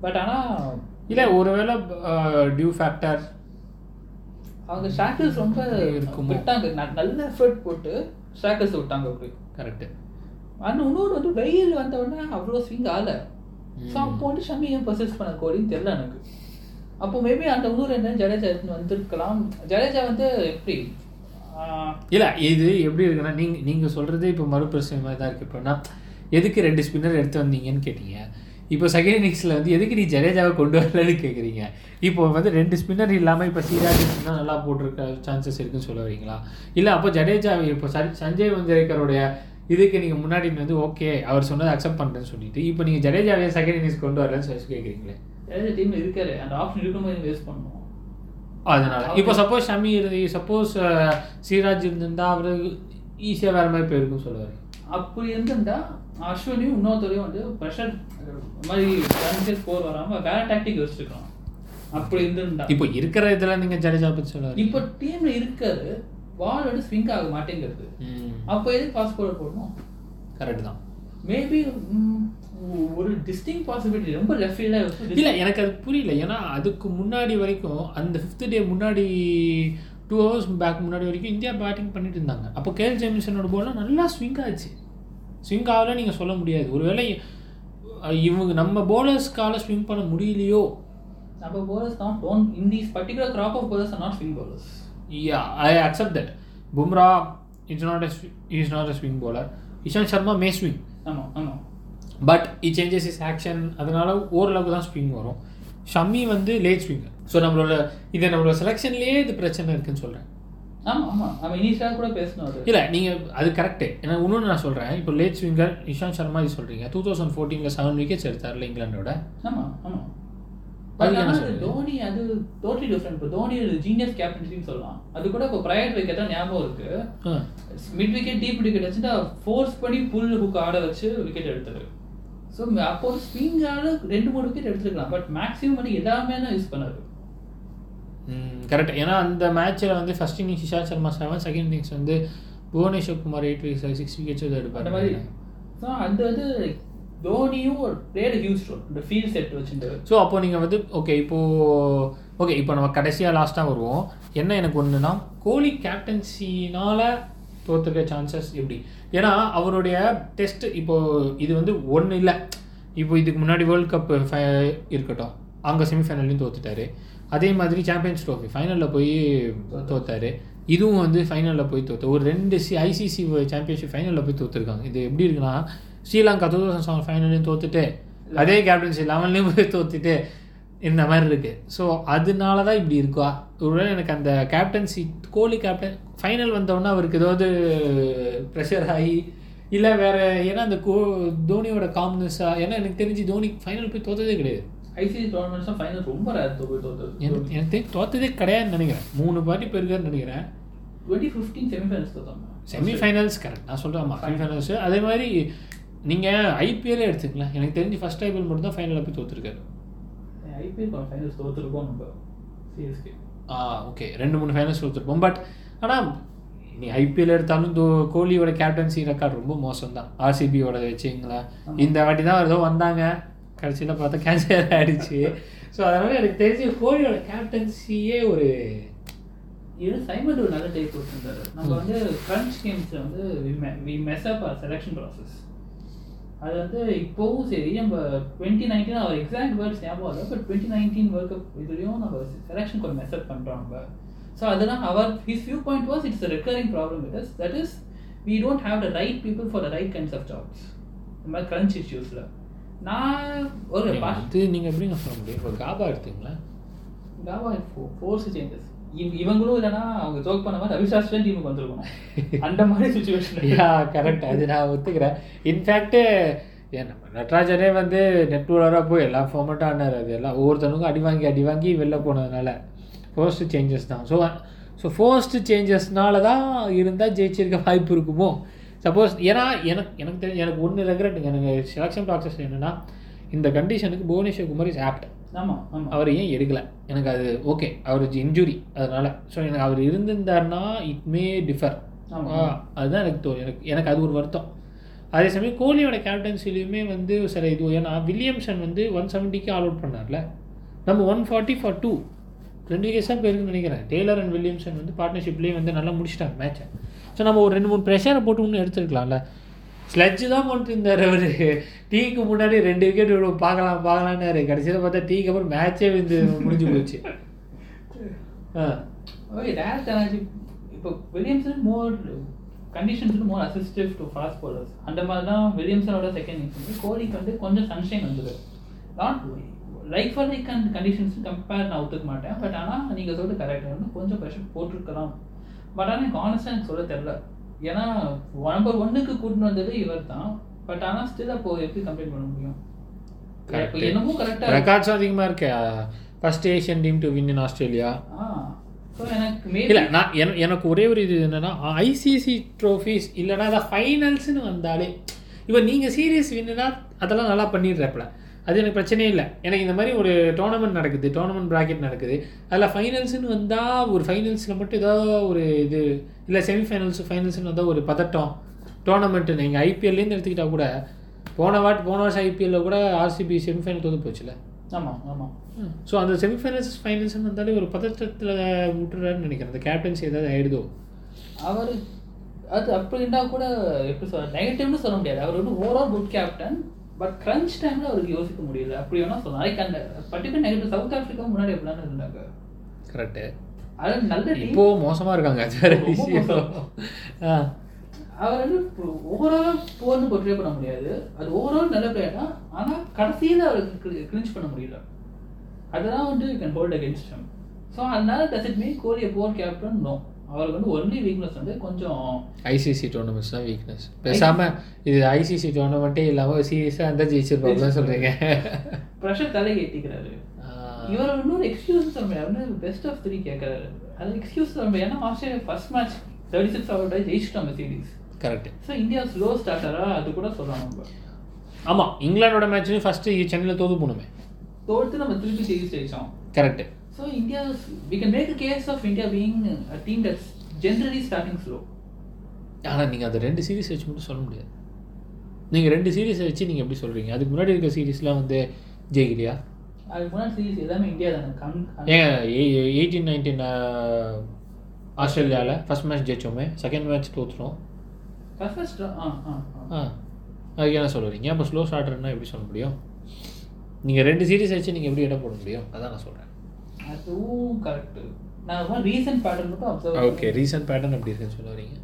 Speaker 2: பட் ஆனால்
Speaker 1: இல்லை ஒருவேளை டியூ ஃபேக்டர்
Speaker 2: அவங்க ஷாக்கிள்ஸ் ரொம்ப
Speaker 1: இருக்குமோ?
Speaker 2: விட்டாங்க. ந- நல்ல எஃபர்ட் போட்டு ஷாக்கிள்ஸ் விட்டாங்க அப்படி.
Speaker 1: கரெக்டு
Speaker 2: ஆனால் இன்னொரு வந்து வெயில் வந்த உடனே அவ்வளோ ஸ்விங் ஆகல. ஸோ. அப்போ வந்து ஷமி ஏன் பர்சஸ் பண்ண கோலின்னு தெரியல எனக்கு. அப்போ மேபி அந்த இன்னொரு என்ன ஜடேஜா வந்திருக்கலாம். ஜடேஜா வந்து எப்படி?
Speaker 1: இல்லை இது எப்படி இருக்குன்னா நீங்கள் நீங்கள் சொல்கிறது இப்போ மறுபிரச்சனை மாதிரி தான் இருக்குது இப்போனா எதுக்கு ரெண்டு ஸ்பின்னர் எடுத்து வந்தீங்கன்னு கேட்டீங்க? இப்போ செகண்ட் இன்னிங்ஸில் வந்து எதுக்கு நீ ஜடேஜாவை கொண்டு வரலன்னு கேட்குறீங்க இப்போ வந்து ரெண்டு ஸ்பின்னர் இல்லாமல் இப்போ சீராஜ் தான் நல்லா போட்டிருக்க சான்சஸ் இருக்குன்னு சொல்ல வரீங்களா? இல்லை அப்போ ஜடேஜா இப்போ சஞ்சய் மஞ்சரேக்கருடைய இதுக்கு நீங்கள் முன்னாடி வந்து ஓகே அவர் சொன்னதை அக்செப்ட் பண்ணுறேன்னு சொல்லிட்டு இப்போ நீங்கள் ஜடேஜாவே செகண்ட் இன்னிங்ஸ் கொண்டு வரலன்னு சொல்லி கேட்குறீங்களே
Speaker 2: ஜடேஜா டீம்ல இருக்காரு. அந்த ஆப்ஷன் இருக்கும்போது வேஸ்ட் பண்ணணும்
Speaker 1: அதனால. இப்போ சப்போஸ் ஷமி இருந்து சப்போஸ் சீராஜ் இருந்திருந்தா அவர் ஈஸியாக வேறு மாதிரி போயிருக்கும் சொல்ல வரீங்க
Speaker 2: அப்படி இருந்திருந்தா அஸ்வினியும் இன்னொருத்தரையும் வந்து ப்ரெஷர் மாதிரி ஸ்கோர் வராம வேற டாக்டிக் யோசிச்சுக்கலாம் அப்படி இருந்திருந்தா.
Speaker 1: இப்போ இருக்கிற இதில் நீங்கள் ஜடேஜா பற்றி சொல்ல வரீங்க
Speaker 2: இப்போ டீம்ல இருக்காரு. பால் வந்து ஸ்விங் ஆக மாட்டேங்கிறது. அப்போ எதுக்கு ஃபாஸ்ட் bowler போடணும்?
Speaker 1: கரெக்ட் தான்.
Speaker 2: மேபி ஒரு டிஸ்டிங் பாசிபிலிட்டி ரொம்ப லெஃப்ட்
Speaker 1: இல்லை எனக்கு அது புரியல. ஏன்னா அதுக்கு முன்னாடி வரைக்கும் அந்த ஃபிஃப்த் டே முன்னாடி டூ ஹவர்ஸ் பேக் முன்னாடி வரைக்கும் இந்தியா பேட்டிங் பண்ணிட்டு இருந்தாங்க. அப்போ கேஎல் ஜேமிசனோட போலாம் நல்லா ஸ்விங் ஆச்சு. ஸ்விங் ஆகல நீங்கள் சொல்ல முடியாது. ஒருவேளை இவங்க நம்ம போலர்ஸ்க்கால ஸ்விங் பண்ண முடியலையோ?
Speaker 2: நம்ம bowlers not don't in these particular crop of bowlers are not swing
Speaker 1: yeah I accept that Bumrah it's not is not a swing bowler Ishant Sharma may swing
Speaker 2: ஆமா ஆமா.
Speaker 1: But it changes is action அதனால ஓரளவுக்கு தான் swing வரும். ஷம்மி வந்து late Schwinger so நம்மளோட இது நம்மளோட செலெக்ஷன்லேயே இது பிரச்சனை இருக்குன்னு சொல்கிறேன்
Speaker 2: ஆமா ஆமா. அவன் இனிஷியலாக கூட பேசணும்
Speaker 1: இல்லை நீங்கள் அது கரெக்டு ஏன்னா இன்னொன்று நான் சொல்கிறேன் இப்போ லேட் ஸ்விங்கர் இஷாந்த் சர்மா இது சொல்கிறீங்க டூ தௌசண்ட் ஃபோர்டீனில் செவன் விக்கெட்ஸ் எடுத்தார்ல இங்கிலாண்டோட
Speaker 2: ஆமா ஆமா. தோனி அது டோட்டலி டிஃப்ரெண்ட் இப்போ தோனி ஜீனியஸ் கேப்டன்சின்னு சொல்லலாம். அது கூட இப்போ ப்ரைவேட் விக்கெட்டாக ஞாபகம் இருக்கு. மிட் விக்கெட் டீப் விக்கெட் வச்சுட்டு ஃபோர்ஸ் பண்ணி புல் ஹுக் ஆட வச்சு விக்கெட் எடுத்தாரு ஸோ அப்போ ஸ்விங்கால ரெண்டு மூணு விக்கெட் எடுத்துருக்கலாம். பட் மேக்ஸிமம் வந்து எல்லாமே தான் யூஸ் பண்ணாரு.
Speaker 1: கரெக்ட் ஏன்னா அந்த மேட்ச்சில் வந்து first innings Ishant Sharma seven second innings வந்து Bhuvneshwar Kumar eight wickets six wickets
Speaker 2: அந்த
Speaker 1: எடுப்பார்.
Speaker 2: மாதிரி. ஸோ அது வந்து தோனியும் ஒரு பிளேட் ஹியூஸ் ரோல் இந்த ஃபீல்ட் செட் வச்சுட்டு.
Speaker 1: ஸோ அப்போ நீங்கள் வந்து ஓகே இப்போது ஓகே இப்போ நம்ம கடைசியாக லாஸ்ட்டாக வருவோம். என்ன எனக்கு ஒன்றுனா கோலி கேப்டன்சினால் தோற்றுக்க சான்சஸ் எப்படி? ஏன்னா அவருடைய டெஸ்ட் இப்போது இது வந்து ஒன்று இல்லை. இப்போ இதுக்கு முன்னாடி வேர்ல்ட் கப் இருக்கட்டும். அங்கே செமிஃபைனல்லையும் தோத்துட்டாரு. அதே மாதிரி சாம்பியன்ஸ் ட்ரோஃபி ஃபைனலில் போய் தோத்தாரு. இதுவும் வந்து ஃபைனலில் போய் தோத்து ஒரு ரெண்டு சி ஐசிசி சாம்பியன்ஷிப் ஃபைனலில் போய் தோற்றுருக்காங்க இது எப்படி இருக்குன்னா ஸ்ரீலங்கா டூ தௌசண்ட் செவன் ஃபைனல்லையும் தோத்துட்டு அதே கேப்டன்சி லெவன்லேயும் போய் தோத்துட்டு இந்த மாதிரி இருக்குது ஸோ அதனால தான் இப்படி இருக்கா? ஒருவேளை எனக்கு அந்த கேப்டன்சி கோலி கேப்டன் ஃபைனல் வந்தோடனே அவருக்கு ஏதாவது ப்ரெஷர் ஆகி இல்லை வேற ஏன்னா அந்த கோ தோனியோட காம்னஸாக ஏன்னா எனக்கு தெரிஞ்சு தோனி ஃபைனல் போய் தோத்ததே கிடையாது.
Speaker 2: ஐசிசி டோர்னமெண்ட்ஸும் ஃபைனல் ரொம்ப ரேர் போய் தோத்தது.
Speaker 1: எனக்கு எனக்கு தெரிஞ்சு தோத்ததே கிடையாதுன்னு நினைக்கிறேன். மூணு பாட்டி போயிருக்காருன்னு நினைக்கிறேன்.
Speaker 2: டுவெண்ட்டி ஃபிஃப்டீன் செமிஃபைனல்ஸ் தோத்தாங்க
Speaker 1: செமிஃபைனல்ஸ் கரெக்ட் நான் சொல்கிறேன் ஆமாம் செமிஃபைனல்ஸ் அதே மாதிரி நீங்கள் ஐபிஎல்லே எடுத்துக்கலாம் எனக்கு தெரிஞ்சு ஃபர்ஸ்ட் ஐபிஎல் மட்டும் தான் ஃபைனலில் போய் தோத்துருக்காரு.
Speaker 2: ஐபிஎல் ஃபைனல்ஸ் தோத்துருக்கோம் நம்ம. சிஎஸ்கே
Speaker 1: ஆ ஓகே ரெண்டு மூணு ஃபைனல்ஸ் கொடுத்துருப்போம் பட் ஆனால் நீ ஐபிஎல் எடுத்தாலும் தோ கோலியோட கேப்டன்சி ரெக்கார்ட் ரொம்ப மோசம் தான் ஆர்சிபியோட வச்சுங்களேன் இந்த வாட்டி தான் ஏதோ வந்தாங்க. கடைசியில் பார்த்தா கேன்சர் ஆயிடுச்சு. ஸோ அதனால் எனக்கு தெரிஞ்சு கோலியோட கேப்டன்சியே ஒரு
Speaker 2: இது சைமன் ஒரு நல்ல டைப் கொடுத்துருந்தாரு நம்ம வந்து கிரன்ச் கேம்ஸில் வந்து we mess up selection process அது வந்து இப்போவும் சரி நம்ம டுவெண்ட்டி நைன்டீன் அவர் எக்ஸாக்ட் வேர்ட்ஸ் ஞாபகம் இல்லை but twenty nineteen world cup இதுலேயும் நம்ம செலெக்ஷன் கொஞ்சம் மெஸ் அப் பண்ணுறோம் நம்ம. ஸோ அதெல்லாம் அவர் his view point was it's recurring problem it is that is we don't have the right people for the right kinds of jobs இந்த மாதிரி crunch இஷ்யூஸில் நான் ஒரு
Speaker 1: இது நீங்கள் எப்படிங்க சொல்ல முடியும்? இப்போ காபா எடுத்தீங்களா?
Speaker 2: காவா ஃபோர்ஸ் சேஞ்சஸ் இவங்களும் இல்லைன்னா அவங்க ஜோக் பண்ண மாதிரி ரவிசாஸ்திரன் டீமுக்கு வந்திருக்கணும். <laughs> அந்த மாதிரி சுச்சுவேஷன்
Speaker 1: யா கரெக்ட் அது நான் ஒத்துக்கிறேன். இன்ஃபேக்ட்டு ஏன் நம்ம நட்ராஜரே வந்து நெட் பவுலராக போய் எல்லா ஃபார்மேட்டும் ஆனார். அது எல்லாம் ஒவ்வொருத்தனுக்கும் அடி வாங்கி அடி வாங்கி வெளில போனதுனால ஃபோர்ஸ்ட் சேஞ்சஸ் தான். ஸோ ஸோ ஃபோர்ஸ்ட் சேஞ்சஸ்னால தான் இருந்தால் ஜெயிச்சிருக்க வாய்ப்பு இருக்குமோ? சப்போஸ் ஏன்னா எனக்கு எனக்கு தெரிஞ்ச எனக்கு ஒன்று ரெக்ரெட்டுங்க எனக்கு செலெக்ஷன் ப்ராசஸ் என்னென்னா இந்த கண்டிஷனுக்கு புவனேஸ்வர் குமார் இஸ் ஆப்ட்
Speaker 2: ஆமா ஆமா.
Speaker 1: அவர் ஏன் எடுக்கலை? எனக்கு அது ஓகே அவர் இன்ஜுரி அதனால ஸோ எனக்கு அவர் இருந்திருந்தாருன்னா இட் மே டிஃபர். அதுதான் எனக்கு தோ எனக்கு எனக்கு அது ஒரு வருத்தம். அதே சமயம் கோலியோட கேப்டன்சிலையுமே வந்து சில இது ஏன்னா வில்லியம்சன் வந்து ஒன் செவன்ட்டிக்கு ஆல் அவுட் பண்ணார்ல. நம்ம ஒன் ஃபார்ட்டி ஃபார் டூ ரெண்டு விக்கெட்ஸ் தான் போயிருக்குன்னு நினைக்கிறேன். டெய்லர் அண்ட் வில்லியம்சன் வந்து பார்ட்னர்ஷிப்லேயே வந்து நல்லா முடிச்சிட்டாங்க மேட்சை ஸோ நம்ம ஒரு ரெண்டு மூணு ப்ரெஷரை போட்டு இன்னும் எடுத்துருக்கலாம்ல. ஸ்லட்ஜு தான் போட்டு இருந்தார் அவர். டீக்கு முன்னாடி ரெண்டு விக்கெட் பார்க்கலாம் பார்க்கலான்னாரு. கடைசியில் பார்த்தா டீக்கு அப்புறம் மேட்சே வந்து முடிஞ்சு போச்சு. ஆ.
Speaker 2: ஓகே டேரக்ட் இப்போ Williamson more conditions more assistive to fast bowlers. அந்த மாதிரி தான் வில்லியம்சனோட செகண்ட் இன்னிங்ஸ் வந்து கோலிக்கு வந்து கொஞ்சம் சன்ஷைன் வந்தது. Not like for like and conditions compare நான் ஒத்துக்க மாட்டேன். பட் ஆனால் நீங்கள் சொல்லிட்டு கரெக்டாக வந்து கொஞ்சம் ப்ரெஷர் போட்டிருக்கலாம். பட் ஆனால் எனக்கு ஆனஸ்டாக எனக்கு சொல்ல தெரில ஏன்னா நம்பர் ஒன்னுக்கு கூட்டின்னு வந்தது இவர் தான் பட் ஆனால் ஸ்டில் அப்போ எப்படி கம்ப்ளைண்ட் பண்ண முடியும்? என்னமோ கரெக்டாக
Speaker 1: ரெக்கார்ட்ஸும் அதிகமாக இருக்கு. First Asian team to win in Australia இல்லை நான் என- எனக்கு ஒரே ஒரு இது என்னன்னா ஐசிசி ட்ரோஃபீஸ் இல்லைன்னா அதை ஃபைனல்ஸ்னு வந்தாலே இப்போ நீங்கள் சீரியஸ் வின்னுனா அதெல்லாம் நல்லா பண்ணிடுறப்பல. அது எனக்கு பிரச்சனையே இல்லை. எனக்கு இந்த மாதிரி ஒரு டோர்னமெண்ட் நடக்குது டோர்னமெண்ட் ப்ராக்கெட் நடக்குது. அதில் ஃபைனல்ஸ்னு வந்தால் ஒரு ஃபைனல்ஸில் மட்டும் ஏதாவது ஒரு இது இல்லை செமிஃபைனல்ஸ் ஃபைனல்ஸ்னு வந்தால் ஒரு பதட்டம். டோர்னமெண்ட்டு நீங்கள் ஐபிஎல்லேருந்து எடுத்துக்கிட்டா கூட போன வாட்டி போன வருஷம் ஐபிஎல்ல கூட ஆர்சிபி செமிஃபைனல் தோத்து போச்சுல.
Speaker 2: ஆமாம் ஆமாம்
Speaker 1: ஸோ அந்த செமிஃபைனல்ஸ் ஃபைனல்ஸ்னு வந்தாலே ஒரு பதற்றத்தில் விட்டுறாருன்னு நினைக்கிறேன். அந்த கேப்டன்சி ஏதாவது ஆயிடுதோ?
Speaker 2: அவர் அது அப்படி இருந்தால் கூட எப்படி சொல்ற நெகட்டிவ்னு சொல்ல முடியாது. அவர் வந்து overall good captain but crunch டைமில் அவருக்கு யோசிக்க முடியல. அப்படி வேணா சொல்லலாம். அதுக்கு அந்த பர்டிகுலர் நெகட்டிவ் சவுத் ஆஃப்ரிக்கா முன்னாடி எப்படிலாம் இருந்தாங்க
Speaker 1: கரெக்டு
Speaker 2: அது நல்ல
Speaker 1: இப்போ மோசமாக இருக்காங்க. வேற
Speaker 2: அவர் வந்து ஓவராலாக போர்னு போர்ட்ரே பண்ண முடியாது. அது ஓவரால் நல்ல பிளேயர் தான். ஆனால் கடைசியில் அவருக்கு கிளிஞ்ச் பண்ண முடியல. அதெல்லாம் வந்து you can hold against so அதனால does it mean Kohli poor captain no அவருக்கு வந்து ஒன்லி வீக்னஸ் வந்து கொஞ்சம்
Speaker 1: ஐசிசி டோர்னமெண்ட்ஸ் தான் வீக்னஸ் பேசாமல் இது ஐசிசி டோர்னமெண்ட்டே இல்லாமல் சீரியஸாக இருந்தால் ஜெயிச்சிருப்பாங்கன்னு சொல்கிறீங்க
Speaker 2: ப்ரெஷர் தலை ஏற்றிக்கிறாரு இவர் இன்னொரு எக்ஸ்கியூஸ் சொல்ல வந்து பெஸ்ட் ஆஃப் த்ரீ கேட்கறாரு அது எக்ஸ்கியூஸ் சொல்ல ஏன்னா Australia first match thirty six ஆகி ஜெயிச்சிட்டோம் series
Speaker 1: correct
Speaker 2: so India slow ஸ்டார்டரா அது கூட சொல்லலாம் நம்ம.
Speaker 1: ஆமாம் இங்கிலாண்டோட மேட்ச்லையும் ஃபஸ்ட்டு சென்னையில் தோது போகணுமே
Speaker 2: தோர்த்து நம்ம திருப்பி series ஜெயிச்சோம்.
Speaker 1: Correct
Speaker 2: so India we can a case of India being a team that's generally starting slow
Speaker 1: ஆனால் நீங்கள் அந்த ரெண்டு சீரிஸ் வச்சு மட்டும் சொல்ல முடியாது. நீங்கள் ரெண்டு சீரிஸை வச்சு நீங்கள் எப்படி சொல்கிறீங்க அதுக்கு முன்னாடி இருக்க சீரிஸ்லாம் வந்து ஜெயிக்கிறியா
Speaker 2: அதுக்கு முன்னாடி சீரீஸ் எல்லாமே இந்தியா தானே.
Speaker 1: ஏன் எயிட்டீன் நைன்டீன் ஆஸ்திரேலியாவில் ஃபர்ஸ்ட் மேட்ச் ஜெயிச்சோமே செகண்ட் மேட்ச் தோற்றுறோம்
Speaker 2: ஃபர்ஸ்ட் ஆ ஆ
Speaker 1: ஆ. அதுக்கு என்ன சொல்கிறீங்க அப்போ ஸ்லோ ஸ்டார்டர்னா எப்படி சொல்ல முடியும்? நீங்கள் ரெண்டு சீரிஸ் வச்சு நீங்கள் எப்படி இடம் போட முடியும்? அதான் நான் சொல்கிறேன்
Speaker 2: அதுவும் கரெக்ட் நான் ரீசன்ட் பேட்டர்ன் மட்டும் அப்சர்வ்
Speaker 1: ஓகே ரீசன்ட் பேட்டர்ன் அப்படி இருக்குன்னு சொல்ல வரீங்க?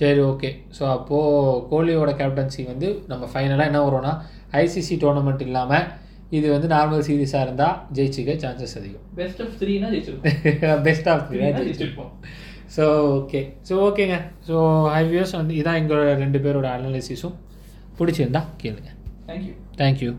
Speaker 1: சரி ஓகே ஸோ அப்போது கோலியோட கேப்டன்சி வந்து நம்ம ஃபைனலாக என்ன வரும்னா ஐசிசி டோர்னமெண்ட் இல்லாமல் இது வந்து நார்மல் சீரிஸாக இருந்தால் ஜெயிச்சிக்க சான்சஸ் அதிகம்.
Speaker 2: பெஸ்ட் ஆஃப் த்ரீனா ஜெயிச்சிருக்கோம்
Speaker 1: பெஸ்ட் ஆஃப்
Speaker 2: த்ரீனா ஜெயிச்சிருப்போம்.
Speaker 1: ஸோ ஓகே ஸோ ஓகேங்க ஸோ ஹை வியூஸ் வந்து இதான் எங்களோட ரெண்டு பேரோட அனாலிசிஸும் பிடிச்சிருந்தா கேளுங்க.
Speaker 2: Thank you
Speaker 1: thank you